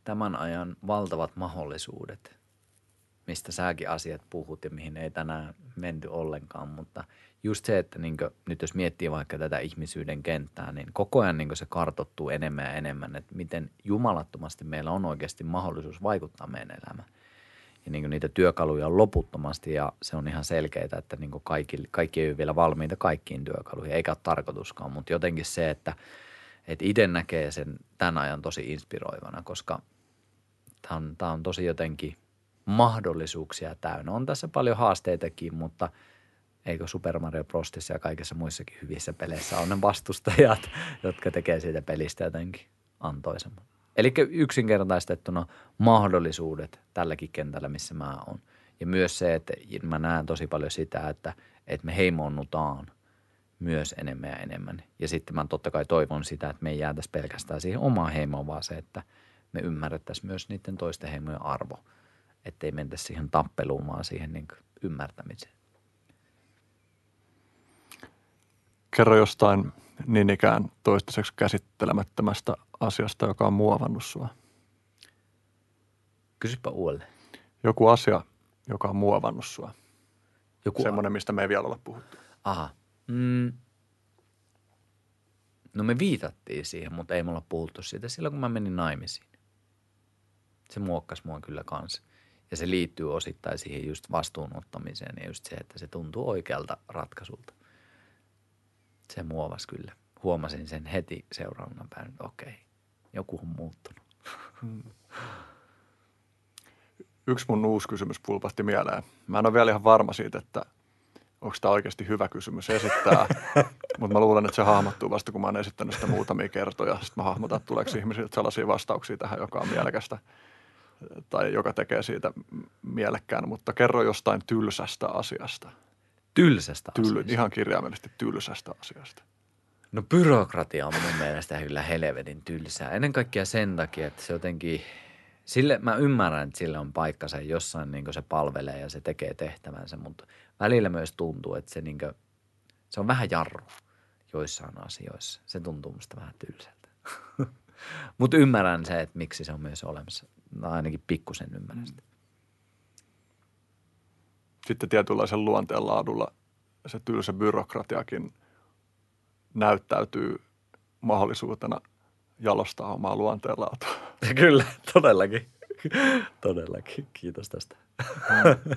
tämän ajan valtavat mahdollisuudet, mistä säkin asiat puhut ja mihin ei tänään menty ollenkaan, mutta just se, että niin nyt jos miettii vaikka tätä ihmisyyden kenttää, niin koko ajan niin se kartottuu enemmän ja enemmän, että miten jumalattomasti meillä on oikeasti mahdollisuus vaikuttaa meidän elämään. Ja niin niitä työkaluja on loputtomasti ja se on ihan selkeää, että niin kaikki, kaikki ei ole vielä valmiita kaikkiin työkaluihin, eikä ole tarkoituskaan, mutta jotenkin se, että, että itse näkee sen tämän ajan tosi inspiroivana, koska tämä on, tämä on tosi jotenkin mahdollisuuksia täynnä. On tässä paljon haasteitakin, mutta eikö Super Mario Brosissa ja kaikissa muissakin hyvissä peleissä on ne vastustajat, jotka tekee siitä pelistä jotenkin antoisemman. Eli yksinkertaistettuna mahdollisuudet tälläkin kentällä, missä mä oon. Ja myös se, että mä näen tosi paljon sitä, että, että me heimonnutaan myös enemmän ja enemmän. Ja sitten mä totta kai toivon sitä, että me ei jäätäisi pelkästään siihen omaan heimoon, vaan se, että me ymmärrettäisiin myös niiden toisten heimojen arvo. Että ei mentä siihen tappeluun, vaan siihen niin ymmärtämiseen. Kerro jostain niin ikään toistaiseksi käsittelemättömästä asiasta, joka on muovannut sua. Kysypä uudelleen. Joku asia, joka on muovannut sua. Joku Semmoinen, mistä me ei vielä olla puhuttu. Aha. Mm. No me viitattiin siihen, mutta ei me olla puhuttu siitä silloin, kun mä menin naimisiin. Se muokkasi mua kyllä kanssa. Ja se liittyy osittain siihen just vastuunottamiseen ja just se, että se tuntuu oikealta ratkaisulta. Se muovasi kyllä. Huomasin sen heti seuraavana päivänä, että okei, joku on muuttunut. yksi mun uusi kysymys pulpahti mieleen. Mä en ole vielä ihan varma siitä, että onko tämä oikeasti hyvä kysymys esittää, mutta mä luulen, että se hahmottuu vasta, kun mä oon esittänyt sitä muutamia kertoja. Sitten mä hahmotan, että tuleeko ihmisiltä sellaisia vastauksia tähän, joka on mielekästä tai joka tekee siitä mielekkään. Mutta kerro jostain tylsästä asiasta. Tylsästä Tyl, asiasta. ihan kirjaimellisesti tylsästä asiasta. No byrokratia on mun mielestä kyllä helvetin tylsää. Ennen kaikkea sen takia, että se jotenkin, sille, mä ymmärrän, että sille on paikkansa jossain niin se palvelee ja se tekee tehtävänsä, mutta välillä myös tuntuu, että se, niin kuin, se on vähän jarru joissain asioissa. Se tuntuu musta vähän tylsältä. mutta ymmärrän se, että miksi se on myös olemassa. No ainakin pikkusen ymmärrän sitä. Sitten tietynlaisen luonteen laadulla se tylsä byrokratiakin näyttäytyy mahdollisuutena jalostaa omaa luonteenlaatua. Kyllä, todellakin. todellakin. Kiitos tästä.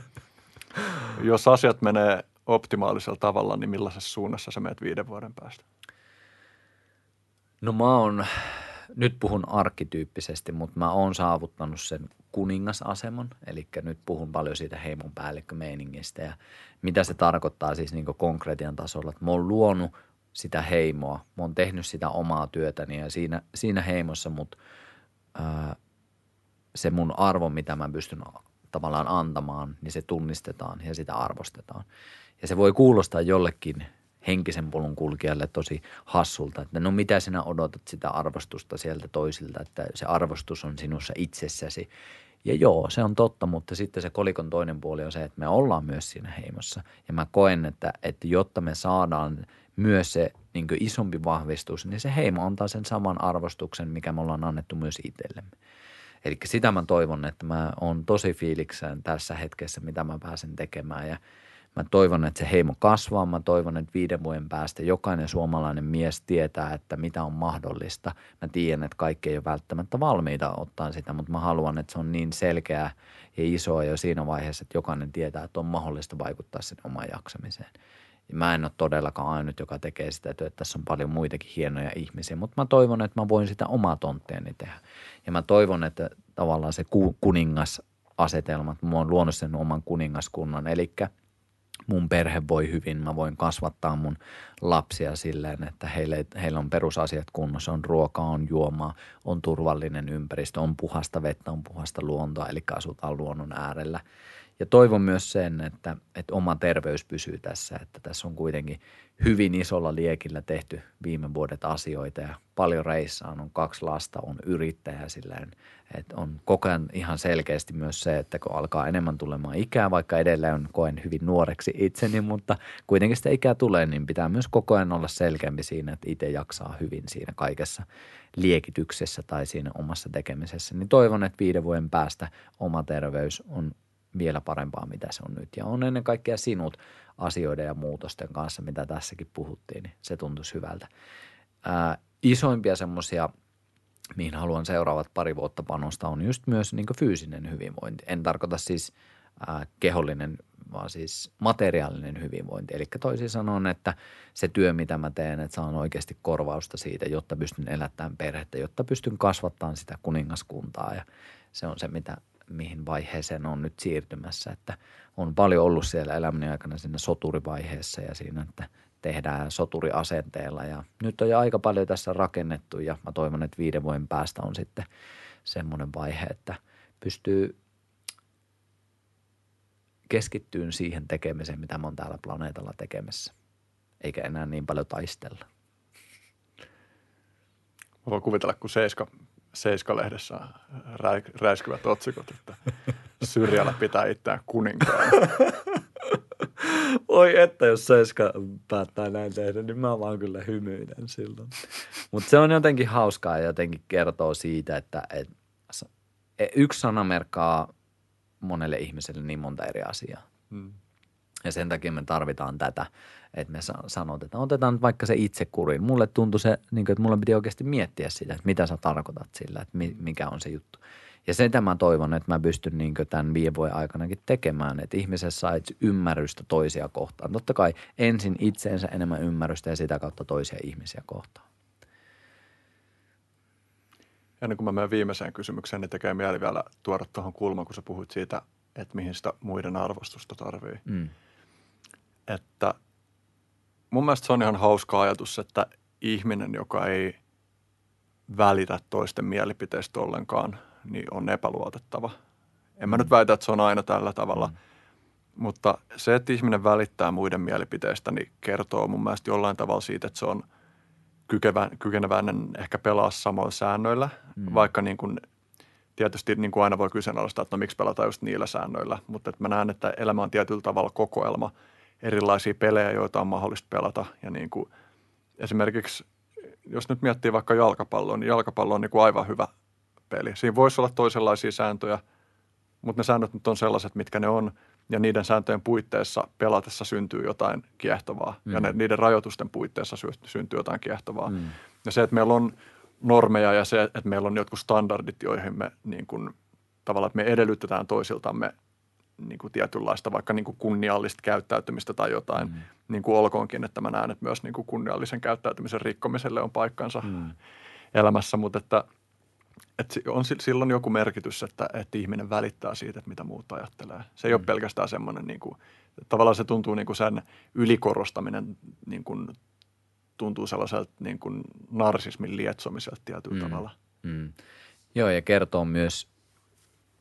Jos asiat menee optimaalisella tavalla, niin millaisessa suunnassa sä menet viiden vuoden päästä? No mä oon, nyt puhun arkkityyppisesti, mutta mä oon saavuttanut sen kuningasaseman. Eli nyt puhun paljon siitä heimon päällikkömeiningistä ja mitä se tarkoittaa siis niin konkretian tasolla. Että mä oon luonut sitä heimoa, mä oon tehnyt sitä omaa työtäni ja siinä, siinä heimossa mut, ää, se mun arvo, mitä mä pystyn tavallaan antamaan, niin se tunnistetaan ja sitä arvostetaan. Ja se voi kuulostaa jollekin henkisen polun kulkijalle tosi hassulta, että no mitä sinä odotat sitä arvostusta sieltä toisilta, että se arvostus on sinussa itsessäsi. Ja joo, se on totta, mutta sitten se kolikon toinen puoli on se, että me ollaan myös siinä heimossa. Ja mä koen, että, että jotta me saadaan myös se niin isompi vahvistus, niin se heimo antaa sen saman arvostuksen, mikä me ollaan annettu myös itsellemme. Eli sitä mä toivon, että mä oon tosi fiilikseen tässä hetkessä, mitä mä pääsen tekemään ja Mä toivon, että se heimo kasvaa. Mä toivon, että viiden vuoden päästä jokainen suomalainen mies tietää, että mitä on mahdollista. Mä tiedän, että kaikki ei ole välttämättä valmiita ottaa sitä, mutta mä haluan, että se on niin selkeää ja isoa jo siinä vaiheessa, että jokainen tietää, että on mahdollista vaikuttaa sen omaan jaksamiseen. Ja mä en ole todellakaan ainut, joka tekee sitä työtä. Tässä on paljon muitakin hienoja ihmisiä, mutta mä toivon, että mä voin sitä omaa tontteeni tehdä. Ja mä toivon, että tavallaan se kuningasasetelma, että mä oon luonut sen oman kuningaskunnan, eli – mun perhe voi hyvin, mä voin kasvattaa mun lapsia silleen, että heille, heillä on perusasiat kunnossa, on ruokaa, on juomaa, on turvallinen ympäristö, on puhasta vettä, on puhasta luontoa, eli asutaan luonnon äärellä. Ja toivon myös sen, että, että oma terveys pysyy tässä, että tässä on kuitenkin hyvin isolla liekillä tehty viime vuodet asioita ja paljon reissaan, on kaksi lasta, on yrittäjä silleen, että on koko ajan ihan selkeästi myös se, että kun alkaa enemmän tulemaan ikää, vaikka edelleen koen hyvin nuoreksi itseni, mutta kuitenkin sitä ikää tulee, niin pitää myös koko ajan olla selkeämpi siinä, että itse jaksaa hyvin siinä kaikessa liekityksessä tai siinä omassa tekemisessä. Niin toivon, että viiden vuoden päästä oma terveys on vielä parempaa, mitä se on nyt. Ja on ennen kaikkea sinut asioiden ja muutosten kanssa, mitä tässäkin puhuttiin, niin se tuntuisi hyvältä. Ää, isoimpia semmoisia, mihin haluan seuraavat pari vuotta panosta, on just myös niin fyysinen hyvinvointi. En tarkoita siis ää, kehollinen, vaan siis materiaalinen hyvinvointi. Eli toisin sanoen, että se työ, mitä mä teen, että saan oikeasti korvausta siitä, jotta pystyn elättämään perhettä, jotta pystyn kasvattamaan sitä kuningaskuntaa ja se on se, mitä mihin vaiheeseen on nyt siirtymässä, että on paljon ollut siellä elämäni aikana siinä soturivaiheessa ja siinä, että tehdään soturiasenteella ja nyt on jo aika paljon tässä rakennettu ja mä toivon, että viiden vuoden päästä on sitten semmoinen vaihe, että pystyy keskittyyn siihen tekemiseen, mitä mä oon täällä planeetalla tekemässä, eikä enää niin paljon taistella. Mä voin kuvitella, kun Seiska Seiska-lehdessä rä, räiskyvät otsikot, että syrjällä pitää itseään kuninkaan. Oi että, jos Seiska päättää näin tehdä, niin mä vaan kyllä hymyilen silloin. Mutta se on jotenkin hauskaa ja jotenkin kertoo siitä, että et, e, yksi sana merkkaa monelle ihmiselle niin monta eri asiaa. Hmm. Ja sen takia me tarvitaan tätä, että me sanotaan, että otetaan nyt vaikka se itsekuri. Mulle tuntui se, niin kuin, että mulle piti oikeasti miettiä sitä, että mitä sä tarkoitat sillä, että mikä on se juttu. Ja sitä mä toivon, että mä pystyn niin tämän viiden vuoden aikanakin tekemään, että ihmisessä saa ymmärrystä toisia kohtaan. Totta kai ensin itseensä enemmän ymmärrystä ja sitä kautta toisia ihmisiä kohtaan. ennen kuin mä menen viimeiseen kysymykseen, niin tekee mieli vielä tuoda tuohon kulmaan, kun sä puhuit siitä, että mihin sitä muiden arvostusta tarvii. Mm. Että mun mielestä se on ihan hauska ajatus, että ihminen, joka ei välitä toisten mielipiteistä ollenkaan, niin on epäluotettava. En mä nyt väitä, että se on aina tällä tavalla, mm. mutta se, että ihminen välittää muiden mielipiteistä, niin kertoo mun mielestä jollain tavalla siitä, että se on kykeneväinen ehkä pelaa samoilla säännöillä, mm. vaikka niin kuin, tietysti niin kuin aina voi kyseenalaistaa, että no miksi pelataan just niillä säännöillä, mutta että mä näen, että elämä on tietyllä tavalla kokoelma erilaisia pelejä, joita on mahdollista pelata ja niin kuin, esimerkiksi jos nyt miettii vaikka jalkapalloa, niin jalkapallo on niin kuin aivan hyvä peli. Siinä voisi olla toisenlaisia sääntöjä, mutta ne säännöt nyt on sellaiset, mitkä ne on, ja niiden sääntöjen puitteissa pelatessa syntyy jotain kiehtovaa, mm. ja ne, niiden rajoitusten puitteissa sy- syntyy jotain kiehtovaa. Mm. Ja se, että meillä on normeja ja se, että meillä on jotkut standardit, joihin me niin kuin, tavallaan, että me edellytetään toisiltamme niin kuin tietynlaista vaikka niin kuin kunniallista käyttäytymistä tai jotain, mm. niin kuin olkoonkin, että mä näen, että myös niin kuin kunniallisen käyttäytymisen rikkomiselle on paikkansa mm. elämässä, mutta että, että on silloin joku merkitys, että, että ihminen välittää siitä, että mitä muut ajattelee. Se ei mm. ole pelkästään semmoinen, niin kuin, tavallaan se tuntuu niin kuin sen ylikorostaminen niin kuin, tuntuu sellaiselta niin kuin narsismin lietsomiselta tietyllä mm. tavalla. Mm. Joo, ja kertoo myös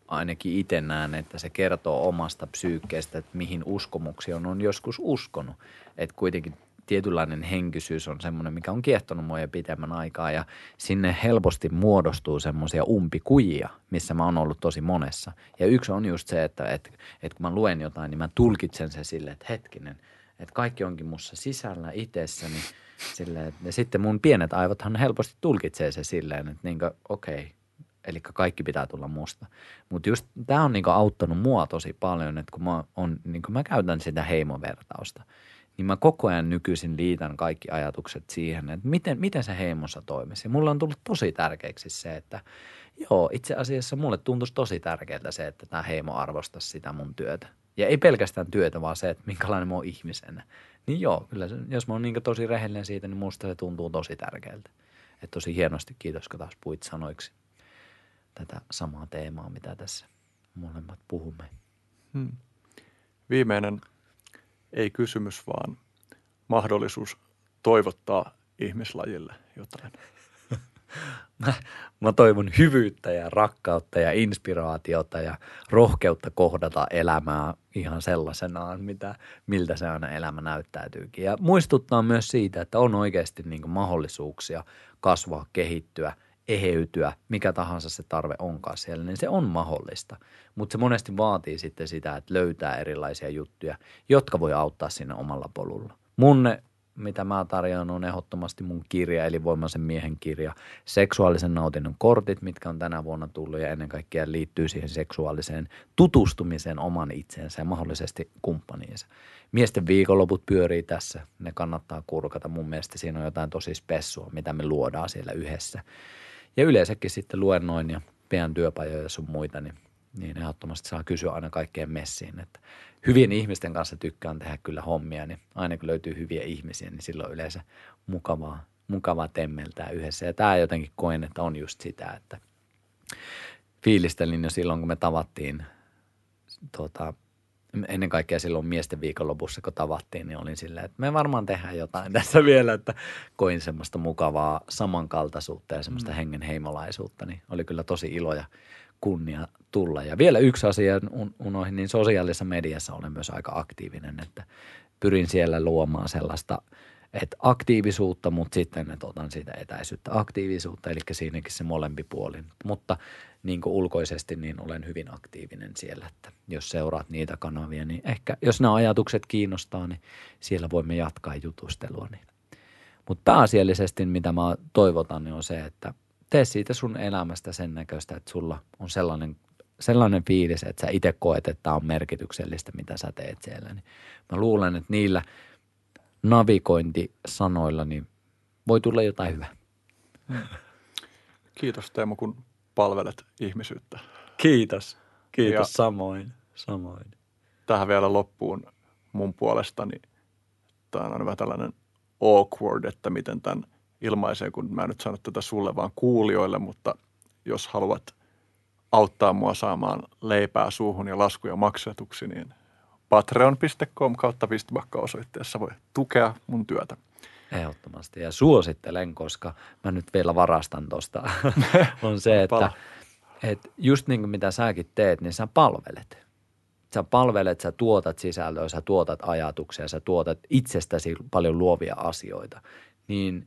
ainakin itse näen, että se kertoo omasta psyykkeestä, että mihin uskomuksia on, on joskus uskonut. Että kuitenkin tietynlainen henkisyys on semmoinen, mikä on kiehtonut mua jo pitemmän aikaa ja sinne helposti muodostuu semmoisia umpikujia, missä mä oon ollut tosi monessa. Ja yksi on just se, että, että, että kun mä luen jotain, niin mä tulkitsen se sille, että hetkinen, että kaikki onkin mussa sisällä itsessäni. Silleen, ja sitten mun pienet aivothan helposti tulkitsee se silleen, että niin okei, okay, eli kaikki pitää tulla musta. Mutta just tämä on niinku auttanut mua tosi paljon, että kun mä, on, niinku mä käytän sitä heimovertausta, niin mä koko ajan nykyisin liitän kaikki ajatukset siihen, että miten, miten se heimossa toimisi. Ja mulla on tullut tosi tärkeäksi se, että joo, itse asiassa mulle tuntuisi tosi tärkeältä se, että tämä heimo arvostaisi sitä mun työtä. Ja ei pelkästään työtä, vaan se, että minkälainen mä oon ihmisenä. Niin joo, kyllä se, jos mä oon niin tosi rehellinen siitä, niin musta se tuntuu tosi tärkeältä. Että tosi hienosti, kiitos kun taas puit sanoiksi tätä samaa teemaa, mitä tässä molemmat puhumme. Hmm. Viimeinen ei kysymys, vaan mahdollisuus toivottaa ihmislajille jotain. mä, mä toivon hyvyyttä ja rakkautta ja inspiraatiota ja rohkeutta kohdata elämää ihan sellaisenaan, mitä, miltä se aina elämä näyttäytyykin. Ja muistuttaa myös siitä, että on oikeasti niin mahdollisuuksia kasvaa, kehittyä – eheytyä, mikä tahansa se tarve onkaan siellä, niin se on mahdollista. Mutta se monesti vaatii sitten sitä, että löytää erilaisia juttuja, jotka voi auttaa siinä omalla polulla. Mun mitä mä tarjoan, on ehdottomasti mun kirja, eli Voimaisen miehen kirja. Seksuaalisen nautinnon kortit, mitkä on tänä vuonna tullut ja ennen kaikkea liittyy siihen seksuaaliseen tutustumiseen oman itseensä ja mahdollisesti kumppaniinsa. Miesten viikonloput pyörii tässä, ne kannattaa kurkata. Mun mielestä siinä on jotain tosi spessua, mitä me luodaan siellä yhdessä. Ja yleensäkin sitten luennoin ja pian työpajoja ja sun muita, niin, niin ehdottomasti saa kysyä aina kaikkeen messiin. Että hyvien ihmisten kanssa tykkään tehdä kyllä hommia, niin aina kun löytyy hyviä ihmisiä, niin silloin yleensä mukavaa, mukavaa temmeltää yhdessä. Ja tämä jotenkin koen, että on just sitä, että fiilistelin jo silloin, kun me tavattiin tuota, ennen kaikkea silloin miesten viikonlopussa, kun tavattiin, niin olin silleen, että me varmaan tehdään jotain tässä vielä, että koin semmoista mukavaa samankaltaisuutta ja semmoista mm. hengen heimolaisuutta, niin oli kyllä tosi ilo ja kunnia tulla. Ja vielä yksi asia unoihin, niin sosiaalisessa mediassa olen myös aika aktiivinen, että pyrin siellä luomaan sellaista – että aktiivisuutta, mutta sitten että otan siitä etäisyyttä aktiivisuutta, eli siinäkin se molempi puoli. Mutta niin kuin ulkoisesti, niin olen hyvin aktiivinen siellä, että jos seuraat niitä kanavia, niin ehkä jos nämä ajatukset kiinnostaa, niin siellä voimme jatkaa jutustelua. Niin. Mutta pääasiallisesti, mitä mä toivotan, niin on se, että tee siitä sun elämästä sen näköistä, että sulla on sellainen sellainen fiilis, että sä itse koet, että tämä on merkityksellistä, mitä sä teet siellä. Niin mä luulen, että niillä – navigointisanoilla, niin voi tulla jotain hyvää. Kiitos Teemu, kun palvelet ihmisyyttä. Kiitos. Kiitos ja samoin. samoin. Tähän vielä loppuun mun puolestani. Tämä on vähän tällainen awkward, että miten tämän ilmaisee, kun mä en nyt sano tätä sulle vaan kuulijoille, mutta jos haluat auttaa mua saamaan leipää suuhun ja laskuja maksetuksi, niin patreon.com kautta vistbakka osoitteessa voi tukea mun työtä. Ehdottomasti ja suosittelen, koska mä nyt vielä varastan tuosta, on se, että, että just niin kuin mitä säkin teet, niin sä palvelet. Sä palvelet, sä tuotat sisältöä, sä tuotat ajatuksia, sä tuotat itsestäsi paljon luovia asioita. Niin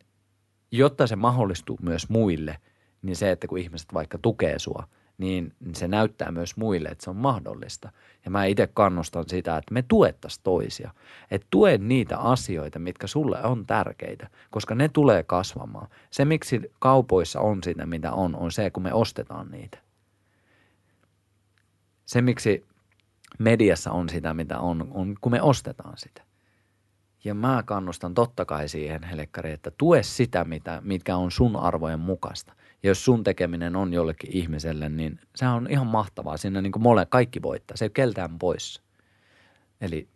jotta se mahdollistuu myös muille, niin se, että kun ihmiset vaikka tukee sua – niin se näyttää myös muille, että se on mahdollista. Ja mä itse kannustan sitä, että me tuettaisiin toisia. Että tue niitä asioita, mitkä sulle on tärkeitä, koska ne tulee kasvamaan. Se, miksi kaupoissa on sitä, mitä on, on se, kun me ostetaan niitä. Se, miksi mediassa on sitä, mitä on, on kun me ostetaan sitä. Ja mä kannustan totta kai siihen, Helekkari, että tue sitä, mitä, mitkä on sun arvojen mukaista. Ja jos sun tekeminen on jollekin ihmiselle, niin se on ihan mahtavaa. Siinä niin kuin mole, kaikki voittaa. Se ei ole keltään pois. Eli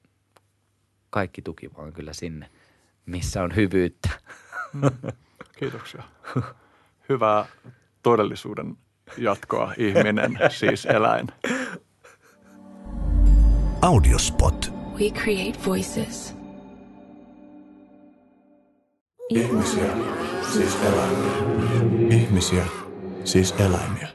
kaikki tuki vaan kyllä sinne, missä on hyvyyttä. Mm. Kiitoksia. Hyvää todellisuuden jatkoa, ihminen, siis eläin. Audiospot. We create voices. Ihmisiä, siis eläimiä. Ihmisiä, siis eläimiä.